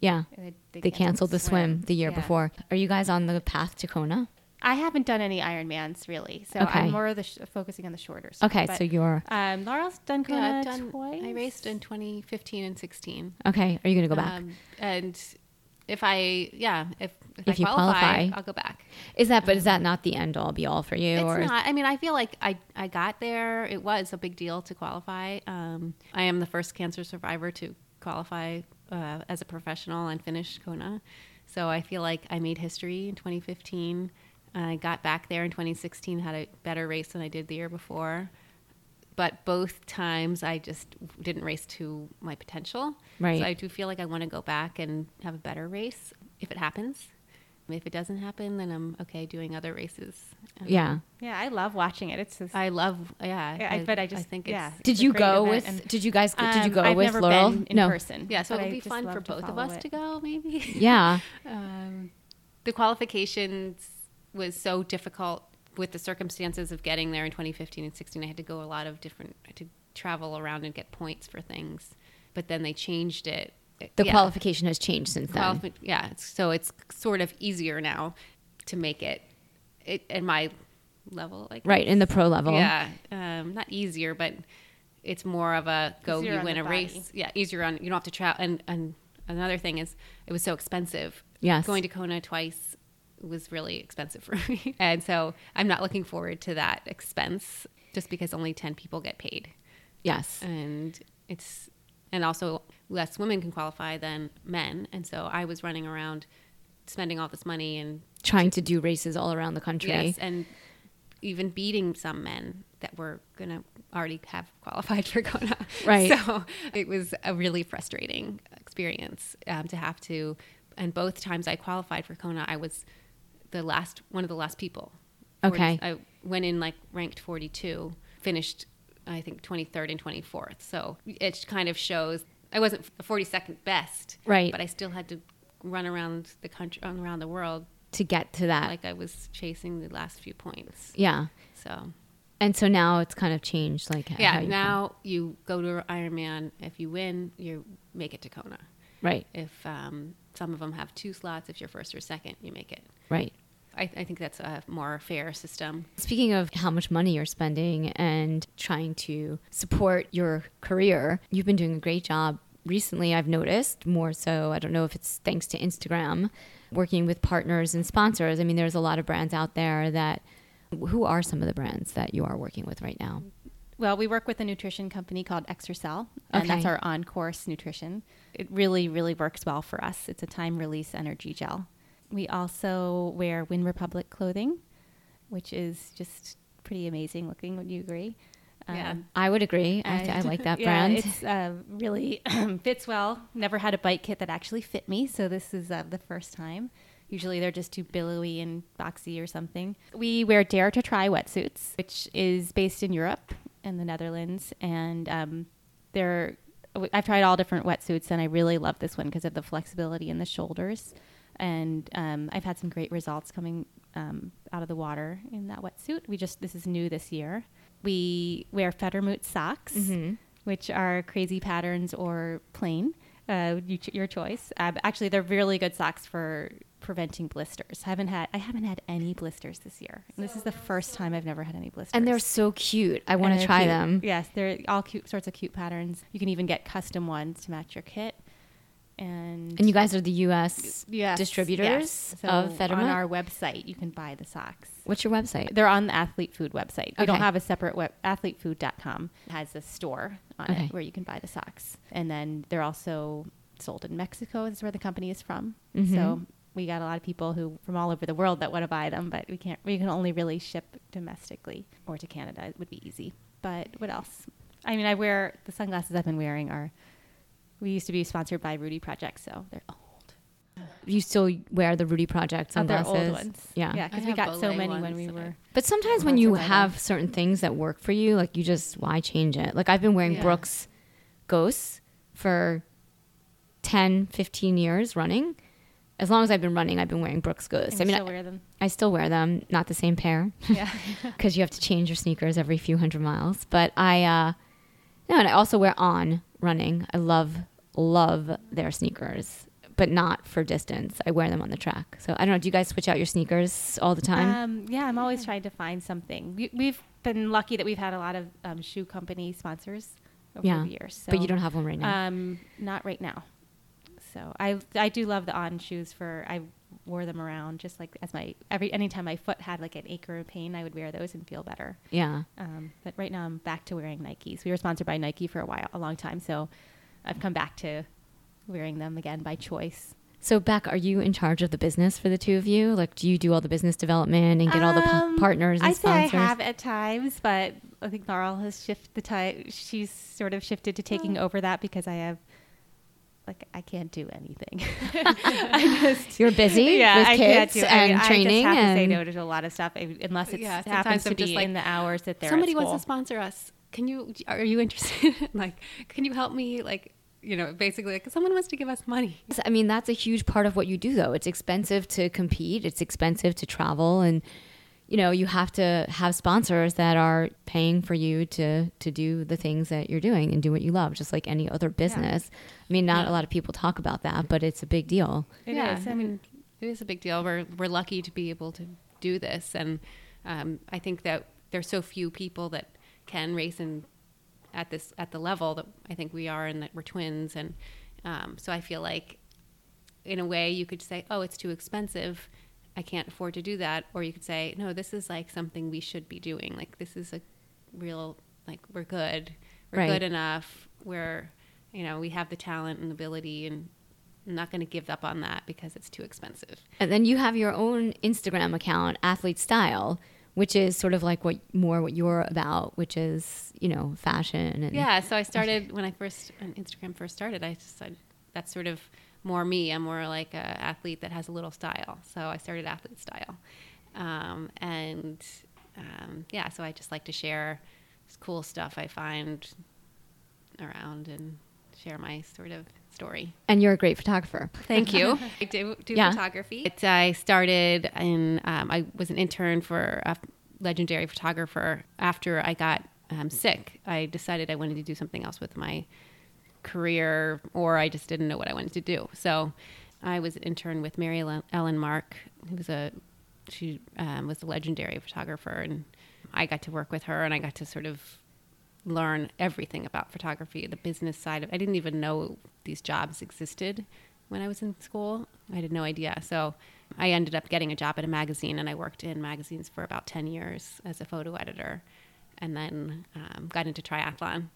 Speaker 3: Yeah.
Speaker 4: And they,
Speaker 3: They canceled the swim the year before. Are you guys on the path to Kona?
Speaker 4: I haven't done any Ironmans really, so
Speaker 3: Okay.
Speaker 4: I'm more of the sh- focusing on the shorter. stuff.
Speaker 3: Okay,
Speaker 4: But,
Speaker 3: so you're
Speaker 4: um, Laurel's done Kona
Speaker 2: yeah, I've done,
Speaker 4: twice.
Speaker 2: I raced in 2015 and 16.
Speaker 3: okay. Are you going to go back?
Speaker 2: Um, and if I, yeah, if, if,
Speaker 3: If
Speaker 2: I
Speaker 3: you
Speaker 2: qualify,
Speaker 3: qualify.
Speaker 2: I'll go back.
Speaker 3: is that? But is that not the end all be all for you?
Speaker 2: It's
Speaker 3: or
Speaker 2: not. I mean, I feel like I, I got there. It was a big deal to qualify. Um, I am the first cancer survivor to qualify uh, as a professional and finish Kona. So I feel like I made history in 2015. I got back there in 2016, had a better race than I did the year before. But both times I just didn't race to my potential.
Speaker 3: Right.
Speaker 2: So I do feel like I want to go back and have a better race if it happens. If it doesn't happen, then I'm okay doing other races. Um,
Speaker 3: yeah.
Speaker 4: Yeah, I love watching it. It's just,
Speaker 2: I love, yeah.
Speaker 4: Yeah, I- but I just-
Speaker 2: think
Speaker 4: yeah.
Speaker 3: Did
Speaker 4: It's a
Speaker 3: you
Speaker 4: great
Speaker 3: go with?
Speaker 4: and-
Speaker 3: did you guys? did you
Speaker 4: Um,
Speaker 3: go
Speaker 4: I've
Speaker 3: with
Speaker 4: never
Speaker 3: Laurel?
Speaker 4: been in
Speaker 3: no.
Speaker 4: person.
Speaker 2: yeah. So it
Speaker 4: I
Speaker 2: would be fun for both of us
Speaker 4: it.
Speaker 2: to go, maybe.
Speaker 3: Yeah.
Speaker 2: um, the qualifications was so difficult with the circumstances of getting there in 2015 and 16. I had to go a lot of different, I had to travel around and get points for things. But then they changed it.
Speaker 3: The
Speaker 2: Yeah.
Speaker 3: qualification has changed since then.
Speaker 2: Qualifi- yeah, so it's sort of easier now to make it, it at my level. Like
Speaker 3: right in the pro level.
Speaker 2: Yeah, um, not easier, but it's more of a go.
Speaker 4: Easier
Speaker 2: you win a
Speaker 4: body.
Speaker 2: race. Yeah, easier on. You don't have to travel. And and another thing is, it was so expensive.
Speaker 3: Yes.
Speaker 2: going to Kona twice was really expensive for me, and so I'm not looking forward to that expense just because only ten people get paid,
Speaker 3: Yes.
Speaker 2: and it's and also less women can qualify than men, and so I was running around spending all this money and
Speaker 3: Trying to do races all around the country.
Speaker 2: Yes, and even beating some men that were going to already have qualified for Kona.
Speaker 3: Right.
Speaker 2: So it was a really frustrating experience um, to have to. And both times I qualified for Kona, I was the last one of the last people 40
Speaker 3: Okay.
Speaker 2: I went in like ranked 42, finished I think 23rd and 24th. So it kind of shows I wasn't the 42nd best,
Speaker 3: Right.
Speaker 2: But I still had to run around the country, around the world,
Speaker 3: to get to that.
Speaker 2: like I was chasing the last few points.
Speaker 3: yeah.
Speaker 2: So
Speaker 3: And so now it's kind of changed. Like,
Speaker 2: yeah,
Speaker 3: you
Speaker 2: now you go to Ironman. If you win, you make it to Kona.
Speaker 3: Right.
Speaker 2: If um, some of them have two slots, if you're first or second, you make it.
Speaker 3: Right.
Speaker 2: I, I think that's a more fair system.
Speaker 3: Speaking of how much money you're spending and trying to support your career, you've been doing a great job. Recently, I've noticed more so, I don't know if it's thanks to Instagram, working with partners and sponsors. I mean, there's a lot of brands out there that, who are some of the brands that you are working with right now?
Speaker 4: Well, we work with a nutrition company called Exercell, and
Speaker 3: Okay.
Speaker 4: that's our on course nutrition. It really, really works well for us. It's a time release energy gel. We also wear Wyn Republic clothing, which is just pretty amazing looking. Would you agree?
Speaker 2: Yeah.
Speaker 4: Um,
Speaker 3: I would agree. I, I like that
Speaker 4: yeah,
Speaker 3: brand.
Speaker 4: It's uh, really fits well. Never had a bike kit that actually fit me, so this is uh, the first time. Usually they're just too billowy and boxy or something. We wear Dare2Tri wetsuits, which is based in Europe and the Netherlands, and um, they're. I've tried all different wetsuits, and I really love this one because of the flexibility in the shoulders. And um, I've had some great results coming um, out of the water in that wetsuit. We just this is new this year. We wear Fettermoot socks, which are crazy patterns or plain. Uh, you, ch- your choice. Uh, but actually, they're really good socks for preventing blisters. haven't had I haven't had any blisters this year. And this is the first time I've never had any blisters.
Speaker 3: and they're so cute. I want to try
Speaker 4: cute.
Speaker 3: them.
Speaker 4: Yes, they're all cute sorts of cute patterns. You can even get custom ones to match your kit. And
Speaker 3: And you guys are the U.S.
Speaker 4: Yes,
Speaker 3: distributors
Speaker 4: yes. So
Speaker 3: of Fettermoot?
Speaker 4: on our website, you can buy the socks.
Speaker 3: What's your website?
Speaker 4: They're on the Athlete Food website. We don't have a separate web. AthleteFood.com has a store on
Speaker 3: Okay.
Speaker 4: it where you can buy the socks, and then they're also sold in Mexico. Is where the company is from.
Speaker 3: Mm-hmm.
Speaker 4: So we got a lot of people who from all over the world that want to buy them, but we can't. We can only really ship domestically or to Canada. It would be easy. But what else? I mean, I wear the sunglasses I've been wearing are. We used to be sponsored by Rudy Project, so they're old.
Speaker 3: You still wear the Rudy Project
Speaker 4: Oh, they're
Speaker 3: sunglasses?
Speaker 4: old ones.
Speaker 3: Yeah.
Speaker 4: yeah, because we got so many when we were.
Speaker 3: But sometimes when you
Speaker 4: of leather.
Speaker 3: have certain things that work for you, like you just why change it? Like I've been wearing
Speaker 2: Yeah.
Speaker 3: Brooks Ghosts for 10, 15 years running. As long as I've been running, I've been wearing Brooks Ghosts.
Speaker 4: I
Speaker 3: I mean,
Speaker 4: still
Speaker 3: I,
Speaker 4: wear them.
Speaker 3: I still wear them, not the same pair
Speaker 4: Yeah.
Speaker 3: because you have to change your sneakers every few hundred miles. But I, uh, no, and I also wear on running. I love, love their sneakers, but not for distance. I wear them on the track. So I don't know. Do you guys switch out your sneakers all the time?
Speaker 4: Um, yeah, I'm always trying to find something. We, we've been lucky that we've had a lot of um, shoe company sponsors over
Speaker 3: yeah.
Speaker 4: the years. So,
Speaker 3: but you don't have one right now.
Speaker 4: Um, not right now. So I I do love the on shoes for I wore them around just like as my every anytime my foot had like an ache or a pain I would wear those and feel better.
Speaker 3: yeah.
Speaker 4: Um, but right now I'm back to wearing Nikes. We were sponsored by Nike for a while, a long time, so I've come back to wearing them again by choice.
Speaker 3: So, Beck, are you in charge of the business for the two of you? Like, do you do all the business development and get all the pa-
Speaker 4: Um,
Speaker 3: partners and
Speaker 4: I
Speaker 3: sponsors?
Speaker 4: say I have at times, but I think Laurel has shifted the time. She's sort of shifted to taking over that because I have, like, I can't do anything. I just
Speaker 3: You're busy
Speaker 4: yeah,
Speaker 3: with
Speaker 4: I can't
Speaker 3: kids
Speaker 4: do. I mean,
Speaker 3: and
Speaker 4: I
Speaker 3: training
Speaker 4: just have to say no to a lot of stuff unless it
Speaker 2: Yeah,
Speaker 4: happens to
Speaker 2: I'm
Speaker 4: be
Speaker 2: just like,
Speaker 4: in the hours that they're
Speaker 2: Somebody wants to sponsor us. Can you? Are you interested? like, can you help me? Like, you know, basically, like, someone wants to give us money.
Speaker 3: I mean, that's a huge part of what you do, though. It's expensive to compete, it's expensive to travel, and you know you have to have sponsors that are paying for you to to do the things that you're doing and do what you love, just like any other business. I mean, not a lot of people talk about that, but it's a big deal.
Speaker 4: It
Speaker 2: yeah,
Speaker 4: is.
Speaker 2: I mean, it is a big deal. We're we're lucky to be able to do this, and um, I think that there's so few people that can race in at this at the level that I think we are, and that we're twins, and um, so I feel like, in a way, you could say, "Oh, it's too expensive." I can't afford to do that. Or you could say, no, this is like something we should be doing. Like this is a real, like we're good. We're
Speaker 3: Right.
Speaker 2: good enough. We're, you know, we have the talent and ability and I'm not going to give up on that because it's too expensive.
Speaker 3: And then you have your own Instagram account, Athlete Style, which is sort of like what more what you're about, which is you know fashion and
Speaker 2: Yeah. So I started when I first, when Instagram first started, I just said, that's sort of more me. I'm more like a athlete that has a little style. So I started athlete style. Um, and um, yeah, so I just like to share cool stuff I find around and share my sort of story.
Speaker 3: And you're a great photographer.
Speaker 2: Thank you. I do, do
Speaker 3: Yeah.
Speaker 2: photography. It, I started in, um, I was an intern for a legendary photographer. After I got um, sick, I decided I wanted to do something else with my career, or I just didn't know what I wanted to do. So I was an intern with Mary Ellen- Ellen Mark, who was a, she um, was a legendary photographer, and I got to work with her, and I got to sort of learn everything about photography, the business side of I didn't even know these jobs existed when I was in school. I had no idea. So I ended up getting a job at a magazine and I worked in magazines for about 10 years as a photo editor and then um, got into triathlon.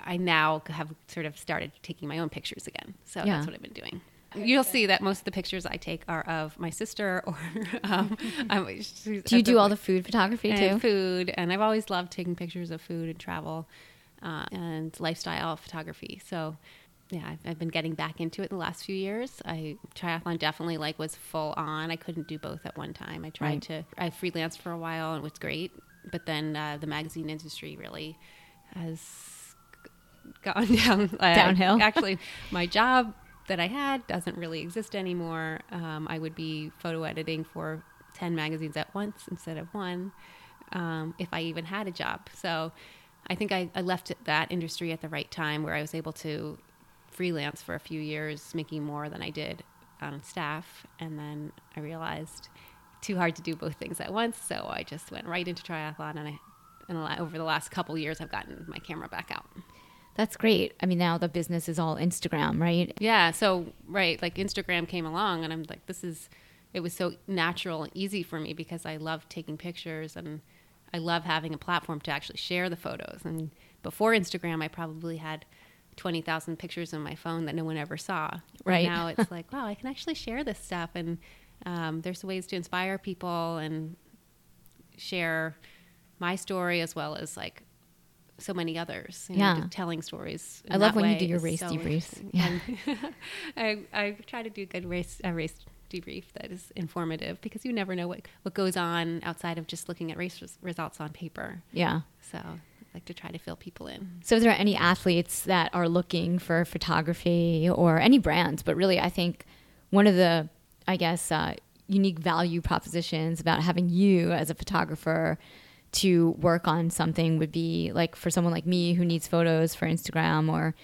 Speaker 2: I now have sort of started taking my own pictures again. So
Speaker 3: Yeah.
Speaker 2: that's what I've been doing. You'll see that most of the pictures I take are of my sister or um,
Speaker 3: Do you do all the food photography too?
Speaker 2: food and i've always loved taking pictures of food and travel uh, and lifestyle photography so yeah I've, I've been getting back into it the last few years i triathlon definitely like was full on i couldn't do both at one time i tried
Speaker 3: Right.
Speaker 2: to i freelanced for a while and it was great but then uh, the magazine industry really has gone down uh,
Speaker 3: Downhill.
Speaker 2: actually my job that i had doesn't really exist anymore. Um, i would be photo editing for 10 magazines at once instead of one um, if i even had a job. So i think I, I left that industry at the right time where i was able to freelance for a few years making more than i did on staff. And then i realized too hard to do both things at once. So i just went right into triathlon and i and over the last couple years i've gotten my camera back out
Speaker 3: That's great. I mean, now the business is all Instagram, right?
Speaker 2: Yeah. So right, like Instagram came along, and I'm like, this is. It was so natural and easy for me because I love taking pictures and I love having a platform to actually share the photos. And before Instagram, I probably had twenty thousand pictures on my phone that no one ever saw.
Speaker 3: Right.
Speaker 2: now, it's like, wow, I can actually share this stuff, and um, there's ways to inspire people and share my story as well as like so many others. you know,
Speaker 3: Yeah.
Speaker 2: telling stories.
Speaker 3: I love when you do your race
Speaker 2: so
Speaker 3: debriefs. Yeah.
Speaker 2: I, I try to do good race a race debrief that is informative because you never know what, what goes on outside of just looking at race res- results on paper.
Speaker 3: Yeah.
Speaker 2: So I like to try to fill people in.
Speaker 3: So, if there are any athletes that are looking for photography or any brands, but really, I think one of the, I guess, uh, unique value propositions about having you as a photographer to work on something would be like for someone like me who needs photos for Instagram or,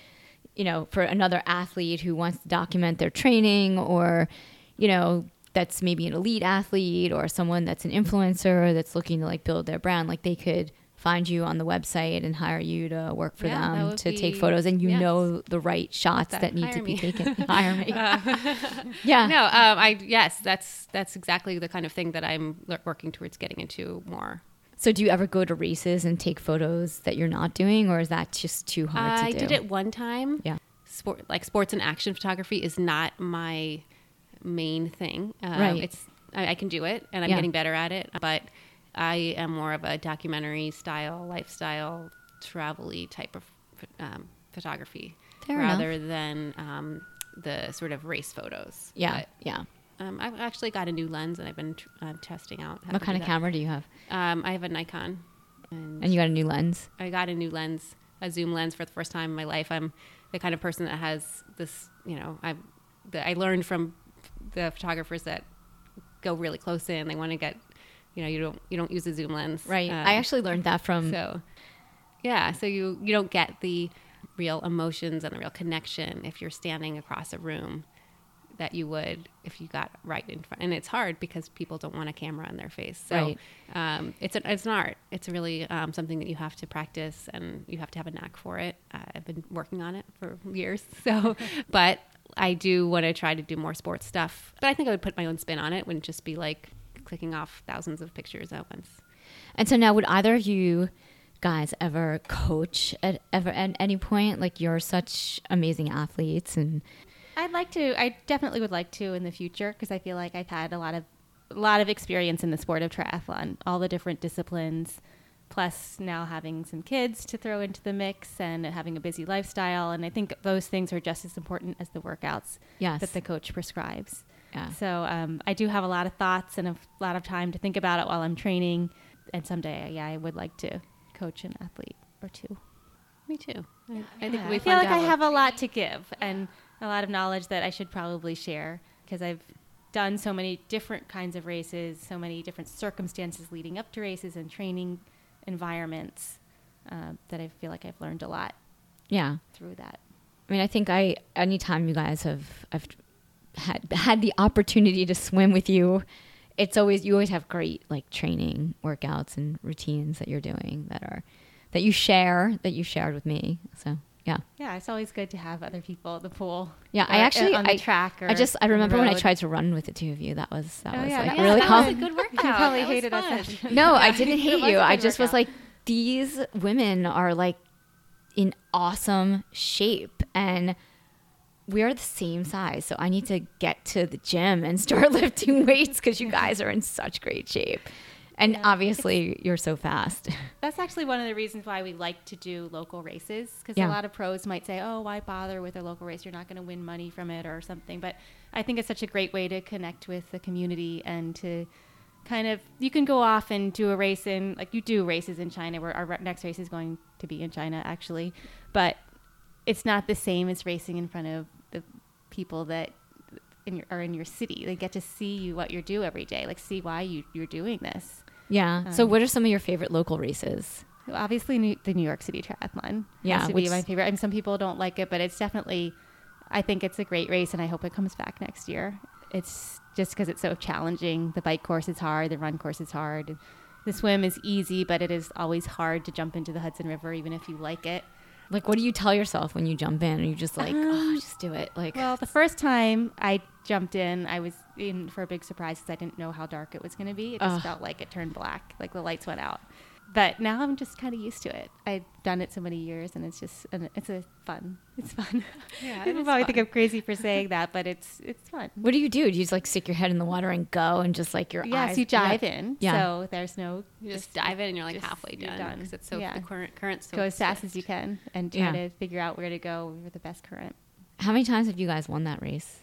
Speaker 3: you know, for another athlete who wants to document their training or, you know, that's maybe an elite athlete or someone that's an influencer that's looking to like build their brand, like they could find you on the website and hire you to work for
Speaker 2: Yeah,
Speaker 3: them to take photos and you
Speaker 2: yes.
Speaker 3: know the right shots
Speaker 2: that?
Speaker 3: that, need to be
Speaker 2: me.
Speaker 3: taken. hire me. yeah.
Speaker 2: No, um, I yes, that's that's exactly the kind of thing that I'm l- working towards getting into more.
Speaker 3: So do you ever go to races and take photos that you're not doing or is that just too hard to do?
Speaker 2: I did it one time.
Speaker 3: Yeah.
Speaker 2: Sport like sports and action photography is not my main thing. Um,
Speaker 3: Right.
Speaker 2: It's I, I can do it and I'm
Speaker 3: Yeah.
Speaker 2: getting better at it, but I am more of a documentary style, lifestyle, travel-y type of um, photography
Speaker 3: Fair enough.
Speaker 2: rather than um, the sort of race photos.
Speaker 3: Yeah.
Speaker 2: But,
Speaker 3: yeah.
Speaker 2: Um, I've actually got a new lens and I've been tr- uh, testing out.
Speaker 3: What kind of
Speaker 2: that.
Speaker 3: camera do you have?
Speaker 2: Um, I have a Nikon, and,
Speaker 3: And you got a new lens?
Speaker 2: I got a new lens, a zoom lens for the first time in my life. I'm the kind of person that has this, you know, I I learned from the photographers that go really close in. They want to get, you know, you don't you don't use a zoom lens,
Speaker 3: Right.
Speaker 2: Um,
Speaker 3: I actually learned that from
Speaker 2: so yeah, so you you don't get the real emotions and the real connection if you're standing across a room that you would if you got right in front. And it's hard because people don't want a camera on their face. So
Speaker 3: Right.
Speaker 2: um, it's an it's an art. It's really um, something that you have to practice and you have to have a knack for it. Uh, I've been working on it for years. So, but I do want to try to do more sports stuff. But I think I would put my own spin on it. Wouldn't just be like clicking off thousands of pictures at once.
Speaker 3: And so now, would either of you guys ever coach at ever at any point? Like you're such amazing athletes, and
Speaker 4: I'd like to. I definitely would like to in the future because I feel like I've had a lot of a lot of experience in the sport of triathlon, all the different disciplines, plus now having some kids to throw into the mix and having a busy lifestyle. And I think those things are just as important as the workouts
Speaker 3: yes,
Speaker 4: that the coach prescribes.
Speaker 3: Yeah.
Speaker 4: So um, I do have a lot of thoughts and a lot of time to think about it while I'm training. And someday, yeah, I would like to coach an athlete or two.
Speaker 2: Me too. I, I think
Speaker 4: Yeah,
Speaker 2: it'd
Speaker 4: I feel like I have a lot to give and a lot of knowledge that I should probably share because I've done so many different kinds of races, so many different circumstances leading up to races and training environments uh, that I feel like I've learned a lot
Speaker 3: Yeah.
Speaker 4: through that.
Speaker 3: I mean, I think I anytime you guys have I've had had the opportunity to swim with you, it's always you always have great like training workouts and routines that you're doing that are that you share that you shared with me. So yeah,
Speaker 4: Yeah, it's always good to have other people at the pool.
Speaker 3: yeah. I
Speaker 4: or, uh,
Speaker 3: actually
Speaker 4: on the
Speaker 3: I,
Speaker 4: track. Or
Speaker 3: I just I remember when I tried to run with the two of you. That was that
Speaker 4: Oh,
Speaker 3: was
Speaker 4: yeah,
Speaker 3: like
Speaker 4: that-
Speaker 3: really
Speaker 2: that
Speaker 3: hum-
Speaker 2: was a good workout.
Speaker 4: You probably
Speaker 2: That
Speaker 4: hated us.
Speaker 2: fun.
Speaker 4: after-
Speaker 3: No, I didn't hate you. I
Speaker 4: good
Speaker 3: just was like, these women are like in awesome shape and we are the same size. So I need to get to the gym and start lifting weights because you guys are in such great shape. And
Speaker 4: Yeah.
Speaker 3: obviously, you're so fast.
Speaker 4: That's actually one of the reasons why we like to do local races because
Speaker 3: Yeah.
Speaker 4: a lot of pros might say, "Oh, why bother with a local race? You're not going to win money from it or something." But I think it's such a great way to connect with the community and to kind of you can go off and do a race in like you do races in China where our next race is going to be in China actually, but it's not the same as racing in front of the people that in your, are in your city. They get to see you what you do every day, like see why you you're doing this.
Speaker 3: Yeah. so,
Speaker 4: Um,
Speaker 3: what are some of your favorite local races?
Speaker 4: Obviously, New, the New York City Triathlon
Speaker 3: Yeah,
Speaker 4: has to
Speaker 3: which-
Speaker 4: be my favorite. I mean, some people don't like it, but it's definitely. I think it's a great race, and I hope it comes back next year. It's just because it's so challenging. The bike course is hard. The run course is hard. The swim is easy, but it is always hard to jump into the Hudson River, even if you like it.
Speaker 3: Like, what do you tell yourself when you jump in? Are you just like, oh, um, just do it? Like,
Speaker 4: Well, the first time I jumped in, I was in for a big surprise because I didn't know how dark it was going to be. It just
Speaker 3: Ugh.
Speaker 4: felt like it turned black, like the lights went out. But now I'm just kind of used to it. I've done it so many years, and it's just and it's a fun. It's fun.
Speaker 2: Yeah, it
Speaker 4: people
Speaker 2: is
Speaker 4: probably think. I'm crazy for saying that, but it's it's fun.
Speaker 3: what do you do? Do you just like stick your head in the water and go and just like your
Speaker 4: Yes,
Speaker 3: eyes?
Speaker 4: you dive
Speaker 3: yeah.
Speaker 4: in.
Speaker 3: Yeah.
Speaker 4: So there's no
Speaker 2: You just dive in and you're like
Speaker 4: just-
Speaker 2: halfway
Speaker 4: you're
Speaker 2: done
Speaker 4: done.
Speaker 2: because it's so
Speaker 4: Yeah.
Speaker 2: the current current's so
Speaker 4: go as fast as you can and try
Speaker 3: Yeah.
Speaker 4: to figure out where to go with the best current.
Speaker 3: How many times have you guys won that race?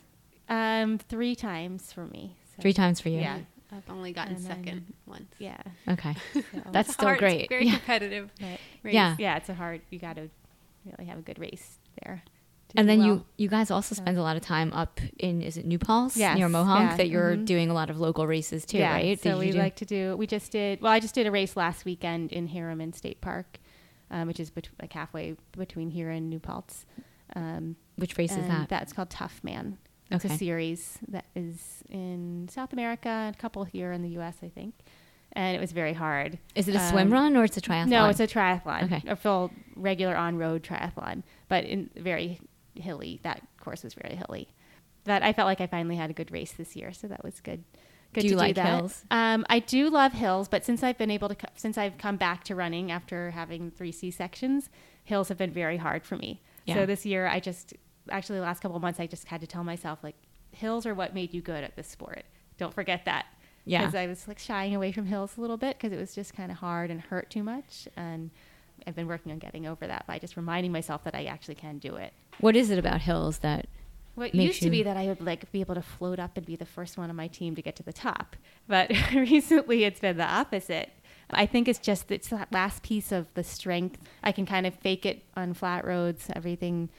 Speaker 4: Um, three times for me. So,
Speaker 3: Three times for you.
Speaker 4: Yeah.
Speaker 2: I've only gotten
Speaker 4: And then-
Speaker 2: second once.
Speaker 4: Yeah.
Speaker 3: Okay.
Speaker 4: So-
Speaker 3: That's still
Speaker 2: hard,
Speaker 3: great.
Speaker 2: Very
Speaker 3: Yeah.
Speaker 2: competitive. Race.
Speaker 3: Yeah.
Speaker 4: yeah, it's a hard. You got to really have a good race there.
Speaker 3: And then
Speaker 4: well.
Speaker 3: you you guys also spend a lot of time up in is it New Paltz
Speaker 4: Yes,
Speaker 3: near Mohonk
Speaker 4: yeah,
Speaker 3: that you're
Speaker 4: mhm.
Speaker 3: doing a lot of local races too,
Speaker 4: yeah,
Speaker 3: right?
Speaker 4: So
Speaker 3: Did
Speaker 4: we
Speaker 3: you do-
Speaker 4: like to do. We just did. Well, I just did a race last weekend in Harriman State Park, um, which is bet- like halfway between here and New Paltz. Um,
Speaker 3: which race is that?
Speaker 4: That's called Tough Man. It's a series that is in South America, a couple here in the U.S., I think. And it was very hard.
Speaker 3: Is it a swim
Speaker 4: um,
Speaker 3: run or it's a triathlon?
Speaker 4: No, it's a triathlon.
Speaker 3: Okay.
Speaker 4: A full regular on road triathlon, but in very hilly. That course was very hilly. That I felt like I finally had a good race this year, so that was good. Good
Speaker 3: Do you
Speaker 4: to
Speaker 3: like
Speaker 4: do that.
Speaker 3: hills?
Speaker 4: Um, I do love hills, but since I've been able to, co- since I've come back to running after having three C sections, hills have been very hard for me.
Speaker 3: Yeah.
Speaker 4: So this year, I just actually the last couple of months, I just had to tell myself like, hills are what made you good at this sport. Don't forget that.
Speaker 3: Yeah.
Speaker 4: Because I was like shying away from hills a little bit because it was just kind of hard and hurt too much. And I've been working on getting over that by just reminding myself that I actually can do it.
Speaker 3: What is it about hills that What
Speaker 4: used to be that I would like be able to float up and be the first one on my team to get to the top, but recently it's been the opposite. I think it's just it's that last piece of the strength. I can kind of fake it on flat roads. Everything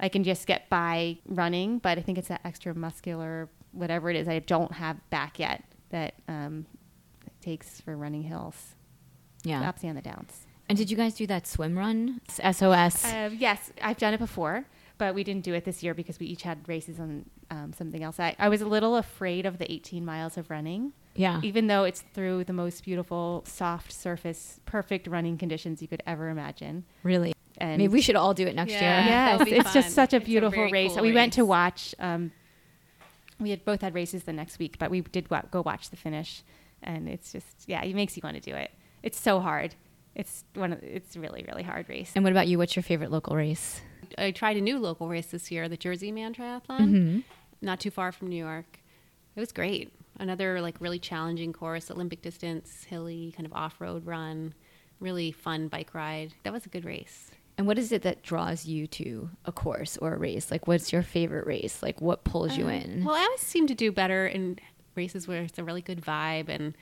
Speaker 4: I can just get by running, but I think it's that extra muscular whatever it is I don't have back yet that um, it takes for running hills,
Speaker 3: yeah?
Speaker 4: the ups and the downs.
Speaker 3: And did you guys do that swim run? SOS.
Speaker 4: Uh, yes, I've done it before, but we didn't do it this year because we each had races on um, something else. I, I was a little afraid of the 18 miles of running,
Speaker 3: yeah.
Speaker 4: even though it's through the most beautiful, soft surface, perfect running conditions you could ever imagine.
Speaker 3: Really.
Speaker 4: And
Speaker 3: Maybe we should all do it next
Speaker 2: Yeah.
Speaker 3: year.
Speaker 4: yes,
Speaker 2: That'll be
Speaker 4: it's just such a
Speaker 2: It's a
Speaker 4: beautiful race.
Speaker 2: cool
Speaker 4: we went to watch. Um, we had both had races the next week, but we did wa- go watch the finish, and it's just yeah, it makes you want to do it. It's so hard. It's one. Of, it's really really hard race.
Speaker 3: And what about you? What's your favorite local race?
Speaker 2: I tried a new local race this year, the Jersey Man Triathlon,
Speaker 3: Mm-hmm.
Speaker 2: not too far from New York. It was great. Another like really challenging course, Olympic distance, hilly, kind of off-road run, really fun bike ride. That was a good race.
Speaker 3: And what is it that draws you to a course or a race? Like, what's your favorite race? Like, what pulls you in?
Speaker 2: Well, I always seem to do better in races where it's a really good vibe and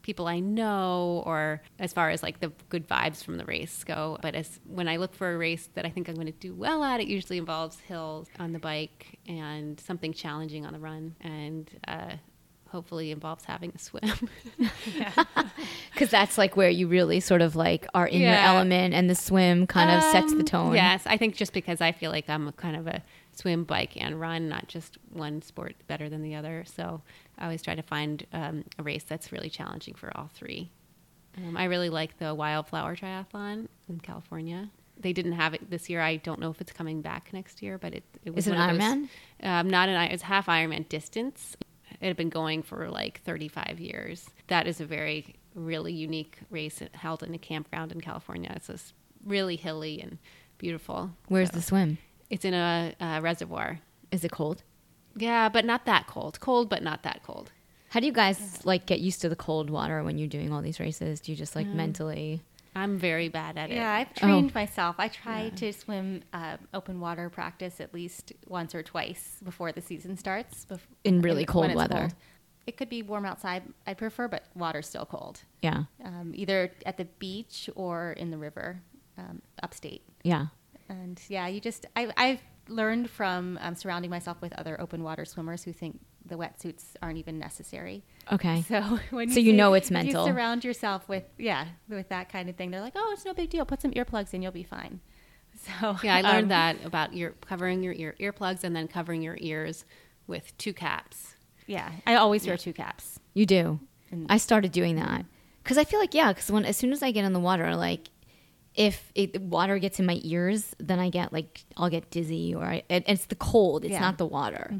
Speaker 2: people I know, or as far as like the good vibes from the race go. But as when I look for a race that I think I'm going to do well at, it usually involves hills on the bike and something challenging on the run, and uh, hopefully involves having a swim.
Speaker 3: Because that's like where you really sort of like are in your element, and the swim kind of sets the
Speaker 2: Um,
Speaker 3: tone.
Speaker 2: Yes, I think just because I feel like I'm a kind of a swim, bike, and run, not just one sport better than the other. So I always try to find um, a race that's really challenging for all three. Um, I really like the Wildflower Triathlon in California. They didn't have it this year. I don't know if it's coming back next year, but it, it was
Speaker 3: Is it
Speaker 2: of
Speaker 3: Ironman?
Speaker 2: Um, not an Ironman, it's half Ironman distance. It had been going for like 35 years. That is a very really unique race held in a campground in California. It's just really hilly and beautiful.
Speaker 3: Where's
Speaker 2: So
Speaker 3: the swim?
Speaker 2: It's in a, a reservoir.
Speaker 3: Is it cold?
Speaker 2: Yeah, but not that cold. Cold, but not that cold.
Speaker 3: How do you guys like get used to the cold water when you're doing all these races? Do you just
Speaker 2: Um,
Speaker 3: like mentally?
Speaker 2: I'm very bad at it.
Speaker 4: Yeah, I've
Speaker 3: Oh.
Speaker 4: trained myself. I try to swim uh, open water practice at least once or twice before the season starts. bef-
Speaker 3: In really
Speaker 4: when
Speaker 3: cold weather.
Speaker 4: It could be warm outside. I prefer, but water's still cold.
Speaker 3: Yeah,
Speaker 4: Um, either at the beach or in the river, um, upstate.
Speaker 3: yeah.
Speaker 4: And yeah, you just I, I've learned from um, surrounding myself with other open water swimmers who think the wetsuits aren't even necessary.
Speaker 3: Okay.
Speaker 4: So when
Speaker 3: So you
Speaker 4: see-
Speaker 3: know it's mental.
Speaker 4: You surround yourself with yeah with that kind of thing. They're like, oh, it's no big deal. Put some earplugs in, you'll be fine. So
Speaker 2: Yeah, I learned
Speaker 4: um,
Speaker 2: that about your covering your ear earplugs and then covering your ears with two caps.
Speaker 4: Yeah, I always wear two caps.
Speaker 3: You do.
Speaker 4: And-
Speaker 3: I started doing that because I feel like yeah. Because when as soon as I get in the water, like if it, water gets in my ears, then I get like I'll get dizzy or I, it, it's the cold. It's
Speaker 4: Yeah.
Speaker 3: not the water,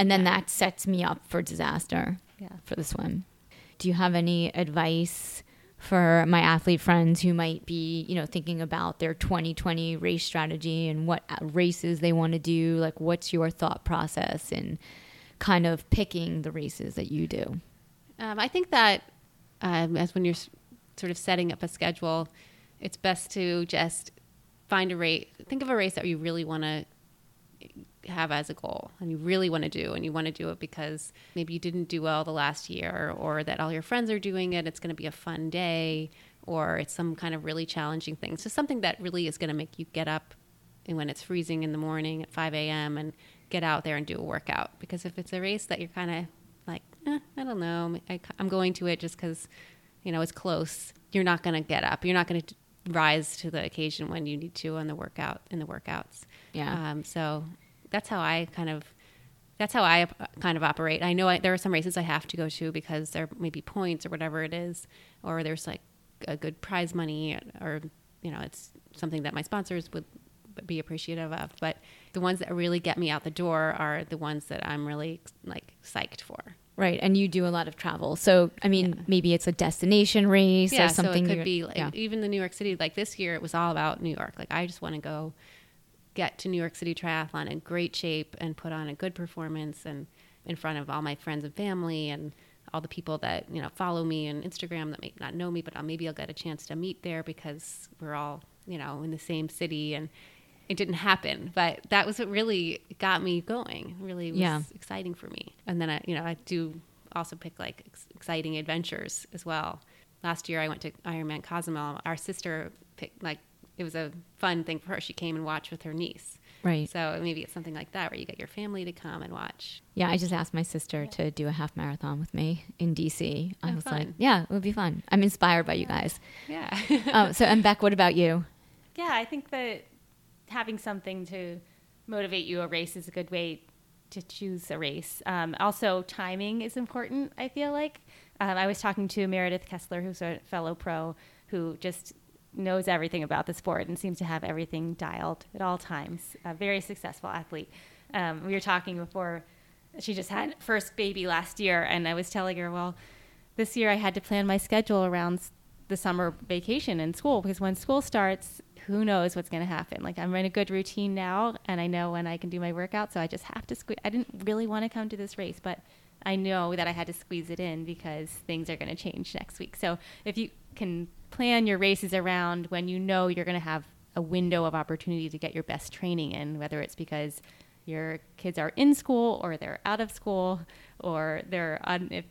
Speaker 3: and then that sets me up for disaster.
Speaker 4: Yeah.
Speaker 3: For the swim. Do you have any advice? For my athlete friends who might be, you know, thinking about their 2020 race strategy and what races they want to do, like what's your thought process in kind of picking the races that you do?
Speaker 2: Um, I think that um, as when you're sort of setting up a schedule, it's best to just find a race. Think of a race that you really want to have as a goal and you really want to do and you want to do it because maybe you didn't do well the last year or that all your friends are doing it it's going to be a fun day or it's some kind of really challenging thing. So something that really is going to make you get up and when it's freezing in the morning at 5 a.m and get out there and do a workout. Because if it's a race that you're kind of like eh, i don't know I, i'm going to it just because you know it's close you're not going to get up. You're not going to rise to the occasion when you need to on the workout in the workouts.
Speaker 3: Yeah.
Speaker 2: um, so that's how I kind of that's how I kind of operate. I know I, there are some races I have to go to because there may be points or whatever it is, or there's like a good prize money, or you know, it's something that my sponsors would be appreciative of. But the ones that really get me out the door are the ones that I'm really like psyched for.
Speaker 3: Right, and you do a lot of travel. So, I mean, maybe it's a destination race
Speaker 2: yeah,
Speaker 3: or something.
Speaker 2: so it could be like
Speaker 3: yeah.
Speaker 2: even the New York City. Like this year, it was all about New York. Like I just want to go get to New York City Triathlon in great shape and put on a good performance and in front of all my friends and family and all the people that you know follow me on Instagram that may not know me, but I'll, maybe I'll get a chance to meet there because we're all you know in the same city and. It didn't happen, but that was what really got me going. Really was
Speaker 3: Yeah.
Speaker 2: exciting for me. And then I, you know, I do also pick like ex- exciting adventures as well. Last year I went to Ironman Cozumel. Our sister picked like it was a fun thing for her. She came and watched with her niece.
Speaker 3: Right.
Speaker 2: So maybe it's something like that where you get your family to come and watch.
Speaker 3: Yeah, I just asked my sister to do a half marathon with me in DC. I
Speaker 2: Oh,
Speaker 3: was like, yeah, it would be fun. I'm inspired by you guys.
Speaker 2: Yeah.
Speaker 3: um, so, and Beck, what about you?
Speaker 4: Yeah, I think that having something to motivate you a race is a good way to choose a race. Um, also, timing is important. I feel like um, I was talking to Meredith Kessler, who's a fellow pro, who just knows everything about the sport and seems to have everything dialed at all times. A very successful athlete. Um, we were talking before. She just had first baby last year, and I was telling her, well, this year I had to plan my schedule around the summer vacation in school because when school starts, who knows what's going to happen? Like I'm in a good routine now, and I know when I can do my workout, so I just have to squeeze. I didn't really want to come to this race, but I know that I had to squeeze it in because things are going to change next week. So if you can plan your races around when you know you're going to have a window of opportunity to get your best training in, whether it's because your kids are in school or they're out of school or they're on, if,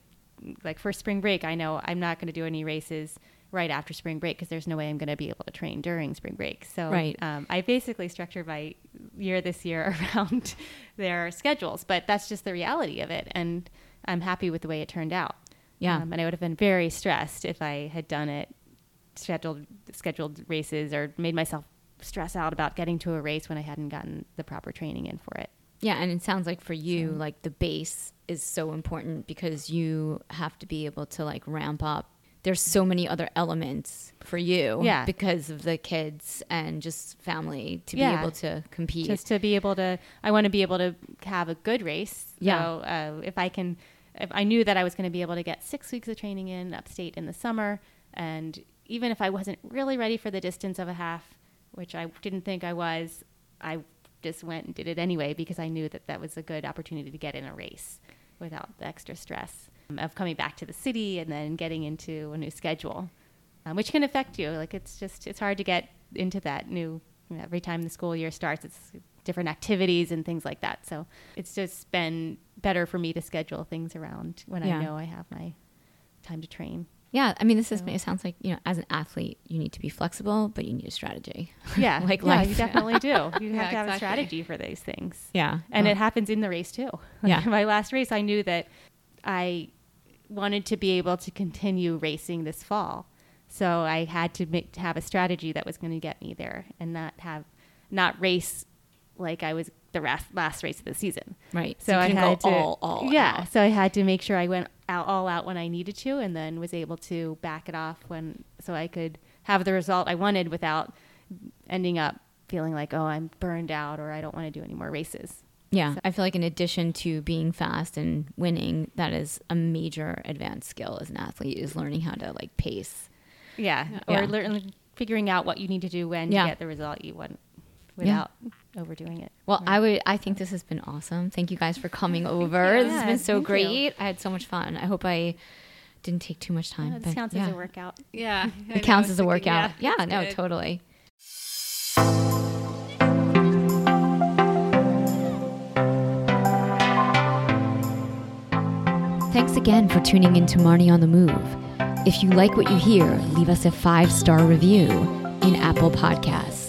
Speaker 4: like for spring break, I know I'm not going to do any races right after spring break because there's no way I'm going to be able to train during spring break. So
Speaker 3: Right.
Speaker 4: um, I basically structured my year this year around their schedules, but that's just the reality of it. And I'm happy with the way it turned out.
Speaker 3: Yeah.
Speaker 4: Um, and I would have been very stressed if I had done it, scheduled scheduled races, or made myself stress out about getting to a race when I hadn't gotten the proper training in for it.
Speaker 3: Yeah, and it sounds like for you, like the base is so important because you have to be able to like ramp up. There's so many other elements for you,
Speaker 4: Yeah.
Speaker 3: because of the kids and just family to
Speaker 4: Yeah.
Speaker 3: be able to compete.
Speaker 4: just to be able to i want to be able to have a good race
Speaker 3: Yeah.
Speaker 4: so uh, if i can if i knew that i was going to be able to get six weeks of training in upstate in the summer and even if i wasn't really ready for the distance of a half which i didn't think i was i just went and did it anyway because i knew that that was a good opportunity to get in a race without the extra stress of coming back to the city and then getting into a new schedule um, which can affect you. Like it's just it's hard to get into that new. You know, every time the school year starts, it's different activities and things like that. So it's just been better for me to schedule things around when
Speaker 3: Yeah.
Speaker 4: I know I have my time to train.
Speaker 3: Yeah, I mean, this is it sounds like you know, as an athlete, you need to be flexible, but you need a strategy.
Speaker 4: Yeah,
Speaker 3: Like
Speaker 4: yeah,
Speaker 3: life.
Speaker 4: you definitely do. You have
Speaker 2: Yeah,
Speaker 4: to have a strategy for these things.
Speaker 3: Yeah,
Speaker 4: and
Speaker 3: Uh,
Speaker 4: it happens in the race too.
Speaker 3: Yeah.
Speaker 4: my last race, I knew that I wanted to be able to continue racing this fall, so I had to make, to have a strategy that was going to get me there, and not have not race like I was the last, last race of the season.
Speaker 3: right.
Speaker 4: So,
Speaker 3: you
Speaker 4: I had
Speaker 3: go
Speaker 4: to,
Speaker 3: all, all
Speaker 4: yeah.
Speaker 3: out.
Speaker 4: So I had to make sure I went out, all out when I needed to, and then was able to back it off when, so I could have the result I wanted without ending up feeling like, oh, I'm burned out or I don't want to do any more races.
Speaker 3: Yeah, I feel like in addition to being fast and winning, that is a major advanced skill as an athlete is learning how to like pace.
Speaker 4: Yeah,
Speaker 3: Yeah.
Speaker 4: or learn, figuring out what you need to do when
Speaker 3: Yeah.
Speaker 4: to get the result you want without overdoing it.
Speaker 3: Well,
Speaker 4: Right.
Speaker 3: I would. I think this has been awesome. Thank you guys for coming over. this has been so
Speaker 4: thank you.
Speaker 3: great. I had so much fun. I hope I didn't take too much time.
Speaker 4: Yeah,
Speaker 3: but
Speaker 4: counts
Speaker 3: yeah.
Speaker 4: as a workout.
Speaker 2: Yeah.
Speaker 3: It counts as a workout. Yeah, no, totally. Thanks again for tuning in to Marni on the Move. If you like what you hear, leave us a five star review in Apple Podcasts.